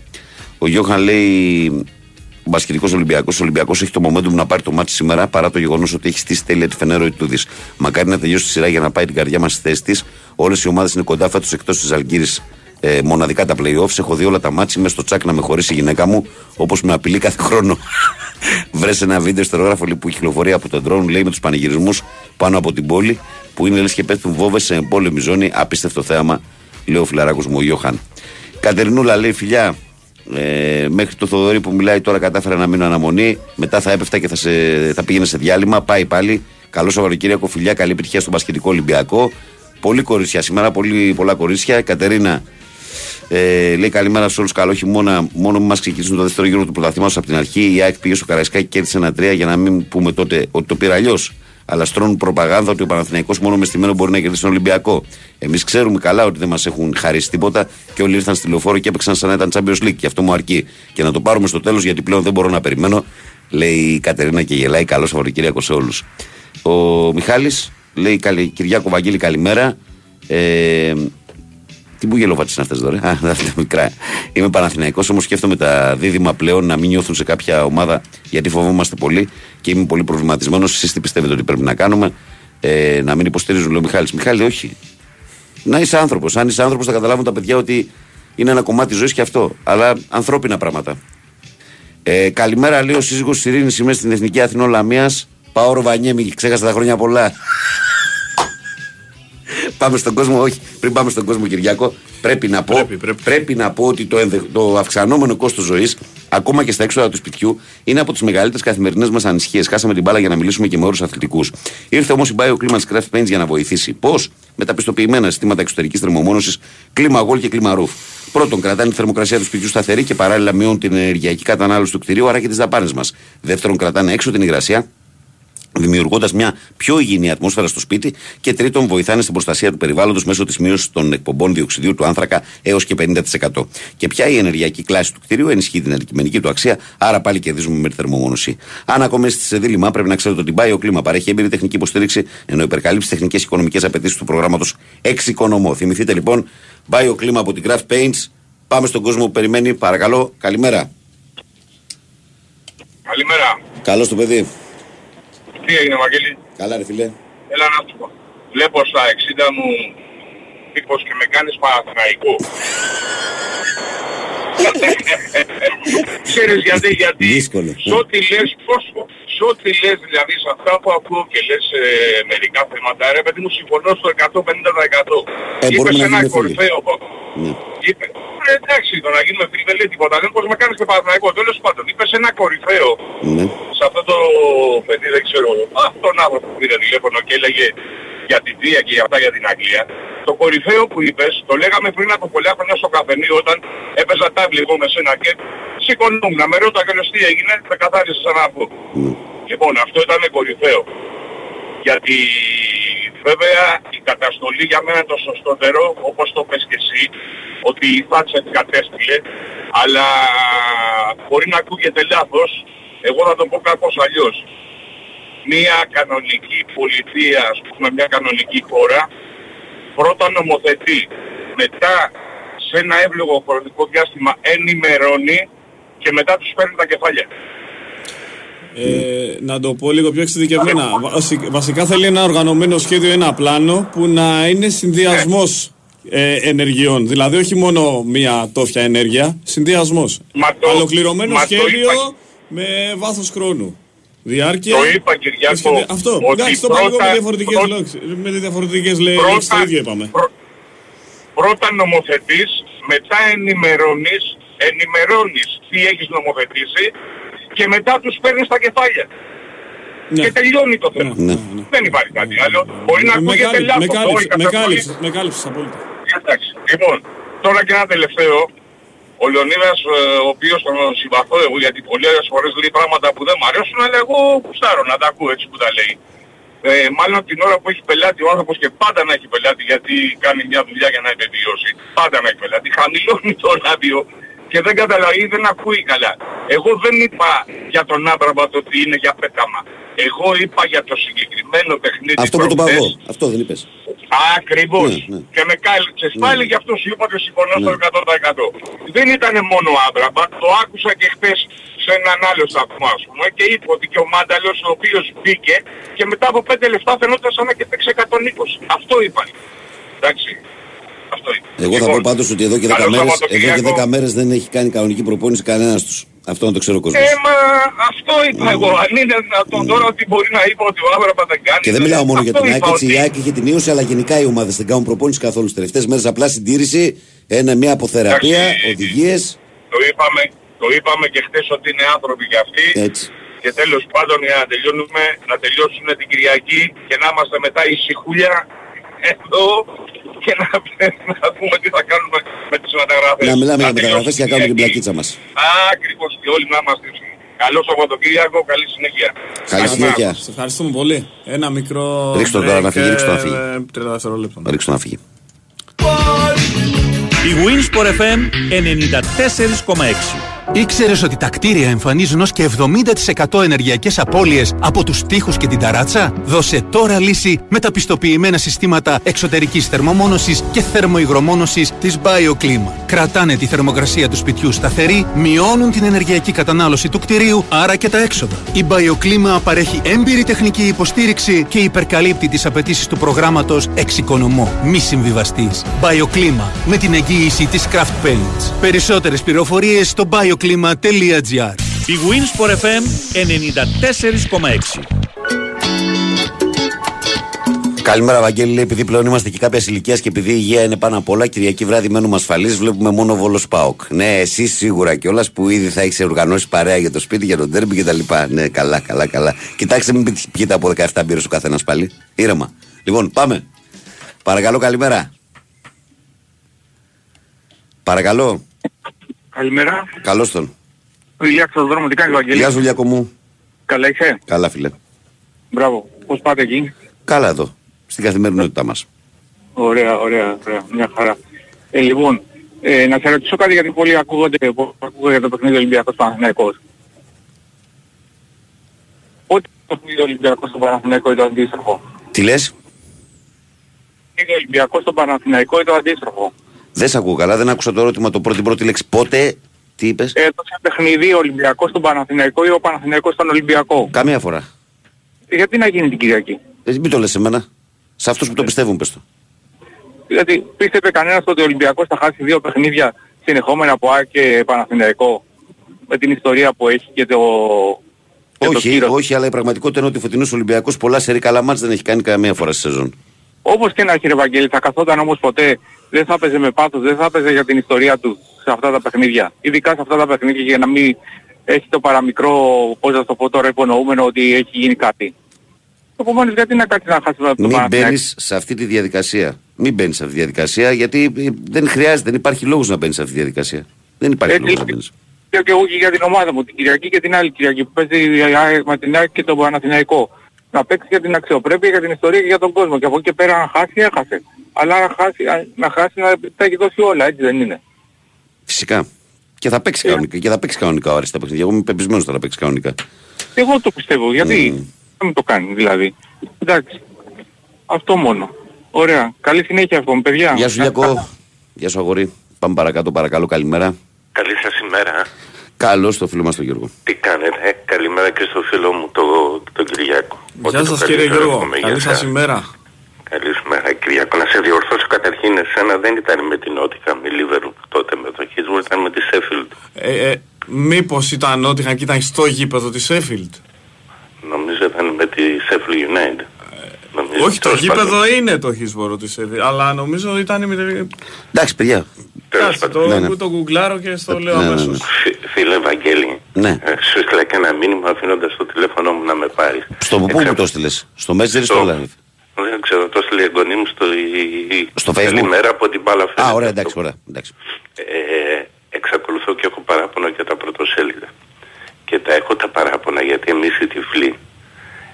S2: Ο Γιώχαν λέει. Ο Μπασκετικός Ολυμπιακός. Ο Ολυμπιακός έχει το momentum να πάρει το μάτι σήμερα παρά το γεγονός ότι έχει στήσει τέλεια τη Φενέρο Ιτούδη. Μακάρι να τελειώσει τη σειρά για να πάει την καρδιά μας στη θέση της. Όλες οι ομάδες είναι κοντά φέτος εκτός της Αλγύρης. Ε, μοναδικά τα playoffs. Έχω δει όλα τα μάτια. Είμαι στο τσάκ να με χωρίσει η γυναίκα μου όπως με απειλεί κάθε χρόνο. Βρες ένα βίντεο στερεόγραφο λέει, που κυκλοφορεί από τον drone λέει με τους πανηγυρισμούς πάνω από την πόλη που είναι λες και πέφτουν βόβε σε εμπόλεμη ζώνη. Απίστευτο θέαμα, λέει ο φιλαράκος μου ο Γιώχαν. Κατερινούλα λέει φιλιά, ε, μέχρι το Θοδωρή που μιλάει τώρα κατάφερα να μείνω αναμονή. Μετά θα έπεφτα και θα, σε, θα πήγαινε σε διάλειμμα. Πάει πάλι. Καλό Σαββατοκύριακο, φιλιά. Καλή επιτυχία στον Πασχετικό Ολυμπιακό. Πολύ κορίτσια σήμερα, πολύ, πολλά κορίτσια. Κατερίνα ε, λέει καλημέρα σε όλους. Καλό χειμώνα. Μόνο μας ξεκινήσουν το δεύτερο γύρο του πρωταθλήματος από την αρχή. Η ΑΕΚ πήγε στο Καραϊσκάκι και κέρδισε ένα τρία για να μην πούμε τότε ότι το πήρε αλλιώς. Αλλά στρώνουν προπαγάνδα ότι ο Παναθηναϊκός μόνο μες στημένο μπορεί να κερδίσει τον Ολυμπιακό. Εμείς ξέρουμε καλά ότι δεν μας έχουν χαρίσει τίποτα και όλοι ήρθαν στη λεωφόρο και έπαιξαν σαν να ήταν Champions League. Και αυτό μου αρκεί. Και να το πάρουμε στο τέλος γιατί πλέον δεν μπορώ να περιμένω. Λέει η Κατερίνα και γελάει. Καλό Σαββατοκύριακο σε όλους. Ο Μιχάλης λέει καλη, Κυριάκο Βαγγέλη καλημέρα. Ε, τι που γελοφάτσι είναι αυτές τώρα. Α, αυτά είναι μικρά. Είμαι Παναθηναϊκός, όμως σκέφτομαι τα δίδυμα πλέον να μην νιώθουν σε κάποια ομάδα γιατί φοβόμαστε πολύ και είμαι πολύ προβληματισμένος. Εσείς τι πιστεύετε ότι πρέπει να κάνουμε, ε, να μην υποστηρίζουν, λέει ο Μιχάλης. Μιχάλη, όχι. Να είσαι άνθρωπος. Αν είσαι άνθρωπος, θα καταλάβουν τα παιδιά ότι είναι ένα κομμάτι ζωής και αυτό. Αλλά ανθρώπινα πράγματα. Ε, καλημέρα, λέει ο σύζυγος Ειρήνης. Είμαι στην Εθνική Αθηνό Λαμίας. Πάω Ροβανιέμι, ξέχασα τα χρόνια πολλά. Πάμε στον κόσμο, όχι. Πριν πάμε στον κόσμο, Κυριάκο, πρέπει να πω, πρέπει, να πω ότι το, ενδε, το αυξανόμενο κόστος ζωής, ακόμα και στα έξοδα του σπιτιού, είναι από τις μεγαλύτερες καθημερινές μας ανησυχίες. Χάσαμε την μπάλα για να μιλήσουμε και με όρους αθλητικούς. Ήρθε όμως η Bio Climax Craft Paints για να βοηθήσει. Πώς; Με τα πιστοποιημένα συστήματα εξωτερικής θερμομόνωσης, κλίμα γόλ και κλίμα ρούφ. Πρώτον, κρατάνε τη θερμοκρασία του σπιτιού σταθερή και παράλληλα μειώνουν την ενεργειακή κατανάλωση του κτηρίου, άρα και τις δαπάνες μας. Δεύτερον, κρατάνε έξω την υγρασία, δημιουργώντας μια πιο υγιεινή ατμόσφαιρα στο σπίτι και τρίτον βοηθάνε στην προστασία του περιβάλλοντος μέσω της μείωσης των εκπομπών διοξιδίου του άνθρακα έως και 50%. Και πια η ενεργειακή κλάση του κτηρίου ενισχύει την αντικειμενική του αξία, άρα πάλι κερδίζουμε με τη θερμομόνωση. Αν ακόμα είστε σε δίλημα, πρέπει να ξέρετε ότι η Bio Κλίμα παρέχει έμπειρη τεχνική υποστήριξη ενώ υπερκαλύψει τεχνικές και οικονομικές απαιτήσεις του προγράμματος Εξοικονομώ. Θυμηθείτε λοιπόν, Bio Κλίμα από την Craft Paints. Πάμε στον κόσμο που περιμένει, παρακαλώ. Καλημέρα.
S7: Καλημέρα.
S2: Καλώς το παιδί.
S7: Τι έγινε Βαγγέλη;
S2: Καλά, ρε φίλε.
S7: Έλα να σου πω. Βλέπω στα 60 μου μήπως και με κάνεις Παναθηναϊκό. Ξέρεις γιατί, γιατί
S2: Δύσκολο.
S7: σε ό,τι λες, πώς, σε ό,τι λες δηλαδή σε αυτά που ακούω και λες ε, μερικά θέματα, ρε παιδί μου συμφωνώ στο 150%.
S2: Ε, μπορούμε
S7: Είπες
S2: να
S7: ένα
S2: γίνουμε φίλοι.
S7: κορυφαίο
S2: Ναι.
S7: Είπε, ρε, εντάξει, το να γίνουμε φίλοι δεν λέει τίποτα. Δεν πώς με κάνεις και Παναθηναϊκό. Τέλος πάντων, είπες ένα κορυφαίο
S2: Ναι.
S7: σε αυτό το παιδί δεν ξέρω, αυτόν τον άνθρωπο που πήρε τηλέφωνο και έλεγε για την Βία και για αυτά για την Αγγλία. Το κορυφαίο που είπες, το λέγαμε πριν από πολλά χρόνια στο καφενείο όταν έπαιζα τάβλη εγώ με σένα και σηκωνόμουν, με ρώτα καλώς τι έγινε, με καθάρισες σαν να πω. Λοιπόν, αυτό ήταν κορυφαίο. Γιατί
S14: Βέβαια η καταστολή για μένα είναι το σωστότερο, όπως το πες και εσύ, ότι η Θάτσα την κατέστηλε, αλλά μπορεί να ακούγεται λάθος, εγώ θα το πω κάπως αλλιώς. Μία κανονική πολιτεία, ας πούμε μια κανονική χώρα, πρώτα νομοθετεί, μετά σε ένα εύλογο χρονικό διάστημα ενημερώνει και μετά τους παίρνει τα κεφάλια.
S3: Ε, να το πω λίγο πιο εξειδικευμένα. Βασι- Βασικά θέλει ένα οργανωμένο σχέδιο, ένα πλάνο που να είναι συνδυασμός ε, ενεργειών. Δηλαδή όχι μόνο μία τόφια ενέργεια, συνδυασμός. Ολοκληρωμένο
S14: μα το
S3: σχέδιο
S14: είπα.
S3: με βάθος χρόνου. Διάρκεια.
S14: Το είπα Κυριάκο,
S3: και σχεδια- Αυτό.
S14: ότι
S3: Εντάξει, το είπα λίγο με
S14: πρώτα-
S3: διαφορετικές
S14: πρώτα-
S3: λέξει. Με διαφορετικές λέξει.
S14: Πρώτα-
S3: Το ίδιο είπαμε.
S14: Πρώτα νομοθετείς, μετά ενημερώνεις, ενημερώνεις τι έχεις νομοθετήσει και μετά τους παίρνεις τα κεφάλια.
S3: Ναι.
S14: Και τελειώνει το θέμα. Δεν υπάρχει κάτι άλλο. Μπορεί να
S3: Με
S14: ακούγεται
S3: κάλυψε, με
S14: λάθος.
S3: κάλυψε,
S14: όχι,
S3: με
S14: καταστολή.
S3: κάλυψες, με κάλυψες απόλυτα.
S14: Εντάξει. Λοιπόν, τώρα και ένα τελευταίο. Ο Λεωνίδας, ε, ο οποίος τον συμπαθώ εγώ γιατί πολλές φορές λέει πράγματα που δεν μου αρέσουν, αλλά εγώ κουστάρω να τα ακούω έτσι που τα λέει. Ε, μάλλον την ώρα που έχει πελάτη ο άνθρωπος και πάντα να έχει πελάτη γιατί κάνει μια δουλειά για να επιβιώσει. Πάντα να έχει πελάτη. Χαμηλώνει το ράδιο και δεν καταλαβαίνει, δεν ακούει καλά. Εγώ δεν είπα για τον Άμπραμπατ ότι είναι για πέταμα. Εγώ είπα για το συγκεκριμένο παιχνίδι
S2: Αυτό που το
S14: προχτές.
S2: παγώ. Αυτό δεν είπες.
S14: Ακριβώς.
S2: Ναι, ναι.
S14: Και με κάλυψες πάλι γι' αυτό σου είπα και συμφωνώ στο
S2: Ναι.
S14: 100%. Δεν ήταν μόνο ο Άμπραμπα, το άκουσα και χθες σε έναν άλλο σταθμό ας πούμε και είπε ότι και ο Μάνταλος ο οποίος μπήκε και μετά από 5 λεφτά φαινόταν σαν να και παίξει 120. Αυτό είπαν. Εντάξει. Αυτό είπα.
S2: Εγώ θα πω πάντως ότι εδώ και 10
S14: καλό
S2: μέρες, εδώ και
S14: Σαββατοκύριακο.
S2: 10 μέρες δεν έχει κάνει κανονική προπόνηση κανένας τους. Αυτό να το ξέρω ο κόσμος.
S14: Ε, μα αυτό είπα εγώ. Αν είναι δυνατόν τώρα ότι μπορεί να είπα ότι ο Άμπραμπα δεν κάνει.
S2: Και δεν μιλάω μόνο για
S14: Αυτό
S2: την ΑΕΚ,
S14: είπα
S2: έτσι η
S14: ότι-
S2: ΑΕΚ είχε την ίωση, αλλά γενικά οι ομάδες δεν κάνουν προπόνηση καθόλου. Τις τελευταίες μέρες απλά συντήρηση, ένα, μια αποθεραπεία,
S14: Εντάξει.
S2: οδηγίες.
S14: Το είπαμε, το είπαμε και χθες ότι είναι άνθρωποι κι αυτοί.
S2: Έτσι.
S14: Και τέλος πάντων για να τελειώνουμε, να τελειώσουν την Κυριακή και να είμαστε μετά ησυχούλια εδώ και να, να πούμε τι θα κάνουμε με τις μεταγραφές.
S2: Να μιλάμε για
S14: τελειώσει
S2: μεταγραφές και να κάνουμε την
S14: Κυριακή.
S2: πλακίτσα μας.
S14: Ακριβώς και όλοι να είμαστε ήσυχοι. Καλό Σαββατοκύριακο, καλή συνέχεια.
S2: Καλή συνέχεια.
S3: Σε ευχαριστούμε πολύ. Ένα μικρό.
S2: Ρίξτε το τώρα να
S3: break,
S2: φύγει, ρίξτε το να
S3: ε,
S2: φύγει.
S3: ε, 30 δευτερόλεπτα.
S2: Ρίξτε να φύγει.
S13: Η Winsport FM 94,6.
S15: Ήξερες ότι τα κτίρια εμφανίζουν ως και 70% ενεργειακές απώλειες από τους τοίχους και την ταράτσα; Δώσε τώρα λύση με τα πιστοποιημένα συστήματα εξωτερικής θερμομόνωσης και θερμοϊγρομόνωσης της BioClima. Κρατάνε τη θερμοκρασία του σπιτιού σταθερή, μειώνουν την ενεργειακή κατανάλωση του κτιρίου, άρα και τα έξοδα. Η BioClima παρέχει έμπειρη τεχνική υποστήριξη και υπερκαλύπτει τις απαιτήσεις του προγράμματος Εξοικονομώ. Μη συμβιβαστής. BioClima με την εγγύηση της Craft Paints. Περισσότερες πληροφορίες στο bioclima.gr
S13: Η Winsport FM 94,6.
S2: Καλημέρα, Βαγγέλη. Λέει, επειδή πλέον είμαστε και κάποια ηλικία και επειδή η υγεία είναι πάνω απ' όλα, Κυριακή βράδυ μένουμε ασφαλείς, βλέπουμε μόνο βόλος Πάοκ. Ναι, εσύ σίγουρα κιόλας που ήδη θα έχεις οργανώσει παρέα για το σπίτι, για τον τέρμπι κτλ. Ναι, καλά, καλά, καλά. Κοιτάξτε, μην πείτε- πιείτε από 17 μπύρες ο καθένας πάλι. Ήρεμα. Λοιπόν, πάμε. Παρακαλώ, καλημέρα. Παρακαλώ.
S16: Καλημέρα.
S2: Καλώς τον.
S16: Ο Ηλιάκος στον δρόμο, τι κάνει Βαγγέλη;
S2: Γεια σου, Λιακό μου.
S16: Καλά είσαι;
S2: Καλά, φίλε.
S16: Μπράβο. Πώς πάτε εκεί;
S2: Καλά εδώ. Στην καθημερινότητά μας.
S16: Ωραία, ωραία, ωραία. Μια χαρά. Ε, λοιπόν, ε, να σε ρωτήσω κάτι γιατί πολλοί ακούγονται, ακούγονται για το παιχνίδι Ολυμπιακός Παναθηναϊκός. Πότε το παιχνίδι Ολυμπιακός στον Παναθηναϊκό ή το αντίστροφο.
S2: Τι λες,
S16: Είναι Ολυμπιακός στον Παναθηναϊκό ή το αντίστροφο.
S2: Δεν σε ακούω καλά, δεν άκουσα το ερώτημα το πρώτη πρώτη λέξη. Πότε, τι είπες;
S16: Ε, το σε παιχνίδι ο Ολυμπιακός στον Παναθηναϊκό ή ο Παναθηναϊκός στον Ολυμπιακό;
S2: Καμία φορά.
S16: Ε, γιατί να γίνει την Κυριακή;
S2: Ε, μην το λες σε μένα. Σε αυτούς που το πιστεύουν πες το.
S16: Δηλαδή πίστευε κανένας ότι ο Ολυμπιακός θα χάσει δύο παιχνίδια συνεχόμενα από ΑΕΚ και Παναθηναϊκό με την ιστορία που έχει και το... και το
S2: όχι,
S16: κύρος.
S2: όχι, αλλά η πραγματικότητα είναι ότι ο φετινός Ολυμπιακός πολλά σερή καλά μάτς δεν έχει κάνει καμία φορά στη σεζόν.
S16: Όπως και να έχει ρε Βαγγέλη, θα καθόταν όμως ποτέ, δεν θα έπαιζε με πάθος, δεν θα έπαιζε για την ιστορία του σε αυτά τα παιχνίδια. Ειδικά σε αυτά τα παιχνίδια για να μην έχει το παραμικρό, πώς να το πω τώρα, υπονοούμενο ότι έχει γίνει κάτι. Επομένως γιατί να κάτσεις να χάσεις από το
S2: Μην
S16: Παναθηναϊκό;
S2: μπαίνεις σε αυτή τη διαδικασία. Μην μπαίνεις σε αυτή τη διαδικασία γιατί ε, δεν χρειάζεται, δεν υπάρχει λόγος να μπαίνεις σε αυτή τη διαδικασία. Δεν υπάρχει
S16: Έτσι,
S2: λόγος να μπαίνεις.
S16: Και εγώ και για την ομάδα μου, την Κυριακή και την άλλη Κυριακή που παίζει η ΑΕΚ με την ΑΕΚ και τον Παναθηναϊκό. να παίξει για την αξιοπρέπεια, για την ιστορία και για τον κόσμο. Και από εκεί και πέρα να χάσει, έχασε. Αλλά να χάσει, α- να, χάσει, να τα έχει δώσει όλα, έτσι δεν είναι.
S2: Φυσικά. Και θα
S16: Ε.
S2: παίξει κανονικά, και θα παίξει κανονικά ο Άρης τα παιχνίδια. Εγώ είμαι πεπισμένος ότι θα παίξει κανονικά.
S16: Εγώ το πιστεύω, γιατί
S2: Mm.
S16: δεν μου το κάνει δηλαδή. Εντάξει. Αυτό μόνο. Ωραία. Καλή συνέχεια αυτό, παιδιά.
S2: Γεια σου Γιακώ. Γεια σου αγόρι. Πάμε παρακάτω, παρακαλώ, καλημέρα.
S17: Καλή σας ημέρα.
S2: Καλώς το φίλο μας τον Γιώργο.
S17: Τι κάνετε; Ε, καλημέρα και στο φίλο μου τον το Κυριάκο.
S3: Γεια
S17: Ό,τι το
S3: σας κύριε
S17: καλύτερο
S3: Γιώργο.
S17: εύχομαι για
S3: Καλή σας
S17: σας.
S3: ημέρα.
S17: Καλή σου μέρα Κυριάκο. Να σε διορθώσω καταρχήν εσένα δεν ήταν με την Νότιχα, με Λίβερου τότε με το Χίσβουρ, ήταν με τη Σέφιλντ.
S3: Ε, ε, μήπως ήταν ότι είχαν και ήταν στο γήπεδο της Sheffield.
S17: Νομίζω ήταν με τη Sheffield United. Νομίζω,
S3: Όχι, το
S17: τέλος
S3: γήπεδο
S17: πάντων.
S3: είναι το Χίσπορο της Sheffield. Αλλά νομίζω ήταν με...
S2: Εντάξει, παιδιά.
S3: Κάτσε, το,
S2: Ναι, ναι.
S3: το γκουγκλάρω και στο λέω
S2: Ναι, ναι, ναι.
S3: αμέσως.
S17: Φι- Φίλε Βαγγέλη,
S2: Ναι.
S17: ε, σου έστειλα και ένα μήνυμα αφήνοντας το τηλέφωνο μου να με πάρεις.
S2: Στο πού μου το στείλε, στο Messenger ή στο
S17: Στο-
S2: live;
S17: Δεν ξέρω, το έστειλε η εγγονή μου στο,
S2: Στο Facebook?
S17: Καλημέρα από την μπάλα
S2: Α, ωραία, εντάξει, ωραία. Εντάξει.
S17: ε, εξακολουθώ και έχω παράπονα για τα πρωτοσέλιδα. Και τα έχω τα παράπονα γιατί εμείς οι τυφλοί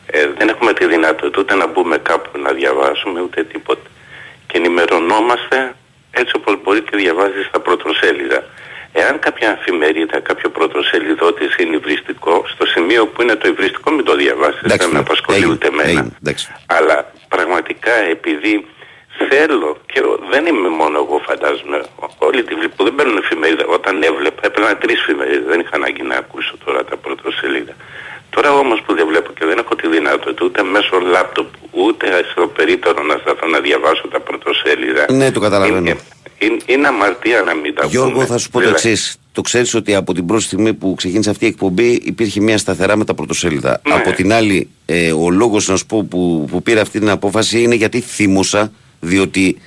S17: ε, δεν έχουμε τη δυνατότητα ούτε να μπούμε κάπου να διαβάσουμε ούτε τίποτα. Και ενημερωνόμαστε έτσι όπως μπορεί και διαβάζεις τα πρωτοσέλιδα. Εάν κάποια αφημερίδα, κάποιο πρωτοσέλιδο της είναι υβριστικό, στο σημείο που είναι το υβριστικό μην το διαβάσεις,
S2: Εντάξει,
S17: δεν με
S2: φίλε.
S17: απασχολεί
S2: Έγινε,
S17: ούτε εμένα.
S2: έγινε, εντάξει.
S17: Αλλά πραγματικά επειδή θέλω και ο- δεν είμαι μόνο εγώ φαντάζομαι, όλοι τη που δεν παίρνουν εφημερίδα, όταν έβλεπα έπαιρνα τρεις εφημερίδες, δεν είχα ανάγκη να ακούσω τώρα τα πρωτοσέλιδα. Τώρα όμως που δεν βλέπω και δεν έχω τη δυνατότητα ούτε μέσω λάπτοπ ούτε στο περίπτερο να σταθώ να διαβάσω τα πρωτοσέλιδα.
S2: Ναι, το καταλαβαίνω.
S17: Είναι, είναι, είναι αμαρτία να μην τα
S2: Γιώργο,
S17: πούμε.
S2: θα σου πω το
S17: Δηλαδή,
S2: εξής. Το ξέρεις ότι από την πρώτη στιγμή που ξεκίνησε αυτή η εκπομπή υπήρχε μια σταθερά με τα πρωτοσέλιδα.
S17: Ναι.
S2: Από την άλλη, ε, ο λόγος να σου πω που, που πήρε αυτή την απόφαση είναι γιατί θύμωσα, διότι.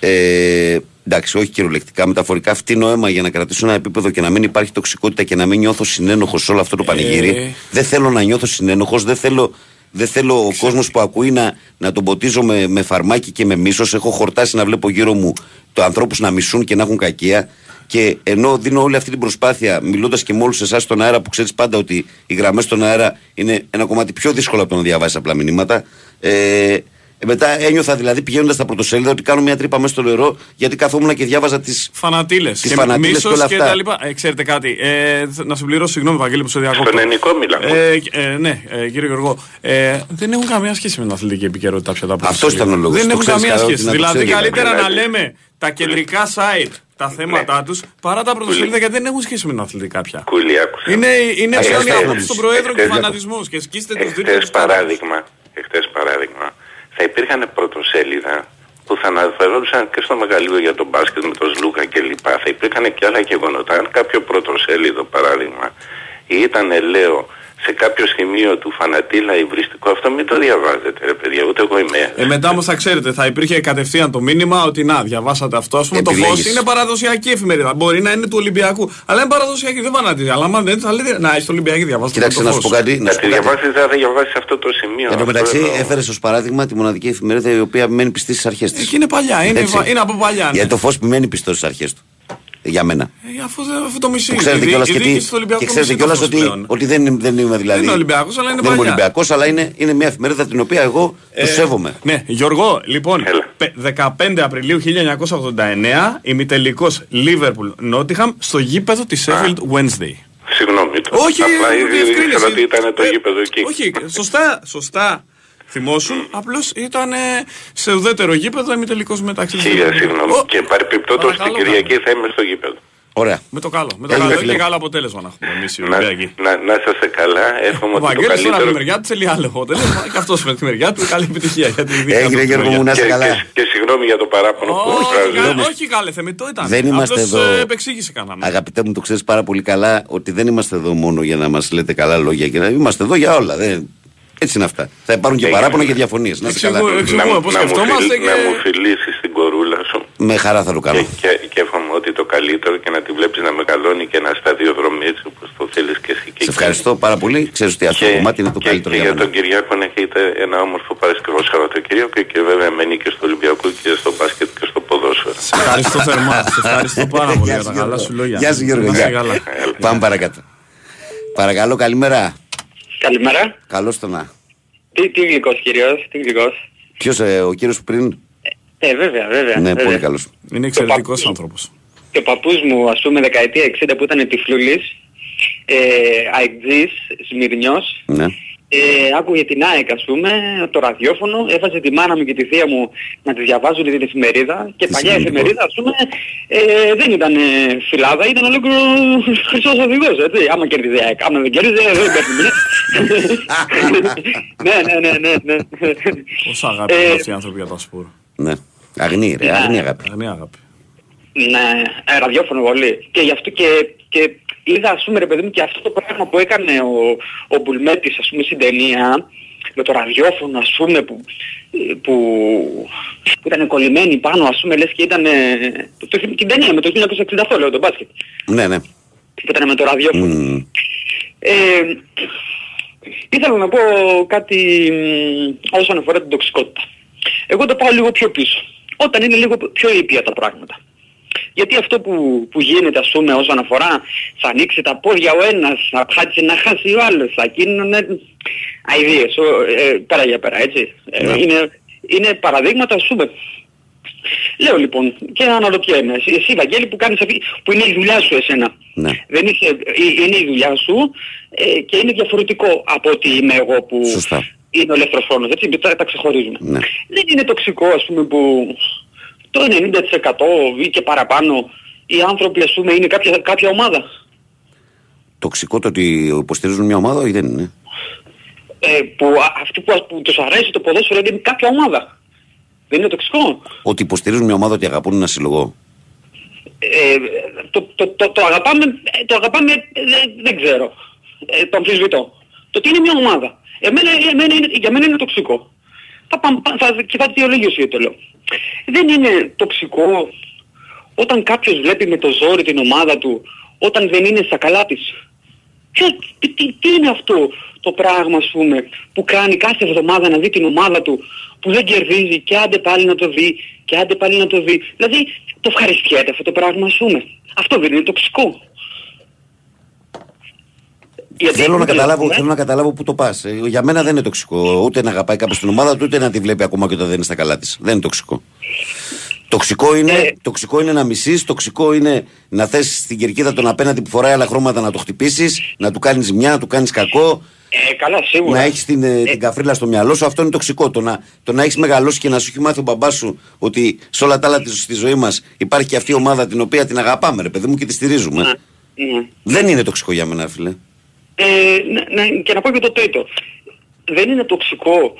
S2: Ε, εντάξει, όχι κυριολεκτικά, μεταφορικά φτύνω αίμα για να κρατήσω ένα επίπεδο και να μην υπάρχει τοξικότητα και να μην νιώθω συνένοχος σε όλο αυτό το πανηγύρι.
S3: Ε.
S2: Δεν θέλω να νιώθω συνένοχος, δεν θέλω, δεν θέλω ο κόσμος που ακούει να, να τον ποτίζω με, με φαρμάκι και με μίσος. Έχω χορτάσει να βλέπω γύρω μου το ανθρώπους να μισούν και να έχουν κακία. Και ενώ δίνω όλη αυτή την προσπάθεια, μιλώντας και με όλους εσάς στον αέρα, που ξέρεις πάντα ότι οι γραμμές στον αέρα είναι ένα κομμάτι πιο δύσκολο από το να διαβάσεις απλά μηνύματα. Ε, ε, μετά ένιωθα δηλαδή πηγαίνοντας στα πρωτοσέλιδα ότι κάνω μια τρύπα μέσα στο νερό γιατί καθόμουν και διάβαζα τι.
S3: Φανατήλες.
S2: Τις φανατήλες και όλα
S3: και
S2: αυτά.
S3: τα λοιπά. Ε, ξέρετε κάτι. Ε, θ- να συμπληρώσω, συγγνώμη, Βαγγέλη, που σε διακόπτω.
S17: Στον ελληνικό μιλάμε.
S3: Ε, ε, ναι, ε, κύριε Γιώργο. Ε, δεν έχουν καμία σχέση με την αθλητική επικαιρότητα πια τα
S2: Αυτός ήταν ο λόγος.
S3: Δεν
S2: Το
S3: έχουν
S2: ξέρεις
S3: καμία
S2: καλά ότι
S3: σχέση.
S2: να το
S3: Δηλαδή,
S2: ξέρεις.
S3: καλύτερα να
S17: Δηλαδή.
S3: λέμε τα κεντρικά site τα θέματα τους παρά τα πρωτοσέλιδα γιατί δεν έχουν σχέση με την αθλητικά πια.
S17: Κούλι, άκουσα.
S3: Είναι, είναι
S17: Ε,
S3: ψώνια
S17: εχθές-
S3: από στον Προέδρο και
S17: εχθές-
S3: φανατισμός. Και σκίστε τους δίπλα
S17: Εχθές παράδειγμα, εχθές παράδειγμα, θα υπήρχαν πρωτοσέλιδα που θα αναφερόντουσαν και στο μεγαλείο για τον μπάσκετ με τον Σλούκα και λοιπά. Θα υπήρχαν και άλλα γεγονότα. Αν κάποιο πρωτοσέλιδο παράδειγμα ήταν, λέω, σε κάποιο σημείο του φανατήλα υβριστικό, αυτό μην το διαβάζετε ρε παιδιά, ούτε εγώ είμαι.
S3: Ε, μετά όμως θα ξέρετε, θα υπήρχε κατευθείαν το μήνυμα ότι να, διαβάσατε αυτό. Α πούμε, το
S2: Επιλέγεις.
S3: φω είναι παραδοσιακή εφημερίδα. Μπορεί να είναι του Ολυμπιακού. Αλλά είναι παραδοσιακή, δεν φανατίζει. Αλλά άμα δεν θα λέτε να έχει το Ολυμπιακή, διαβάστε
S2: Κοιτάξτε,
S3: το
S2: να
S3: Φως.
S2: σου πω κάτι. Να
S17: Να
S2: σου
S17: τη
S2: πω κάτι.
S17: διαβάσεις, δεν θα διαβάσεις αυτό το σημείο.
S2: Εν τω
S17: Αυτό
S2: μεταξύ,
S17: εννοώ.
S2: έφερες ως παράδειγμα τη μοναδική εφημερίδα η οποία μένει πιστή στις αρχές της.
S3: Εκεί είναι παλιά, είναι, βα- είναι από παλιά. Ναι.
S2: Γιατί το φως μένει πιστό στις αρχές του. Για μένα.
S3: Ε, αφού, δεν- αφού το μισεί.
S2: Που ξέρετε
S3: η δι-
S2: κιόλας
S3: η
S2: και,
S3: διοίκηση
S2: τι-
S3: του Ολυμπιακού
S2: και ξέρετε
S3: μισεί το
S2: κιόλας
S3: φως
S2: ότι,
S3: πλέον.
S2: ότι δεν, είμαι- δεν είμαι δηλαδή.
S3: Δεν είναι Ολυμπιακός, αλλά είναι
S2: Δεν είμαι
S3: παλιά.
S2: Ολυμπιακός, αλλά είναι, είναι μια εφημερίδα την οποία εγώ
S3: Ε,
S2: του σέβομαι.
S3: Ναι, Γιώργο, λοιπόν, πε- 15 Απριλίου 1989, ημιτελικός Liverpool Nottingham στο γήπεδο της Sheffield Wednesday.
S17: Συγγνώμη. το-
S3: Όχι,
S17: Απλά
S3: ε,
S17: ήδη
S3: διευκρίνηση.
S17: ήξερα ότι ήταν το
S3: Ε,
S17: γήπεδο εκεί.
S3: Όχι, σωστά, σωστά. Θυμόσουν, απλώς ήταν ε, σε ουδέτερο γήπεδο ημιτελικό μεταξύ της
S17: Χίλια
S3: Liverpool.
S17: συγγνώμη.
S3: Ω,
S17: Και παρεπιπτόντως την
S3: Παρακαλώ,
S17: Κυριακή θα είμαι στο γήπεδο.
S2: Ωραία.
S3: Με το καλό. Με το
S2: Έγινε,
S3: καλό.
S2: φίλε.
S3: Είναι καλό αποτέλεσμα να έχουμε εμείς οι
S17: Να,
S3: Ολυμπιακοί.
S17: να, να είσαστε καλά. Εύχομαι
S3: Ο
S17: ότι το
S3: Βαγγέλης τώρα με τη
S17: καλύτερο.
S3: μεριά του θέλει άλλο αποτέλεσμα και αυτός με τη μεριά του καλή επιτυχία. Για τη δική
S2: Έγινε,
S3: του
S2: Γιώργο
S3: μεριά.
S2: μου, να είσαι
S17: Και,
S2: καλά.
S17: και, και συγγνώμη για το παράπονο που
S3: Όχι,
S17: εκφράζω.
S3: κα- όχι καλέ, θεμητό ήταν.
S2: Δεν είμαστε
S3: Απλώς,
S2: εδώ.
S3: ε, επεξήγηση κάναμε.
S2: Αγαπητέ μου, το ξέρεις πάρα πολύ καλά ότι δεν είμαστε εδώ μόνο για να μας λέτε καλά λόγια. Και να... Είμαστε εδώ για όλα. Δεν... Έτσι είναι αυτά. Θα υπάρχουν και
S17: Έγινε.
S2: παράπονα και διαφωνίες. Να είστε καλά.
S3: Εξηγού- εξηγούμε
S17: να,
S3: πώς
S17: να, μου
S3: σκεφτόμαστε
S17: φιλ-
S3: και-
S17: να μου φιλήσεις την κορούλα σου
S2: Με χαρά θα το κάνω.
S17: και, και, και εύχομαι ότι το καλύτερο και να τη βλέπεις να μεγαλώνει και να σταδιοδρομεί έτσι όπως το θέλεις και εσύ και
S2: Σε ευχαριστώ πάρα πολύ. Ξέρεις ότι αυτό το κομμάτι είναι το
S17: και,
S2: καλύτερο
S17: και
S2: για
S17: για
S2: μένα.
S17: τον Κυριάκο να έχετε ένα όμορφο Παρασκευό Σαββατοκύριακο και βέβαια μένει και στο Ολυμπιακό και στο μπάσκετ και στο ποδόσφαιρο.
S3: Σε ευχαριστώ θερμά. Σε ευχαριστώ πάρα πολύ
S2: Γεια
S3: για
S2: σου,
S3: τα καλά
S2: Γιώργο.
S3: σου λόγια.
S2: Γεια σου, Γιώργο.
S3: Να είσαι
S2: Γεια.
S3: καλά.
S2: Πάμε παρακάτω. Παρακαλώ, καλημέρα.
S18: Καλημέρα.
S2: Καλώς το να.
S18: Τι, τι γλυκός κυρίως, τι γλυκός.
S2: Ποιος, ε, ο κύριος που πριν;
S18: Ε, βέβαια, βέβαια.
S2: Ναι,
S18: βέβαια.
S2: πολύ καλός.
S3: Είναι εξαιρετικός άνθρωπος.
S18: Και ο παππούς μου, ας πούμε, δεκαετία 60 που ήταν τυφλούλης, ε, αεκτζής, Σμυρνιός,
S2: Ναι.
S18: Ε, άκουγε την ΑΕΚ ας πούμε, το ραδιόφωνο, έβαζε τη μάνα μου και τη θεία μου να τη διαβάζουν την εφημερίδα και
S2: Τι
S18: παλιά
S2: σημαντικό.
S18: εφημερίδα ας πούμε ε, δεν ήταν ε, φυλάδα, ήταν ολόκληρο χρυσός οδηγός, έτσι. Άμα κέρδιζε η ΑΕΚ, άμα δεν κέρδιζε δεν παίρνει. ναι, ναι, ναι, ναι, ναι.
S3: Πόσα αγάπη
S18: Ε,
S3: έχουν αυτοί οι άνθρωποι για τα σπορ.
S2: Ναι. Αγνή, ρε, αγνή αγάπη.
S3: Αγνή αγάπη.
S18: Ναι, ε, ραδιόφωνο πολύ. Και γι' αυτό και, και είδα ας πούμε ρε παιδί μου και αυτό το πράγμα που έκανε ο, ο Μπουλμέτης ας πούμε στην ταινία με το ραδιόφωνο ας πούμε που, που, που ήταν κολλημένοι πάνω ας πούμε λες και ήταν ε, το, το, την ταινία με το 1968 λέω το μπάσκετ
S2: Ναι, ναι.
S18: που ήταν με το ραδιόφωνο.
S2: Μμμ.
S18: Ε, ήθελα να πω κάτι μ, όσον αφορά την τοξικότητα. Εγώ το πάω λίγο πιο πίσω. Όταν είναι λίγο πιο ήπια τα πράγματα. Γιατί αυτό που, που γίνεται ας πούμε όσον αφορά θα ανοίξει τα πόδια ο ένας, θα χάσει να χάσει ο άλλος, θα γίνουν αηδίες, ο- ε, πέρα για πέρα έτσι. Ε,
S2: Ναι.
S18: είναι, είναι παραδείγματα ας πούμε. Λέω λοιπόν και αναρωτιέμαι, εσύ, εσύ Βαγγέλη που κάνεις αυτή, που είναι η δουλειά σου εσένα.
S2: Ναι.
S18: Δεν είσαι, ε, είναι η δουλειά σου ε, και είναι διαφορετικό από ότι είμαι εγώ που
S2: Σωστά.
S18: είναι ο ελεύθερος χρόνος, έτσι, τα, τα ξεχωρίζουμε.
S2: Ναι.
S18: Δεν είναι τοξικό ας πούμε που το 90% ή και παραπάνω οι άνθρωποι ας πούμε είναι κάποια, κάποια ομάδα.
S2: Τοξικό το ότι υποστηρίζουν μια ομάδα ή δεν είναι;
S18: Ε, που α- αυτοί που, που τους αρέσει το ποδόσφαιρο είναι κάποια ομάδα. Δεν είναι τοξικό.
S2: Ότι υποστηρίζουν μια ομάδα ότι αγαπούν ένα συλλογό.
S18: Ε, το, το, το, το αγαπάμε, ε, το αγαπάμε ε, δεν, δεν ξέρω. Ε, το αμφισβητώ. Το ότι είναι μια ομάδα. Εμένα, εμένα είναι, για μένα είναι τοξικό. Θα, πα- πα- θα, και θα δικαιολογήσω γιατί το λέω. Δεν είναι τοξικό όταν κάποιος βλέπει με το ζόρι την ομάδα του όταν δεν είναι στα καλά της. Ποιο, τι, τι, τι είναι αυτό το πράγμα ας πούμε που κάνει κάθε εβδομάδα να δει την ομάδα του που δεν κερδίζει και άντε πάλι να το δει και άντε πάλι να το δει. Δηλαδή το ευχαριστιέται αυτό το πράγμα ας πούμε. Αυτό δεν είναι τοξικό. Γιατί
S2: Θέλω να,
S18: ούτε
S2: καταλάβω,
S18: λέμε,
S2: θέλω να καταλάβω πού το πας. Για μένα δεν είναι τοξικό. Ούτε να αγαπάει κάποιος την ομάδα του, ούτε να τη βλέπει ακόμα και όταν δεν είναι στα καλά της. Δεν είναι τοξικό. Τοξικό είναι,
S18: Ε.
S2: τοξικό είναι να μισείς, τοξικό είναι να θες στην κερκίδα τον απέναντι που φοράει άλλα χρώματα να το χτυπήσεις, να του κάνεις ζημιά, να του κάνεις κακό,
S18: Ε, καλά σίγουρα.
S2: να έχεις την, ε, την καφρίλα στο μυαλό σου. Αυτό είναι τοξικό. Το να, το να έχεις μεγαλώσει και να σου έχει μάθει ο μπαμπάς σου ότι σε όλα τα άλλα της- στη ζωή μας υπάρχει και αυτή η ομάδα την οποία την αγαπάμε, ρε παιδί μου, και τη στηρίζουμε.
S18: Ναι.
S2: Δεν είναι τοξικό για μένα, φίλε.
S18: Ε, ναι, ναι, και να πω και το τρίτο. Δεν είναι τοξικό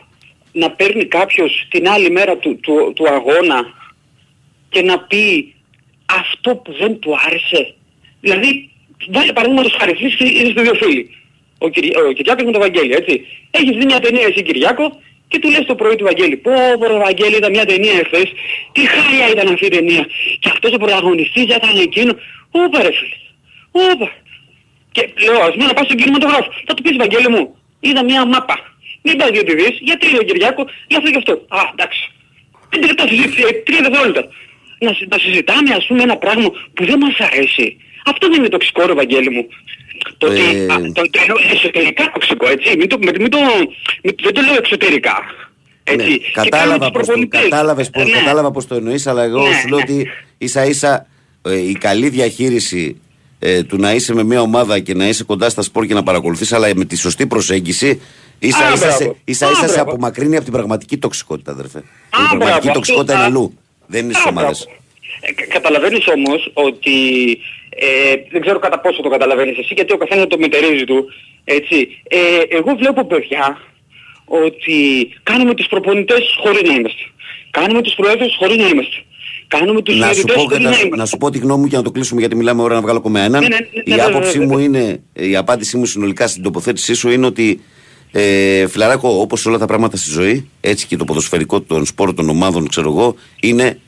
S18: να παίρνει κάποιος την άλλη μέρα του, του, του αγώνα και να πει αυτό που δεν του άρεσε. Δηλαδή, βάλε παραδείγματος χάρη, εσείς είστε- είστε δύο φίλοι. Ο, Κυρι... ο Κυριάκος με τον Βαγγέλη, έτσι. Έχεις δει μια ταινία εσύ Κυριάκο και του λες το πρωί του Βαγγέλη, πω πω ρε Βαγγέλη είδα μια ταινία εχθές, τι χάλια ήταν αυτή η ταινία. Και αυτός ο πρωταγωνιστής ήταν εκείνο. Όπα ρε φίλε, όπα. Και λέω, ας πούμε να πάω στον κινηματογράφο. Θα του πεις Βαγγέλη μου, είδα μια μάπα. Μην πας διότι δεις, γιατί λέει ο Κυριάκος, για αυτό και αυτό. Α, εντάξει. Πέντε λεπτά συζήτηση, ε, τρία δευτερόλεπτα. Να, συ- να συζητάμε ας πούμε ένα πράγμα που δεν μας αρέσει. Αυτό δεν είναι τοξικό ρε Βαγγέλη μου. Το ότι,
S2: Ε.
S18: α, το, το εννοώ εσωτερικά τοξικό, έτσι. Μην το, μην, μην το, μην, δεν το λέω εξωτερικά. Έτσι.
S2: Ναι,
S18: Και κάνουμε
S2: κατάλαβα
S18: τους
S2: πώς το,
S18: προπονητές.
S2: κατάλαβες πώς,
S18: Ναι.
S2: κατάλαβα πώς το εννοείς, αλλά εγώ
S18: Ναι,
S2: σου λέω
S18: ναι.
S2: ότι ίσα ίσα ε, η καλή διαχείριση ε, του να είσαι με μια ομάδα και να είσαι κοντά στα σπορ και να παρακολουθείς, αλλά με τη σωστή προσέγγιση, ίσα
S18: Α,
S2: ίσα,
S18: μπράβο.
S2: σε, ίσα,
S18: Α,
S2: ίσα σε
S18: μπράβο.
S2: απομακρύνει από την πραγματική τοξικότητα, αδερφέ. η
S18: μπράβο,
S2: πραγματική
S18: αυτό,
S2: τοξικότητα
S18: α.
S2: είναι αλλού. Δεν είναι στις
S18: Α,
S2: ομάδες.
S18: μπράβο. Ε, κα- καταλαβαίνεις όμως ότι ε, δεν ξέρω κατά πόσο το καταλαβαίνεις εσύ γιατί ο καθένας το μετερίζει του. Έτσι. Ε, εγώ βλέπω παιδιά ότι κάνουμε τους προπονητές χωρίς να είμαστε. Κάνουμε τους προέδρους χωρίς να είμαστε. Κάνουμε τους
S2: Να σου,
S18: διαιτητές
S2: πω,
S18: χωρίς
S2: να,
S18: να
S2: σου,
S18: είμαστε.
S2: να σου πω τη γνώμη μου και να το κλείσουμε γιατί μιλάμε ώρα να βγάλω ακόμα έναν.
S18: Ναι, ναι, ναι,
S2: η
S18: ναι,
S2: άποψή
S18: ναι, ναι,
S2: μου
S18: ναι.
S2: είναι, η απάντησή μου συνολικά στην τοποθέτησή σου είναι ότι ε, φιλαράκο, όπως όλα τα πράγματα στη ζωή, έτσι και το ποδοσφαιρικό των σπόρων των ομάδων, ξέρω εγώ, είναι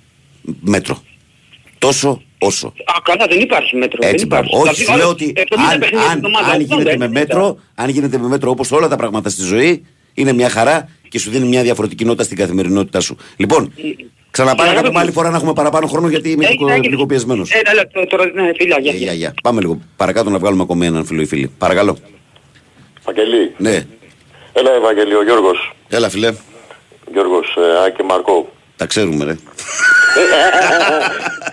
S2: μέτρο. Τόσο όσο.
S18: Α, καλά, δεν υπάρχει μέτρο.
S2: Έτσι,
S18: δεν
S2: μπράβο.
S18: υπάρχει.
S2: Όχι, σου
S18: Δηλαδή,
S2: λέω ότι
S18: 70
S2: αν,
S18: παιχνίδια
S2: αν,
S18: στην εβδομάδα,
S2: αν
S18: 80,
S2: γίνεται με
S18: έτσι,
S2: μέτρο, αν γίνεται με μέτρο όπως όλα τα πράγματα στη ζωή, είναι μια χαρά και σου δίνει μια διαφορετική νότα στην καθημερινότητά σου. Λοιπόν, ξαναπάρε
S18: Αγάπη
S2: κάτω
S18: μου.
S2: άλλη φορά να έχουμε παραπάνω χρόνο γιατί είμαι
S18: Έγινε,
S2: λίγο-
S18: έγινε.
S2: λίγο πιεσμένος.
S18: Ε, ναι, ναι, τώρα, ναι, φιλιά, γεια,
S2: Ε,
S18: γεια.
S2: γεια, γεια. Πάμε λίγο παρακάτω να βγάλουμε ακόμη έναν φίλο ή φίλη. Παρακαλώ.
S19: Βαγγελή.
S2: Ναι.
S19: Έλα Ευαγγελή, ο Γιώργος.
S2: Έλα, φιλέ.
S19: Γιώργος ε, Άκη Μαρκό.
S2: Τα ξέρουμε, ρε.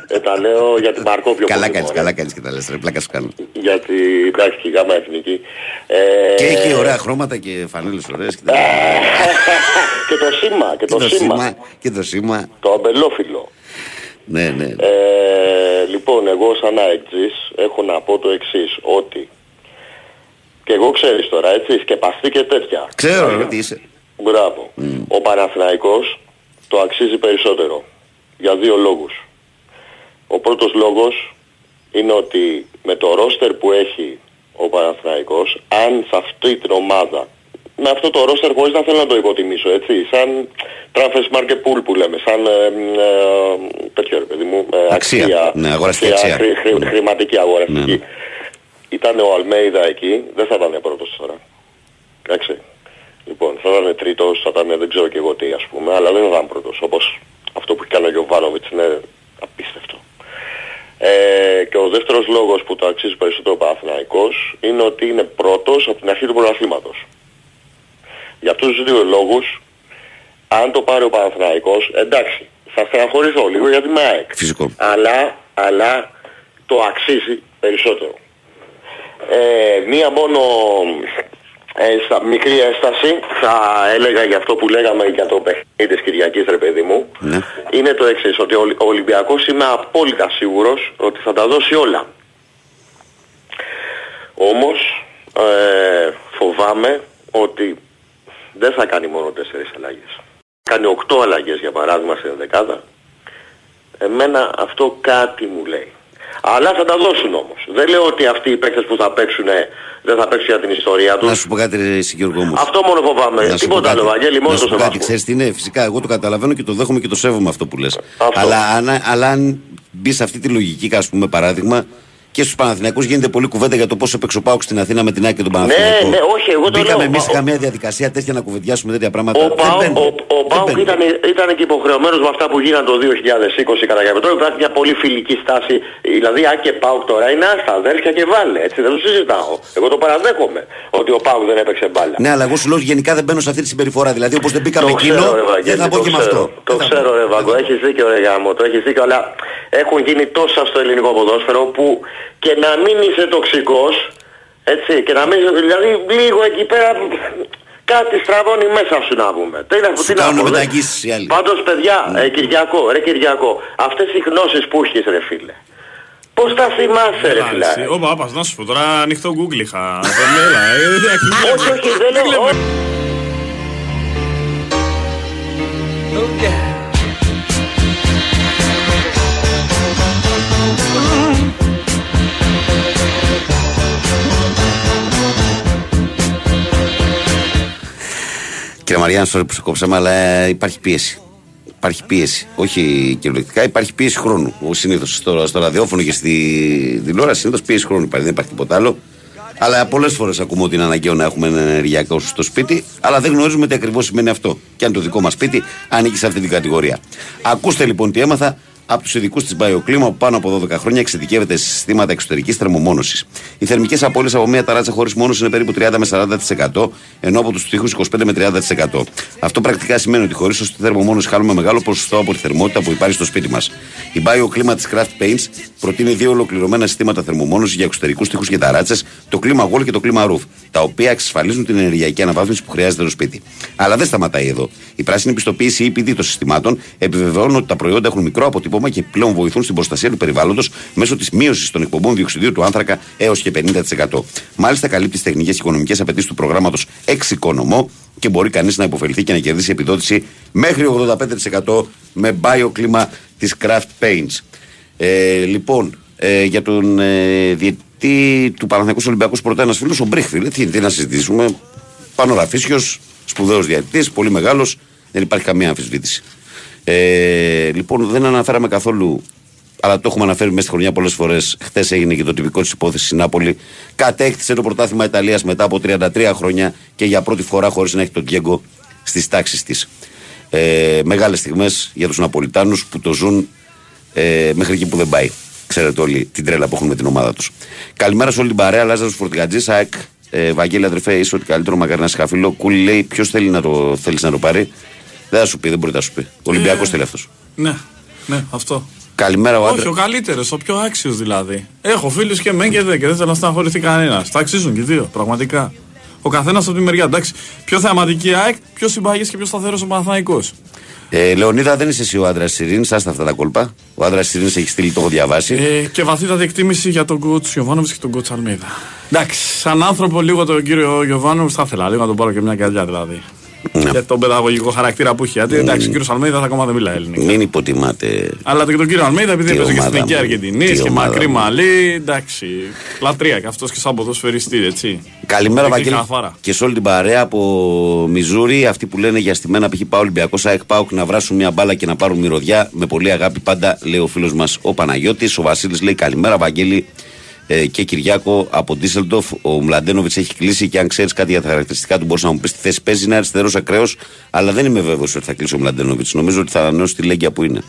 S19: Ε, τα λέω για την Μαρκό πιο
S2: καλά
S19: πολύ.
S2: κάνεις,
S19: μωρέ.
S2: καλά κάνεις και τα λες, ρε. Πλάκα σου κάνω.
S19: Γιατί εντάξει και η γάμα εθνική. Ε,
S2: Και έχει ωραία χρώματα και φανέλες ωραίες. Και, τα...
S19: και το σήμα, και
S2: και
S19: το,
S2: το
S19: σήμα.
S2: σήμα. Και το σήμα.
S19: Το αμπελόφυλλο.
S2: Ναι, ναι.
S19: Ε, λοιπόν, εγώ σαν αεξής έχω να πω το εξής, ότι και εγώ ξέρεις τώρα, έτσι, σκεπαστή και τέτοια.
S2: Ξέρω, ρε, τι είσαι.
S19: Μπράβο. Ο Παναθηναϊκός το αξίζει περισσότερο. Για δύο λόγους. Ο πρώτος λόγος είναι ότι με το ρόστερ που έχει ο Παναθηναϊκός, αν σε αυτή την ομάδα, με αυτό το ρόστερ χωρίς να θέλω να το υποτιμήσω, έτσι, σαν transfer market pool που λέμε, σαν ε, ε, τέτοιο ρε παιδί μου, ε,
S2: Αξία. Ναι, αγοραστική αξία.
S19: χρη- χρη-
S2: Ναι.
S19: χρηματική αγοραστική.
S2: Ναι, ναι.
S19: Ήταν ο Αλμέιδα εκεί, δεν θα ήταν πρώτος τώρα. Εντάξει. Λοιπόν, θα ήταν τρίτος, θα ήταν δεν ξέρω και εγώ τι ας πούμε, αλλά δεν θα ήταν πρώτος. Όπως αυτό που έκανε ο Γιωβάνοβιτς είναι απίστευτο. Ε, και ο δεύτερος λόγος που το αξίζει περισσότερο ο Παναθηναϊκός είναι ότι είναι πρώτος από την αρχή του πρωταθλήματος. Για αυτούς τους δύο λόγους, αν το πάρει ο Παναθηναϊκός, εντάξει, θα στεναχωρηθώ λίγο γιατί είμαι ΑΕΚ.
S2: Φυσικό.
S19: Αλλά, αλλά το αξίζει περισσότερο. Ε, μία μόνο ε, στα, μικρή έσταση θα έλεγα για αυτό που λέγαμε για το παιχνίδι της Κυριακής ρε παιδί μου
S2: Ναι.
S19: είναι το εξής ότι ο, Ολυ- ο Ολυμπιακός είμαι απόλυτα σίγουρος ότι θα τα δώσει όλα. Όμως ε, φοβάμαι ότι δεν θα κάνει μόνο τέσσερις αλλαγές. Θα κάνει οκτώ αλλαγές για παράδειγμα στην δεκάδα. Εμένα αυτό κάτι μου λέει. Αλλά θα τα δώσουν όμως. Δεν λέω ότι αυτοί οι παίκτες που θα παίξουν δεν θα παίξουν για την ιστορία τους.
S2: Να σου πω κάτι, ρε, εσύ, Γιώργο μου.
S19: Αυτό μόνο φοβάμαι.
S2: Να σου πω
S19: Τίποτα
S2: κάτι.
S19: άλλο, Βαγγέλη, μόνο
S2: Να
S19: το
S2: σου πω κάτι,
S19: σεβασμό.
S2: ξέρεις τι είναι, φυσικά εγώ το καταλαβαίνω και το δέχομαι και το σέβομαι αυτό που λες. Αλλά, αν, αλλά αν μπει σε αυτή τη λογική, ας πούμε παράδειγμα, και στους Παναθηναϊκούς γίνεται πολλή κουβέντα για το πώς έπαιξε ο Πάουκ στην Αθήνα με την Άκη και τον Παναθηναϊκό.
S19: ναι, όχι, εγώ το
S2: Μπήκαμε
S19: λέω.
S2: εμείς σε
S19: Ο-
S2: καμία διαδικασία τέτοια να κουβεντιάσουμε τέτοια πράγματα.
S19: Ο
S2: Δεν
S19: Πάου,
S2: μπαίνουν.
S19: ο, ο Πάουκ ήταν, ήταν και υποχρεωμένος με αυτά που γίναν το 2020 κατά κάποιο τρόπο. Υπάρχει μια πολύ φιλική στάση. Δηλαδή, αν και Πάουκ τώρα είναι άστα, αδέρφια και βάλε. Έτσι δεν το συζητάω. Εγώ το παραδέχομαι ότι ο Πάουκ δεν έπαιξε μπάλα.
S2: Ναι, αλλά εγώ σου λέω γενικά δεν μπαίνω σε αυτή τη συμπεριφορά. Δηλαδή όπως δεν μπήκαμε
S19: Το
S2: εκείνο,
S19: ξέρω, ρε,
S2: δεν
S19: Βαγγέλη,
S2: θα πω
S19: το
S2: και με
S19: ξέρω.
S2: αυτό.
S19: Το ξέρω ρε Βαγκό, έχεις δίκιο ρε γάμο, το έχεις δίκιο, αλλά έχουν γίνει τόσα στο ελληνικό ποδόσφαιρο που και να μην είσαι τοξικός, έτσι, και να μην, δηλαδή λίγο εκεί πέρα κάτι στραβώνει μέσα σου να πούμε. Τι να,
S2: Σου
S19: τι να
S2: κάνουν
S19: πω, δε.
S2: μεταγγίσεις οι άλλοι.
S19: Πάντως παιδιά, ε, Κυριακό, ρε Κυριακό, αυτές οι γνώσεις που έχεις ρε φίλε, πώς τα θυμάσαι ρε φίλε;
S3: Εσύ, Ωπα, άπα, να σου πω τώρα ανοιχτό Google είχα. Έλα, ε, εντάξει,
S19: Όχι, όχι, δεν λέω,
S2: Κύριε Μαριάννη, sorry που σε κόψαμε, αλλά ε, υπάρχει πίεση. Υπάρχει πίεση. Όχι κυριολεκτικά, υπάρχει πίεση χρόνου. Συνήθως στο, στο ραδιόφωνο και στη τηλεόραση συνήθως πίεση χρόνου υπάρχει. Δεν υπάρχει τίποτα άλλο. Αλλά πολλές φορές ακούμε ότι είναι αναγκαίο να έχουμε ένα ενεργειακό στο σπίτι, αλλά δεν γνωρίζουμε τι ακριβώς σημαίνει αυτό. Και αν το δικό μας σπίτι ανήκει σε αυτή την κατηγορία. Ακούστε λοιπόν τι έμαθα από τους ειδικούς της Bioclima που πάνω από 12 χρόνια εξειδικεύεται σε συστήματα εξωτερικής θερμομόνωσης. Οι θερμικές απώλειες από μια ταράτσα χωρίς μόνωση είναι περίπου 30 με 40%, ενώ από τους τοίχους 25 με 30%. Αυτό πρακτικά σημαίνει ότι χωρίς σωστή θερμομόνωση χάνουμε μεγάλο ποσοστό από τη θερμότητα που υπάρχει στο σπίτι μας. Η Bioclima της Craft Paints προτείνει δύο ολοκληρωμένα συστήματα θερμομόνωσης για εξωτερικούς τοίχους και ταράτσες, το κλίμα Wall και το κλίμα Roof, τα οποία εξασφαλίζουν την ενεργειακή αναβάθμιση που χρειάζεται το σπίτι. Αλλά δεν σταματάει εδώ. Η πράσινη πιστοποίηση EPD των συστημάτων επιβεβαιώνουν ότι τα προϊόντα έχουν μικρό αποτύπωμα και πλέον βοηθούν στην προστασία του περιβάλλοντος μέσω της μείωσης των εκπομπών διοξιδίου του άνθρακα έως και 50%. Μάλιστα, καλύπτει τι τεχνικές και οικονομικές απαιτήσεις του προγράμματος Εξοικονομώ και μπορεί κανείς να υποφεληθεί και να κερδίσει επιδότηση μέχρι 85% με bioclima της Craft Paints. Ε, λοιπόν, ε, για τον ε, διετή του Παναθηναϊκούς Ολυμπιακούς Πρωτά, ένας φίλος, ο Μπρίχφιλ. Τι, τι να συζητήσουμε. Πάνω Ραφίσιο, σπουδαίος διαιτητής, πολύ μεγάλος, δεν υπάρχει καμία αμφισβήτηση. Ε, λοιπόν, δεν αναφέραμε καθόλου, αλλά το έχουμε αναφέρει μέσα στη χρονιά πολλές φορές. Χθες έγινε και το τυπικό της υπόθεση η Νάπολη. Κατέκτησε το πρωτάθλημα Ιταλίας μετά από 33 χρόνια και για πρώτη φορά χωρίς να έχει τον Διέγκο στις τάξεις της. Ε, Μεγάλες στιγμές για τους Ναπολιτάνους που το ζουν ε, μέχρι εκεί που δεν πάει. Ξέρετε όλοι την τρέλα που έχουν με την ομάδα τους. Καλημέρα σε όλη την παρέα. Λάζαρος Φορτηγατζής, ΑΕΚ Ε, Βαγγέλη, αδερφέ, είσαι ότι καλύτερο μακάρι να είσαι χαφίλο. Κούλι λέει, ποιος θέλει να το, θέλεις να το πάρει; Δεν θα σου πει, δεν μπορεί να σου πει. Ο Ολυμπιακός θέλει αυτός.
S3: Ναι, ναι, αυτό.
S2: Καλημέρα, ο
S3: Όχι,
S2: άντρα.
S3: ο καλύτερος, ο πιο άξιος δηλαδή. Έχω φίλους και μεν και δεν και δεν θέλω να στεναχωρηθεί κανένας. Τα αξίζουν και οι δύο, πραγματικά. Ο καθένας από τη μεριά. Εντάξει, πιο θεαματική ΑΕΚ, πιο συμπαγής και πιο σταθερός ο Παναθανικό.
S2: Ε, Λεωνίδα, δεν είσαι εσύ ο άντρας τη Ειρήνη, άστα αυτά τα κόλπα. Ο άντρας τη Ειρήνη έχει στείλει, το έχω διαβάσει.
S3: Ε, και βαθύτατη εκτίμηση για τον coach Γιωβάνοβιτς και τον coach Αλμίδα. Εντάξει, σαν άνθρωπο λίγο τον κύριο Γιωβάνοβιτς θα ήθελα λίγο να τον πάρω και μια καρδιά δηλαδή.
S2: Ναι.
S3: Για τον παιδαγωγικό χαρακτήρα που έχει. Γιατί εντάξει, ο κύριος Αλμίδα ακόμα δεν μιλάει ελληνικά.
S2: Μην υποτιμάτε.
S3: Αλλά και τον κύριο Αλμίδα, επειδή
S2: Τι
S3: έπαιζε και στην
S2: ομάδα
S3: Εθνική
S2: μου,
S3: Αργεντινή
S2: τι
S3: και
S2: ομάδα
S3: μακρύ
S2: μου.
S3: μαλλί, εντάξει. Λατρεία και αυτός και σαν ποδοσφαιριστή, έτσι.
S2: Καλημέρα,
S3: Έχει
S2: Βαγγέλη.
S3: καθάρα.
S2: Και σε όλη την παρέα από Μιζούρι, αυτοί που λένε για στημένα π.χ. πάω Ολυμπιακός, ΑΕΚ Πάουκ να βράσουν μια μπάλα και να πάρουν μυρωδιά. Με πολύ αγάπη πάντα, λέει ο φίλος μας ο Παναγιώτης. Ο Βασίλης λέει καλημέρα, Βαγγέλη ε, και Κυριάκο από Ντίσσελντοφ. Ο Μλαντένοβιτς έχει κλείσει και αν ξέρεις κάτι για τα χαρακτηριστικά του, μπορείς να μου πεις τη θέση. Παίζει είναι αριστερός ακραίος, αλλά δεν είμαι βέβαιος ότι θα κλείσει ο Μλαντένοβιτς. Νομίζω ότι θα ανανεώσει τη λέγκια που είναι.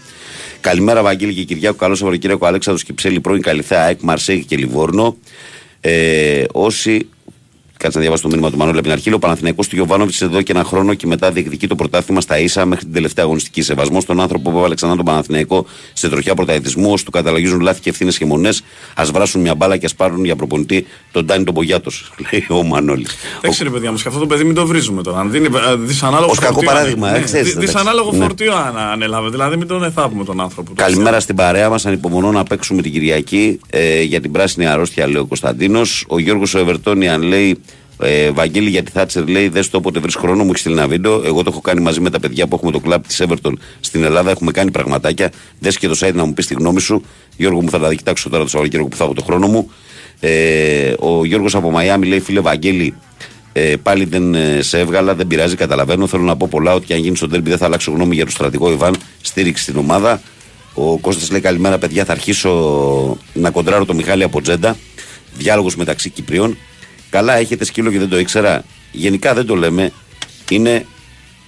S2: Καλημέρα, Βαγγέλη και Κυριάκο. Καλό Σαββατοκύριακο. Αλέξανδρος Κυψέλη, πρώην Καλυθέα, ΑΕΚ Μαρσέγη και Λιβόρνο. Ε, όσοι Κάτσε να διαβάσω το μήνυμα του Μανώλη από την αρχή. Ο Παναθηναϊκός του Γιωβάνοβιτς εδώ και ένα χρόνο και μετά διεκδικεί το πρωτάθλημα στα ίσα μέχρι την τελευταία αγωνιστική. Σεβασμός στον άνθρωπο που έβαλε ξανά τον Παναθηναϊκό σε τροχιά πρωταθλητισμού. Όσο του καταλογίζουν λάθη και ευθύνες και μονές, ας βράσουν μια μπάλα και ας πάρουν για προπονητή τον Ντάνι τον Πογιάτο. Λέει ο Μανώλης.
S3: Εντάξει, ρε παιδιά μου, και αυτό το παιδί μην το βρίζουμε τώρα. Αν δίνει ε, δυσανάλογο
S2: Ως κακό
S3: φορτίο,
S2: παράδειγμα,
S3: ναι,
S2: ε, ξέρεις,
S3: δι-
S2: εντάξει.
S3: Δυσανάλογο
S2: Ναι.
S3: φορτίο αν ανέλαβε. Δηλαδή μην τον εθάβουμε τον άνθρωπο.
S2: Καλημέρα στην παρέα μας. Ανυπομονώ να παίξουμε την Κυριακή ε, για την πράσινη αρρώστια, λέει ο Κωνσταντίνος. Ο Γιώργος ο Ευερτόνιαν λέει. Ε, Βαγγέλη για τη Θάτσερ λέει: Δες το όποτε βρεις χρόνο, μου έχεις στείλει ένα βίντεο. Εγώ το έχω κάνει μαζί με τα παιδιά που έχουμε το κλαμπ της Everton στην Ελλάδα. Έχουμε κάνει πραγματάκια. Δες και το site να μου πεις τη γνώμη σου. Γιώργο μου θα τα κοιτάξω τώρα το Σαββατοκύριακο που θα έχω το χρόνο μου. Ε, ο Γιώργος από Μαϊάμι λέει: Φίλε Βαγγέλη, ε, πάλι δεν ε, σε έβγαλα, δεν πειράζει, καταλαβαίνω. Θέλω να πω πολλά ότι αν γίνει στο τέρμπι δεν θα αλλάξω γνώμη για τον στρατηγό Ιβάν. Στήριξη στην ομάδα. Ο Κώστας λέει καλημέρα παιδιά θα αρχίσω να κοντράρω το Μιχάλη από Τζέντα. Διάλογος μεταξύ Κυπριών. Καλά έχετε σκύλο και δεν το ήξερα. Γενικά δεν το λέμε. Είναι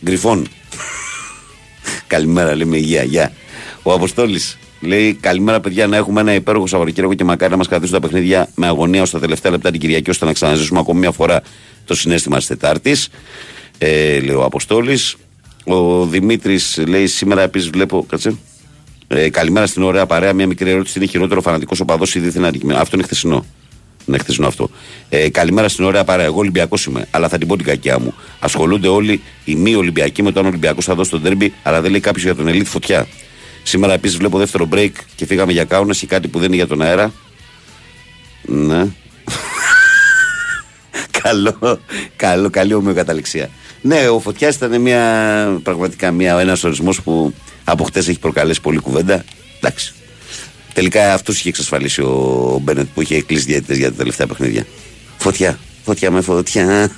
S2: γκριφόν. καλημέρα λέμε υγεία. Γεια. Ο Αποστόλης λέει καλημέρα παιδιά να έχουμε ένα υπέροχο Σαββατοκύριακο και μακάρι να μας κρατήσουν τα παιχνίδια με αγωνία ως τα τελευταία λεπτά την Κυριακή ώστε να ξαναζήσουμε ακόμη μια φορά το συνέστημα της Τετάρτης. Ε, λέει ο Αποστόλης. Ο Δημήτρης λέει σήμερα επίσης βλέπω... Κάτσε. Ε, καλημέρα στην ωραία παρέα. Μια μικρή ερώτηση. Είναι χειρότερο φανατικός οπαδός ή δίθεν αντικείμενο. Αυτό είναι χθεσινό. Είναι χθεσινό αυτό. Ε, καλημέρα στην ωραία παρέα. Εγώ Ολυμπιακός είμαι, αλλά θα την πω την κακιά μου. Ασχολούνται όλοι οι μη Ολυμπιακοί με το αν ο Ολυμπιακός θα δώσει τον τέρμπι, αλλά δεν λέει κάποιος για τον Ελίτ φωτιά. Σήμερα επίσης βλέπω δεύτερο break και φύγαμε για κάουνας και κάτι που δεν είναι για τον αέρα. Ναι. καλό, καλό, καλή ομοιοκαταληξία. Ναι, ο Φωτιάς ήταν μια, πραγματικά μια, ένας ορισμός που από χτες έχει προκαλέσει πολλή κουβέντα. Εντάξει. Τελικά αυτό είχε εξασφαλίσει ο Μπένετ που είχε κλείσει διαιτητές για τα τελευταία παιχνίδια. Φωτιά. Φωτιά με φωτιά.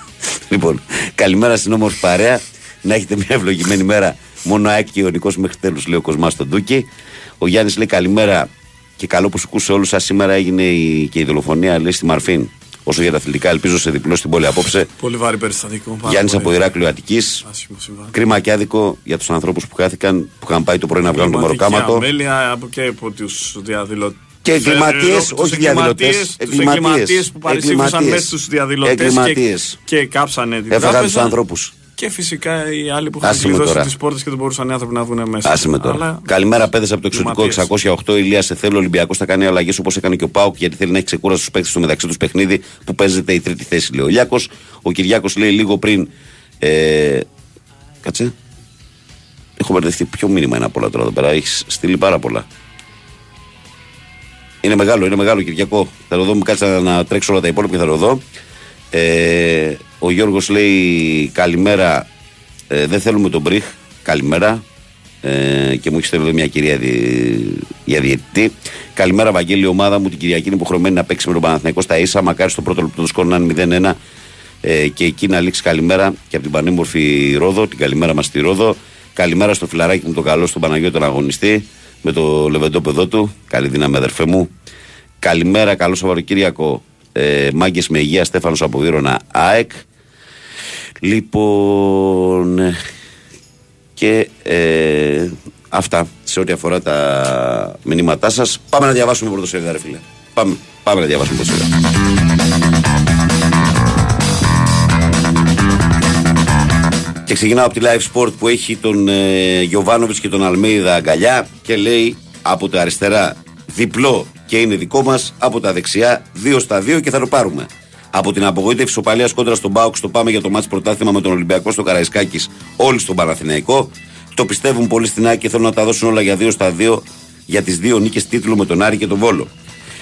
S2: λοιπόν, καλημέρα στην όμορφη παρέα. Να έχετε μια ευλογημένη μέρα. Μόνο ΑΕΚ και ο Νικός μέχρι τέλους, λέει ο Κοσμάς στον Τούκι. Ο Γιάννης λέει καλημέρα και καλό που σου ακούσε όλους σας. Σήμερα έγινε η, και η δολοφονία, λέει στη Μαρφίν. Όσο για τα αθλητικά, ελπίζω σε διπλό στην πόλη απόψε.
S3: Πολύ βαρύ περιστατικό. πάρα
S2: Γιάννης
S3: πολύ.
S2: από Ηράκλειο Αττικής.
S3: Άσχημο συμβάν.
S2: Κρίμα και άδικο για τους ανθρώπους που χάθηκαν, που είχαν πάει το πρωί να βγάλουν το
S3: Εγκληματική
S2: μεροκάματο.
S3: αμέλεια από και από τους διαδηλωτές.
S2: Και εγκληματίες, όχι διαδηλωτές,
S3: Τους
S2: εγκληματίες.
S3: εγκληματίες που παρησύχουσαν
S2: Εγκληματίες.
S3: μέσα στους διαδηλωτές και,
S2: Εγκληματίες.
S3: και κάψανε την
S2: Έφαγαν τους
S3: τράπεζα.
S2: ανθρώπους.
S3: Και φυσικά οι άλλοι που είχαν
S2: Άσε με
S3: κλειδώσει
S2: τώρα.
S3: τις πόρτες και δεν μπορούσαν οι άνθρωποι να βγουν μέσα.
S2: Άσε με τώρα.
S3: Αλλά
S2: Καλημέρα, παιδες από το εξωτικό
S3: εγκληματίες.
S2: 608. Ηλίας σε θέλω. Ο Ολυμπιακός θα κάνει αλλαγές όπως έκανε και ο Πάουκ γιατί θέλει να έχει ξεκούραση τους παίκτες στο μεταξύ τους παιχνίδι που παίζεται η τρίτη θέση, λέει ο Λιάκος. Ο Κυριάκος λέει λίγο πριν. Ε, κάτσε. Έχω μπερδευτεί. Ποιο μήνυμα είναι από όλα τώρα εδώ πέρα. Έχεις στείλει πάρα πολλά. Είναι μεγάλο, είναι μεγάλο Κυριακό. Θα το δω, μου κάτσε να, να τρέξω όλα τα υπόλοιπα και θα το δω. Ε, ο Γιώργος λέει καλημέρα. Ε, δεν θέλουμε τον Μπριχ. Καλημέρα. Ε, και μου έχεις στείλει εδώ μια κυρία δι... για διαιτητή. Καλημέρα, Βαγγέλη. Η ομάδα μου την Κυριακή είναι υποχρεωμένη να παίξει με τον Παναθηναϊκό στα ίσα. Μακάρι στο πρώτο λεπτό τους σκορ να είναι 0-1 ε, και εκεί να λήξει καλημέρα και από την πανέμορφη Ρόδο. Την καλημέρα μας στη Ρόδο. Καλημέρα στο φιλαράκι μου το καλό στον Παναγιώτο τον αγωνιστή με το λεβεντόπεδό του. Καλή δύναμη, αδερφέ μου. Καλημέρα, καλό Σαββατοκύριακο. Ε, Μάγκες με υγεία, Στέφανος από Βύρονα, ΑΕΚ. Λοιπόν, ε, και ε, αυτά σε ό,τι αφορά τα μηνύματά σας. Πάμε να διαβάσουμε πρωτοσέλιδα ρε φίλε. Πάμε, πάμε να διαβάσουμε πρωτοσέλιδα. Και ξεκινάω από τη Live Sport που έχει τον ε, και τον Αλμίδα αγκαλιά και λέει από τα αριστερά διπλό και είναι δικό μας από τα δεξιά δύο στα δύο και θα το πάρουμε. Από την απογοήτευση οπαλία κόντρα στον Μπάουξ το πάμε για το μάτι πρωτάθλημα με τον Ολυμπιακό στο Καραϊσκάκης, όλοι στον Παναθηναϊκό. Το πιστεύουν πολύ στην Άκη και θέλουν να τα δώσουν όλα για 2 στα 2 για τις δύο νίκες τίτλου με τον Άρη και τον Βόλο.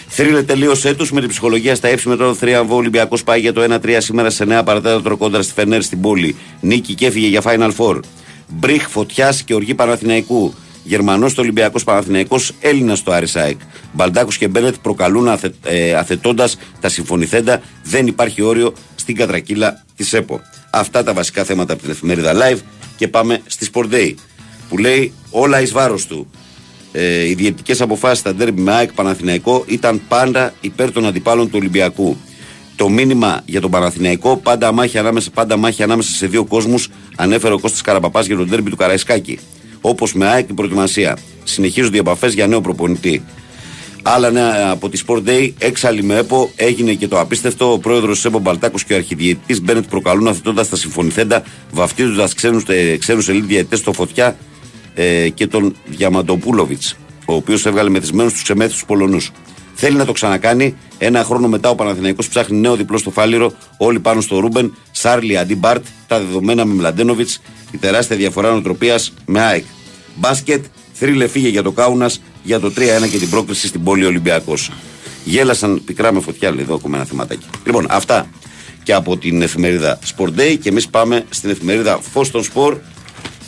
S2: Θρύλε τελείωσέ του με την ψυχολογία στα ύψη με τον θρίαμβο. Ο Ολυμπιακός πάει για το 1-3 σήμερα σε νέα παρατέταρτο κόντρα στη Φενέρ στην πόλη. Νίκη και έφυγε για Final Four. Μπριχ, Φωτιάς και οργή Παναθηναϊκού. Γερμανός στο Ολυμπιακός Παναθηναϊκός, Έλληνας στο Άρης ΑΕΚ. Μπαλτάκος και Μπένετ προκαλούν αθε, ε, αθετώντας τα συμφωνηθέντα. Δεν υπάρχει όριο στην κατρακύλα της ΕΠΟ. Αυτά τα βασικά θέματα από την εφημερίδα Live και πάμε στη Sport Day που λέει όλα εις βάρος του. Ε, οι διαιτητικές αποφάσεις στα ντέρμπι με ΑΕΚ Παναθηναϊκό ήταν πάντα υπέρ των αντιπάλων του Ολυμπιακού. Το μήνυμα για τον Παναθηναϊκό πάντα μάχη ανάμεσα, πάντα μάχη ανάμεσα σε δύο κόσμους ανέφερε ο Κώστας Καραπαπάς για τον ντέρμπι του Καραϊσκάκη. Όπως με ΑΕΚ την προετοιμασία. Συνεχίζονται οι επαφές για νέο προπονητή. Άλλα νέα από τη Sport Day, έξαλλη με ΕΠΟ, έγινε και το απίστευτο. Ο πρόεδρος της ΕΠΟ Μπαλτάκος και ο αρχιδιαιτητής Μπένετ προκαλούν αθετώντας τα συμφωνηθέντα, βαφτίζοντας ξένους Έλληνες διαιτητές στο Φωτιά ε, και τον Διαμαντόπουλο, ο οποίος έβγαλε μεθυσμένους τους ξεμέθυστους Πολωνούς. Θέλει να το ξανακάνει. Ένα χρόνο μετά ο Παναθηναϊκός ψάχνει νέο διπλό στο Φάληρο. Όλοι πάνω στο Ρούμπεν. Σάρλι αντί Μπαρτ. Τα δεδομένα με Μλαντένοβιτς. Η τεράστια διαφορά νοοτροπίας με ΑΕΚ. Μπάσκετ. Θρύλε φύγε για το Κάουνας για το 3-1 και την πρόκληση στην πόλη Ολυμπιακός. Γέλασαν πικρά με φωτιά, λέει εδώ ακόμα ένα θεματάκι. Λοιπόν, αυτά και από την εφημερίδα Sport Day και εμείς πάμε στην εφημερίδα Φω των Σπορ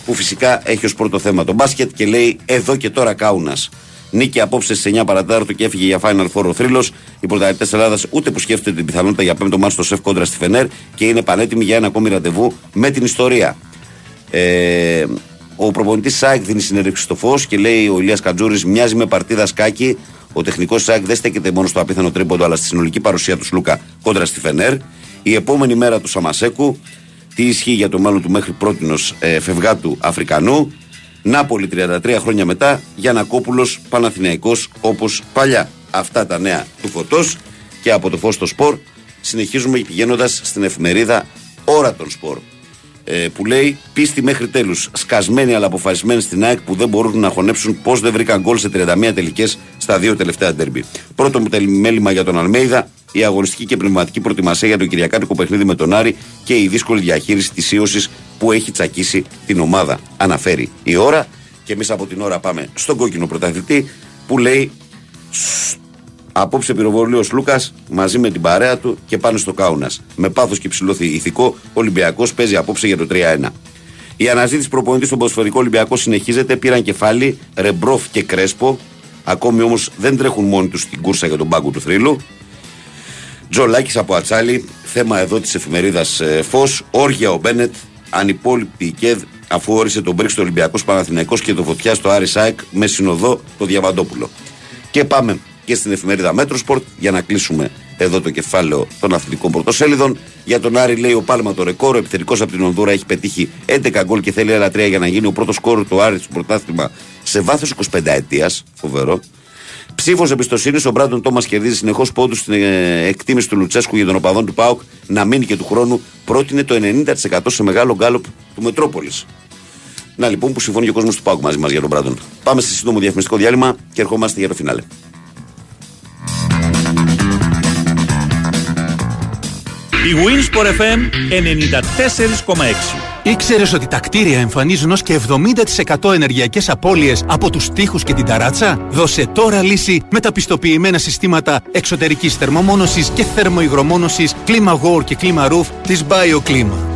S2: που φυσικά έχει ως πρώτο θέμα το μπάσκετ και λέει εδώ και τώρα Κάουνας. Νίκη απόψε στι 9 παρατάρτου και έφυγε για Final Four ο θρύλος. Οι πρωταθλητές Ελλάδας ούτε που σκέφτεται την πιθανότητα για πέμπτο μάτι στο σεφ κόντρα στη Φενέρ και είναι πανέτοιμοι για ένα ακόμη ραντεβού με την ιστορία. Ε, ο προπονητής ΣΑΕΚ δίνει συνέντευξη στο φως και λέει ο Ηλίας Κατζούρη μοιάζει με παρτίδα σκάκι. Ο τεχνικός ΣΑΕΚ δεν στέκεται μόνο στο απίθανο τρίποντο αλλά στη συνολική παρουσία του Σλούκα κόντρα στη Φενέρ. Η επόμενη μέρα του Σαμασέκου τι ισχύει για το μέλλον του μέχρι πρώτη ε, φευγάτου Αφρικανού. Νάπολη 33 χρόνια μετά, Γιανακόπουλος Παναθηναϊκός όπως παλιά. Αυτά τα νέα του φωτός και από το φως στο σπορ συνεχίζουμε πηγαίνοντας στην εφημερίδα Ώρα των Σπορ. Ε, που λέει πίστη μέχρι τέλους. Σκασμένοι αλλά αποφασισμένοι στην ΑΕΚ που δεν μπορούν να χωνέψουν πώς δεν βρήκαν γκολ σε 31 τελικές στα δύο τελευταία ντέρμπι. Πρώτο μου μέλημα για τον Αλμέιδα, η αγωνιστική και πνευματική προετοιμασία για το Κυριακάτικο παιχνίδι με τον Άρη και η δύσκολη διαχείριση της ίωσης που έχει τσακίσει την ομάδα. Αναφέρει η ώρα και εμείς από την ώρα πάμε στον κόκκινο πρωταθλητή που λέει Απόψε πυροβολεί ο Λούκα μαζί με την παρέα του και πάνε στο Κάουνας. Με πάθος και ψηλό ηθικό, ο Ολυμπιακός παίζει απόψε για το 3-1. Η αναζήτηση προπονητής στον Ποσφαιρικό Ολυμπιακό συνεχίζεται. Πήραν κεφάλι Ρεμπρόφ και Κρέσπο. Ακόμη όμως δεν τρέχουν μόνοι τους στην κούρσα για τον πάγκο του θρύλου. Τζολάκης από Ατσάλι, θέμα εδώ της εφημερίδας ε, Φως. Όργια ο Μπένετ, ανυπόλοιπη η ΚΕΔ, αφού όρισε τον Μπριχ στο Ολυμπιακός Παναθηναϊκός και το Φωτιά στο Άρης ΑΕΚ με συνοδό το Διαμαντόπουλο. Και πάμε και στην εφημερίδα Μέτροσπορτ για να κλείσουμε εδώ το κεφάλαιο των αθλητικών πρωτοσέλιδων. Για τον Άρη λέει ο Πάλμα το ρεκόρ. Ο επιθετικός από την Ονδούρα έχει πετύχει 11 γκολ και θέλει άλλα 3 για να γίνει ο πρώτος σκόρερ του Άρη στο πρωτάθλημα σε βάθος 25ετίας. Φοβερό. Ψήφος εμπιστοσύνης, ο Μπράντον Τόμας κερδίζει συνεχώς πόντους στην ε, εκτίμηση του Λουτσέσκου για τον οπαδόν του ΠΑΟΚ να μείνει και του χρόνου. Πρότεινε το 90% σε μεγάλο γκάλωπ του Μετρόπολης. Να λοιπόν που συμφωνεί και ο κόσμος του Πάουκ μαζί μας για τον Μπράντον. Πάμε σε σύντομο διαφημιστικό διάλειμμα και ερχόμαστε για το φινάλε.
S13: Η Winsport FM 94,6
S15: Ήξερες ότι τα κτίρια εμφανίζουν ως και 70% ενεργειακές απώλειες από τους τοίχου και την ταράτσα; Δώσε τώρα λύση με τα πιστοποιημένα συστήματα εξωτερικής θερμομόνωσης και θερμοϊγρομόνωσης, κλίμα War και κλίμα Roof της BioClima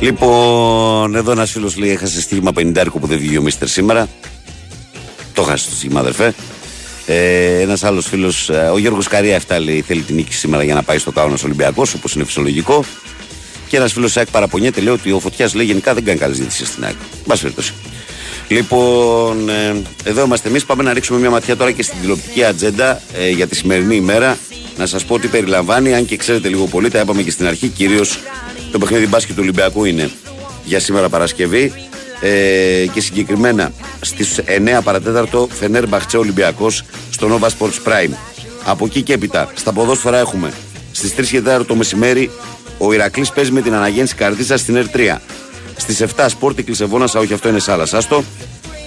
S2: Λοιπόν, εδώ ένας φίλος λέει: Έχασε στίγμα 50 που δεν βγήκε ο Μίστερ σήμερα. Το χάσει το στίγμα, αδερφέ. Ε, Ένας άλλος φίλος, ο Γιώργος Καρία, αυτά λέει, θέλει την νίκη σήμερα για να πάει στο Κάουνας Ολυμπιακός, όπως είναι φυσιολογικό. Και ένας φίλος ΑΕΚ παραπονιέται, λέει ότι ο Φωτιάς λέει γενικά δεν κάνει καλή ζήτηση στην ΑΕΚ. Μπα περιπτώσει. Λοιπόν, ε, εδώ είμαστε εμείς. Πάμε να ρίξουμε μια ματιά τώρα και στην τηλεοπτική ατζέντα ε, για τη σημερινή ημέρα. Να σας πω τι περιλαμβάνει, αν και ξέρετε λίγο πολύ, τα είπαμε και στην αρχή. Κυρίως το παιχνίδι μπάσκετ του Ολυμπιακού είναι για σήμερα Παρασκευή. Ε, και συγκεκριμένα στις 9 παρατέταρτο Φενέρ Μπαχτσέ Ολυμπιακός στο Nova Sports Prime. Από εκεί και έπειτα στα ποδόσφαιρα έχουμε στις 3 και 4 το μεσημέρι ο Ηρακλής παίζει με την αναγέννηση Καρδίτσα στην ΕΡ3. Στις 7 Σπόρτι Κλεισεβόνα, όχι αυτό είναι σάλας, άστο.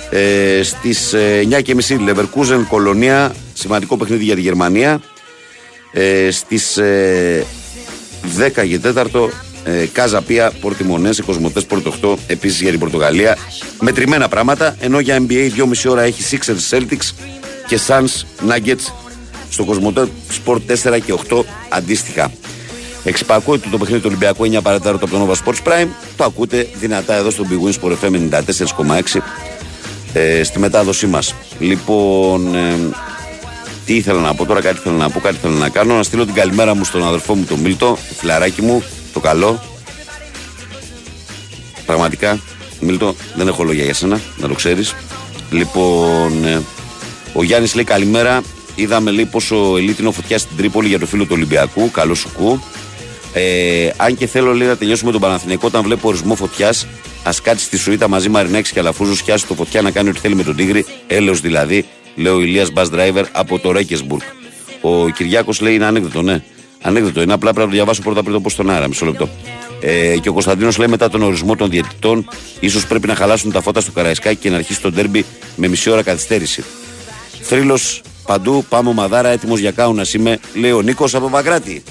S2: Ε, Στις 9.30 Λεβερκούζεν Κολονία, σημαντικό παιχνίδι για τη Γερμανία. Ε, Στις 10 και 4 ε, Κάζα Πία, Πορτιμονέ, Κοσμοτέ, Πόρτο 8, επίσης για την Πορτογαλία. Μετρημένα πράγματα, ενώ για NBA 2,5 ώρα έχει Sixers Celtics και Suns Nuggets στο Κοσμοτέ Sport 4 και 8 αντίστοιχα. Εξυπακούεται το παιχνίδι του Ολυμπιακού 9 παρατέταρτο από το Nova Sports Prime. Το ακούτε δυνατά εδώ στο Big Wins Sport FM 94,6 ε, στη μετάδοσή μας. Λοιπόν, ε, τι ήθελα να πω τώρα, κάτι ήθελα να πω, κάτι ήθελα να κάνω. Να στείλω την καλημέρα μου στον αδερφό μου τον Μίλτο, το φιλαράκι μου, το καλό. Πραγματικά, Μίλτο, δεν έχω λόγια για σένα, να το ξέρεις. Λοιπόν, ε, ο Γιάννης λέει καλημέρα. Είδαμε λέει πόσο ελίτινο φωτιά στην Τρίπολη για το φίλο του Ολυμπιακού. Καλό σου κου. Ε, αν και θέλω λέει, να τελειώσουμε τον Παναθηναϊκό, όταν βλέπω ορισμό φωτιάς, ας κάτσει στη σουίτα μαζί Μαρινέξ και Αλαφούζου, χιάσει το φωτιά να κάνει ό,τι θέλει με τον Τίγρη. Έλεος δηλαδή, λέει ο Ηλίας Μπα Driver από το Ρέκεσμπουργκ. Ο Κυριάκος λέει είναι ανέκδοτο, ναι. Ανέκδοτο είναι, απλά πρέπει να το διαβάσω πρώτα πριν το πω στον αέρα, μισό λεπτό. Ε, και ο Κωνσταντίνος λέει μετά τον ορισμό των διαιτητών, ίσως πρέπει να χαλάσουν τα φώτα στο Καραϊσκάκι και να αρχίσει το ντέρμπι με μισή ώρα καθυστέρηση. Θρύλος παντού, πάμε μαδάρα, έτοιμος για κάουνας είμαι, λέει ο Νίκος από Βαγκράτη.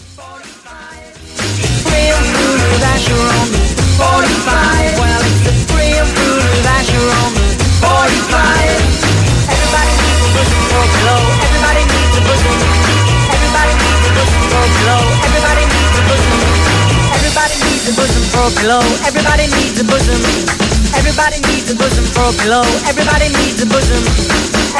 S1: Everybody needs a bosom. Everybody needs a bosom for a pillow. Everybody needs a bosom.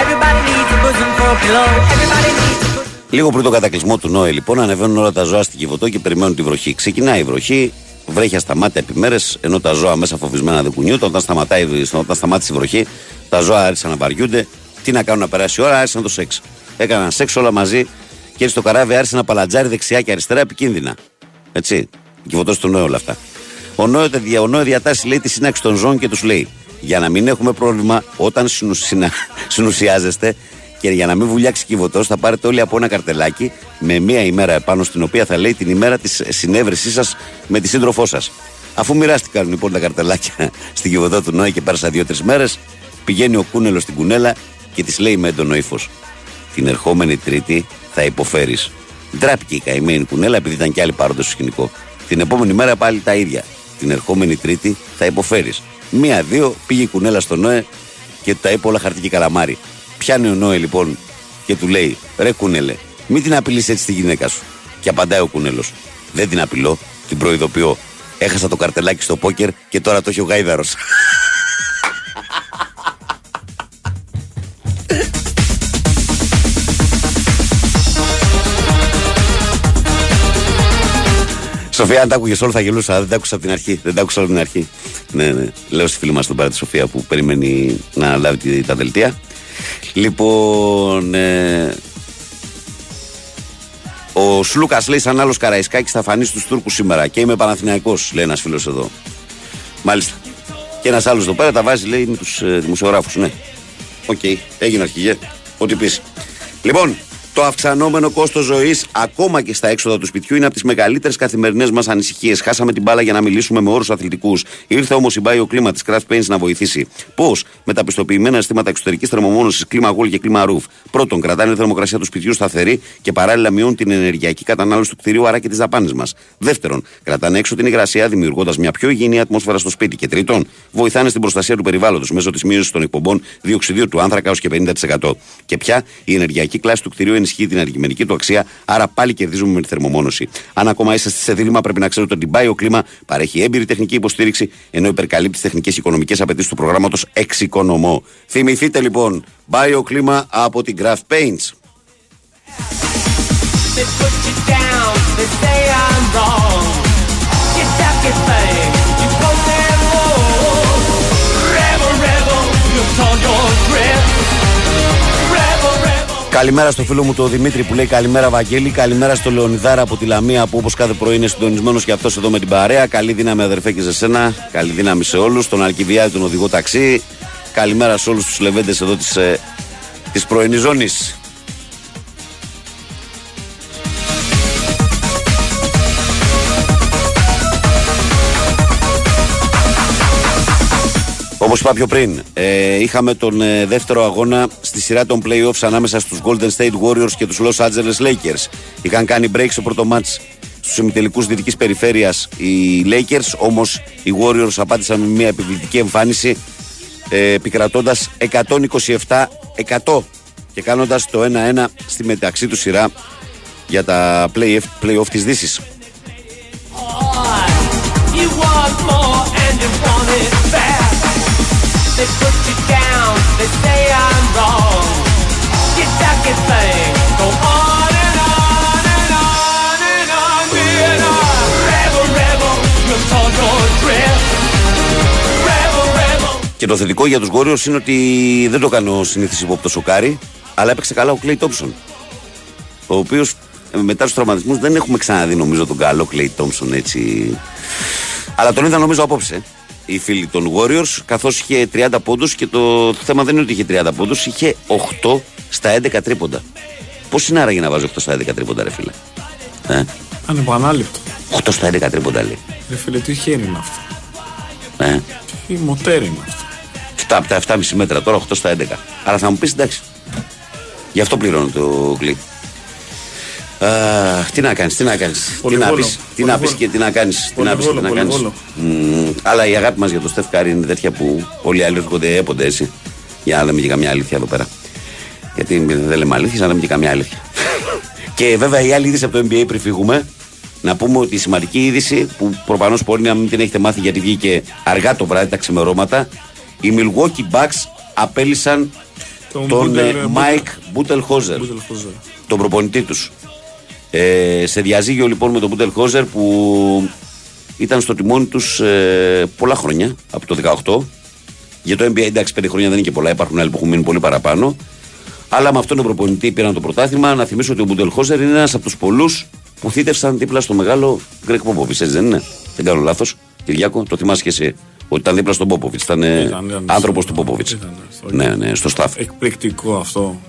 S1: Everybody needs a bosom for a pillow. Everybody needs a bosom.
S2: Λίγο πριν το κατακλυσμό του Νόε, λοιπόν, ανεβαίνουν όλα τα ζώα στην Κιβωτό και περιμένουν τη βροχή. Ξεκινάει η βροχή, βρέχει στα μάτια επί μέρες, ενώ τα ζώα μέσα φοβισμένα δεν κουνιούνται. Όταν, σταματάει, όταν σταμάτησε η βροχή, τα ζώα άρχισαν να βαριούνται. Τι να κάνουν να περάσει η ώρα, άρχισαν το σεξ. Έκαναν σεξ όλα μαζί και έτσι το καράβι άρχισε να παλατζάρει δεξιά και αριστερά επικίνδυνα. Έτσι. Κυβωτό του Νόε όλα αυτά. Ο Νόε, ο Νόε διατάσσει λέει τη σύναξη των ζώων και τους λέει: Για να μην έχουμε πρόβλημα όταν συνουσινα, συνουσιάζεστε και για να μην βουλιάξει κυβωτό, θα πάρετε όλοι από ένα καρτελάκι με μία ημέρα επάνω στην οποία θα λέει την ημέρα της συνέβρεσής σας με τη σύντροφό σας. Αφού μοιράστηκαν λοιπόν τα καρτελάκια στην κυβωτό του Νόε και πέρασαν δύο-τρεις μέρες, πηγαίνει ο κούνελος στην κουνέλα και της λέει με έντονο ύφος: Την ερχόμενη Τρίτη θα υποφέρεις. Ντράπηκε η καημένη κουνέλα επειδή ήταν κι άλλοι πάροντε στο σκηνικό. Την επόμενη μέρα πάλι τα ίδια. Την ερχόμενη Τρίτη θα υποφέρεις. Μία-δύο πήγε η κουνέλα στο Νόε και τα είπε όλα χαρτί και καλαμάρι. Πιάνει ο Νόε λοιπόν και του λέει: Ρε κουνέλε, μην την απειλείς έτσι τη γυναίκα σου. Και απαντάει ο κουνέλος: Δεν την απειλώ, την προειδοποιώ. Έχασα το καρτελάκι στο πόκερ και τώρα το έχει ο γάιδαρος. Σοφία, αν τα άκουγες όλο θα γελούσα. Δεν τα άκουσα από την αρχή. Δεν τα άκουσα από την αρχή. Ναι, ναι. Λέω στη φίλη μας τον παρά τη Σοφία που περιμένει να λάβει τα δελτία. Λοιπόν. Ε, ο Σλούκας λέει σαν άλλος Καραϊσκάκης θα φανεί στους Τούρκους σήμερα και είμαι Παναθηναϊκός λέει ένας φίλος εδώ. Μάλιστα. Και ένας άλλος εδώ πέρα τα βάζει λέει με τους ε, δημοσιογράφους. Ναι. ΟΚ, okay. έγινε αρχηγέ. Ό,τι πεις. Λοιπόν, το αυξανόμενο κόστος ζωής, ακόμα και στα έξοδα του σπιτιού, είναι από τις μεγαλύτερες καθημερινές μας ανησυχίες. Χάσαμε την μπάλα για να μιλήσουμε με όρους αθλητικούς. Ήρθε όμως η Bio κλίμα της Craft Paints να βοηθήσει. Πώς; Με τα πιστοποιημένα αισθήματα εξωτερικής θερμομόνωσης, κλίμα γόλ και κλίμα ρούφ. Πρώτον, κρατάνε τη θερμοκρασία του σπιτιού σταθερή και παράλληλα μειώνουν την ενεργειακή κατανάλωση του κτηρίου, άρα και τις δαπάνες μας. Δεύτερον, κρατάνε έξω την υγρασία, δημιουργώντας μια πιο υγιεινή ατμόσφαιρα στο σπίτι. Και τρίτον, βοηθάνε στην προστασία του περιβάλλοντος μέσω της μείωσης των εκπομπών διοξιδίου του άνθρακα ω και 50%. Και πια η ενεργειακή κλάση του κτηρίου ενισχύει την αντικειμενική του αξία, άρα πάλι κερδίζουμε με τη θερμομόνωση. Αν ακόμα είσαστε σε δίλημα, πρέπει να ξέρετε ότι η Bioclima παρέχει έμπειρη τεχνική υποστήριξη, ενώ υπερκαλύπτει τις τεχνικές οικονομικές απαιτήσεις του προγράμματος Εξοικονομώ. Θυμηθείτε λοιπόν, Bioclima από την Craft Paints.
S1: They put you down, they say I'm wrong. Get back, get
S2: Καλημέρα στο φίλο μου τον Δημήτρη που λέει Καλημέρα Βαγγέλη. Καλημέρα στο Λεωνιδάρα από τη Λαμία που όπως κάθε πρωί είναι συντονισμένος και αυτός εδώ με την παρέα. Καλή δύναμη αδερφέ και σε σένα. Καλή δύναμη σε όλους. Τον Αλκιβιάδη, τον οδηγό ταξί. Καλημέρα σε όλους τους λεβέντες εδώ της ε, της πρωινής ζώνης. Όπως είπα πιο πριν, ε, είχαμε τον ε, δεύτερο αγώνα στη σειρά των playoffs ανάμεσα στους Golden State Warriors και τους Los Angeles Lakers. Είχαν κάνει break στο πρώτο match στους ημιτελικούς δυτικής περιφέρειας οι Lakers, όμως οι Warriors απάντησαν με μια επιβλητική εμφάνιση ε, επικρατώντας 127-100 και κάνοντας το 1-1 στη μεταξύ του σειρά για τα play- playoff της Δύσης.
S1: You They put you down, they say I'm wrong. Get back, get bang, go on and on and on and on. Being a rebel, rebel, you told your drift. Rebel, rebel.
S2: Και το θετικό για τους Warriors είναι ότι δεν το έκανε ο συνήθις υπόπτος ο Κάρι, αλλά έπαιξε καλά ο Clay Thompson. Ο οποίος ε, μετά τους τραυματισμούς δεν έχουμε ξαναδεί νομίζω τον καλό Clay Thompson έτσι. Αλλά τον είδα νομίζω απόψε οι φίλοι των Warriors, καθώς είχε 30 πόντους και το θέμα δεν είναι ότι είχε 30 πόντους, είχε 8 στα 11 τρίποντα. Πώς είναι άραγε να βάζει 8 στα 11 τρίποντα ρε φίλε; Ε,
S3: Ανεπανάληπτο.
S2: 8 στα 11 τρίποντα λέει.
S3: Ρε φίλε, τι χέρι είναι αυτό.
S2: Ε;
S3: Τι μοτέρ είναι αυτό.
S2: 7 από τα 7,5 μέτρα, τώρα 8 στα 11. Αλλά θα μου πεις εντάξει. Γι' αυτό πληρώνω το click. Αχ, τι να κάνεις, τι να κάνεις. Τι να
S3: Πολυβόλο,
S2: πεις τι να πεις και τι να κάνεις. Τι να πεις και τι να
S3: Πολυβόλο,
S2: κάνεις.
S3: πολυβόλο.
S2: Αλλά η αγάπη μας για το Steph Curry είναι τέτοια που όλοι οι άλλοι έρχονται έπονται έτσι. Για να λέμε και καμιά αλήθεια εδώ πέρα. Γιατί δεν λέμε αλήθεια, να λέμε και καμιά αλήθεια. και βέβαια η άλλη είδηση από το NBA πριν φύγουμε, να πούμε ότι η σημαντική είδηση που προφανώς μπορεί να μην την έχετε μάθει γιατί βγήκε αργά το βράδυ τα ξημερώματα, οι Milwaukee Bucks απέλησαν
S3: Τον
S2: τον
S3: Μπούτελ-
S2: ε, Mike Butelhozer,
S3: Μπούτελχόζερ.
S2: τον προπονητή τους. Ε, σε διαζύγιο λοιπόν με τον Butelhozer που ήταν στο τιμόνι τους ε, πολλά χρόνια, από το 18. Για το NBA εντάξει 5 χρόνια δεν είναι και πολλά, υπάρχουν άλλοι που έχουν μείνει πολύ παραπάνω. Αλλά με αυτόν τον προπονητή πήραν το πρωτάθλημα. Να θυμίσω ότι ο Butelhozer είναι ένας από τους πολλούς που θύτευσαν δίπλα στο μεγάλο Γκρέκ Πόποβιτς, έτσι δεν είναι; Δεν κάνω λάθος. Κυριάκο, το θυμάσαι και εσύ. Ότι ήταν δίπλα στον Πόποβιτς, ήταν, ε,
S3: Ήταν, ήταν,
S2: άνθρωπος
S3: στο-
S2: του Πόποβιτς.
S3: ήταν, στο-
S2: Ναι, ναι, στο staff.
S3: Εκπληκτικό αυτό.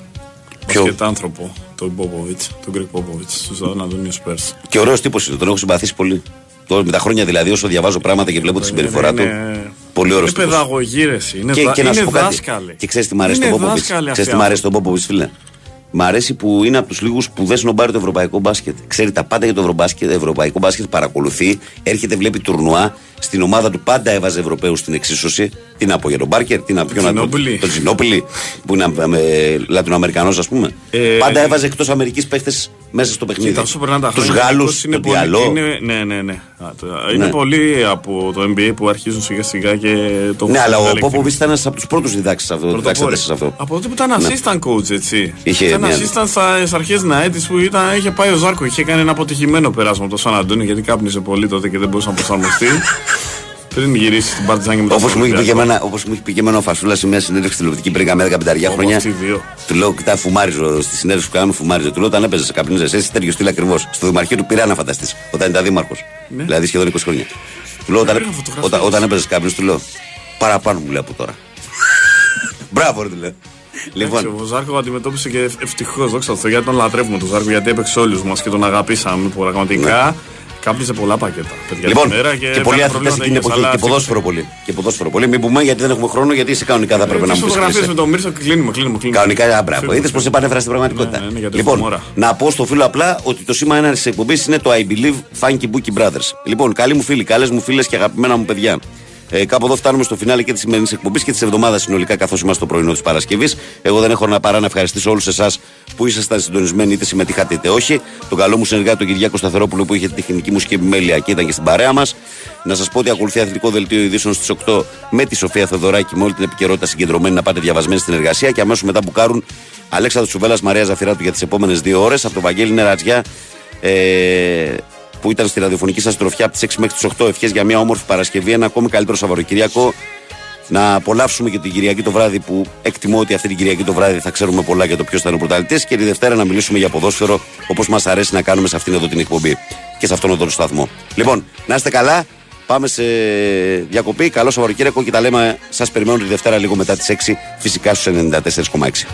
S2: Ποιο;
S3: Ποιο; άνθρωπο, τον Πόποβιτ, τον Γκρέκ Πόποβιτ, στους Αναδονίου Πέρσι.
S2: Και ωραίος τύπος είναι, τον έχω συμπαθήσει πολύ. Τώρα με τα χρόνια δηλαδή, όσο διαβάζω πράγματα και βλέπω τη συμπεριφορά του.
S3: είναι-
S2: Πολύ ωραίος
S3: Είναι παιδαγωγή, ρε, εσύ. Είναι,
S2: Και,
S3: δα...
S2: και να σου
S3: είναι
S2: πω κάτι.
S3: δάσκαλοι.
S2: Και ξέρεις τι μ' αρέσει
S3: Είναι
S2: τον Πόποβιτ.
S3: δάσκαλοι
S2: Ξέρεις
S3: αυτοί
S2: τι μ' αρέσει τον
S3: άνθρωποι.
S2: Πόποβιτ, φίλε; Μ' αρέσει που είναι από τους λίγους που δεν σνομπάρει το ευρωπαϊκό μπάσκετ. Ξέρει τα πάντα για το ευρωμπάσκετ, ευρωπαϊκό μπάσκετ, παρακολουθεί, έρχεται, βλέπει τουρνουά. Στην ομάδα του πάντα έβαζε Ευρωπαίους στην εξίσωση. Τι να πω για τον Μπάρκερ, τι να πω για τον
S3: Τζινόπουλη.
S2: τον Τζινόπουλη, που είναι ε, Λατινοαμερικανός, ας πούμε.
S3: Ε,
S2: πάντα
S3: ε,
S2: έβαζε εκτός Αμερικής παίχτες μέσα στο παιχνίδι.
S3: Κοίτα, όσο περνάνε τα
S2: Τους
S3: χρόνια.
S2: Γάλλους,
S3: γενικώς είναι
S2: τον
S3: πολύ-
S2: Διαλό.
S3: είναι- Ναι, ναι, ναι. Α, το- Είναι
S2: Ναι.
S3: πολλοί από το NBA που αρχίζουν σιγά σιγά και το
S2: Ναι, αλλά ο
S3: έχουν
S2: Πόποβιτ ήταν ένας από τους πρώτους διδάξτε σε αυτό.
S3: Πρωτοπόροι.
S2: διδάξαντες σε αυτό.
S3: Από τότε που ήταν
S2: Ναι.
S3: assistant coach, έτσι.
S2: Είχε
S3: ήταν
S2: μια-
S3: assistant στα αρχές Ναέτη που ήταν, είχε πάει ο Ζάρκο. Είχε κάνει ένα αποτυχημένο περάσμα από το Σαν Αντώνιο γιατί κάπνιζε πολύ τότε και δεν μπορούσε να προσαρμοστεί. Πριν γυρίσει στην Παρτιζάν και μετά
S2: Όπως
S3: στον
S2: μου είχε πει και
S3: Ολυμπιακό.
S2: εμένα, όπως μου είχε πει και εμένα ο Φασούλας σε μια συνέντευξη τηλεοπτική πριν καμιά δεκαπενταριά
S3: Όπως
S2: χρόνια.
S3: αυτοί οι δύο.
S2: Του λέω, κοιτά, φουμάριζω στη συνέντευξη που κάνω, φουμάριζω. Του λέω, όταν έπαιζες, καπνίζες, εσύ τέτοιο στυλ ακριβώς. Στο δημαρχείο του πειρά να φανταστείς, όταν ήταν δήμαρχος.
S3: Ναι.
S2: Δηλαδή σχεδόν 20 χρόνια. Του λέω, όταν,
S3: Πήρα φωτογραφίες.
S2: όταν, όταν έπαιζες κάπνιζε, του λέω, παραπάνω μου λέει από τώρα. Μπράβο, ρε, του λέω.
S3: Λοιπόν.
S2: Λοιπόν,
S3: Ο Ζάρκο αντιμετώπισε και ευτυχώς, δόξα τω Θεώ, γιατί τον λατρεύουμε τον Ζάρκο, γιατί έπαιξε όλους μας και τον αγαπήσαμε πραγματικά. Κάπνιζε πολλά πακέτα. Παιδιά,
S2: Ναι. λοιπόν
S3: τη μέρα και,
S2: και πολλοί
S3: έκανε
S2: αθλητές
S3: προβλήματα
S2: εκείνη την
S3: υγείας,
S2: εποχή
S3: αλλά
S2: και ποδόσφαιρο πολύ. Και ποδόσφαιρο πολύ. Μην πούμε γιατί δεν έχουμε χρόνο, γιατί σε κανονικά θα πρέπει να μου πεις.
S3: φωτογραφίες με τον Μίρσο και κλείνουμε, κλείνουμε. κλείνουμε.
S2: Κανονικά, α, μπράβο.
S3: Φύγουμε,
S2: Είδες πώς επανέφερα στην πραγματικότητα.
S3: Ναι, ναι, ναι, για το
S2: λοιπόν,
S3: χιούμορα.
S2: να πω στο φίλο απλά ότι το σήμα έναρξης τη εκπομπής είναι το I believe Funky Bookie Brothers. Λοιπόν, καλοί μου φίλοι, καλές μου φίλες και αγαπημένα μου παιδιά. Ε, κάπου εδώ φτάνουμε στο φινάλε και της σημερινής εκπομπής και της εβδομάδας συνολικά, καθώς είμαστε στο πρωινό της Παρασκευής. Εγώ δεν έχω να παρά να ευχαριστήσω όλους εσάς που ήσασταν συντονισμένοι, είτε συμμετείχατε είτε όχι. Τον καλό μου συνεργάτη, τον Κυριάκο Σταθερόπουλο, που είχε τη τεχνική μουσική επιμέλεια και ήταν και στην παρέα μας. Να σας πω ότι ακολουθεί αθλητικό δελτίο ειδήσεων στις 8 με τη Σοφία Θεοδωράκη με όλη την επικαιρότητα συγκεντρωμένη να πάτε διαβασμένη στην εργασία και αμέσως μετά που κάρουν Αλέξανδρος Τσουβέλλα Μαρία Ζαφυράτου για τις επόμενες δύο ώρες. Από τον Βαγγέλη Νερατζιά ε, που ήταν στη ραδιοφωνική σας τροφιά από τις 6 μέχρι τις 8. Ευχές για μια όμορφη Παρασκευή, ένα ακόμη καλύτερο Σαββατοκύριακο. Να απολαύσουμε και την Κυριακή το βράδυ που εκτιμώ ότι αυτή την Κυριακή το βράδυ θα ξέρουμε πολλά για το ποιος θα είναι ο πρωταθλητής και τη Δευτέρα να μιλήσουμε για ποδόσφαιρο όπως μας αρέσει να κάνουμε σε αυτήν εδώ την εκπομπή και σε αυτόν εδώ τον σταθμό. Λοιπόν, να είστε καλά. Πάμε σε διακοπή. Καλό Σαββατοκύριακο και τα λέμε. Σας περιμένω τη Δευτέρα λίγο μετά τις 6 φυσικά στους 94,6.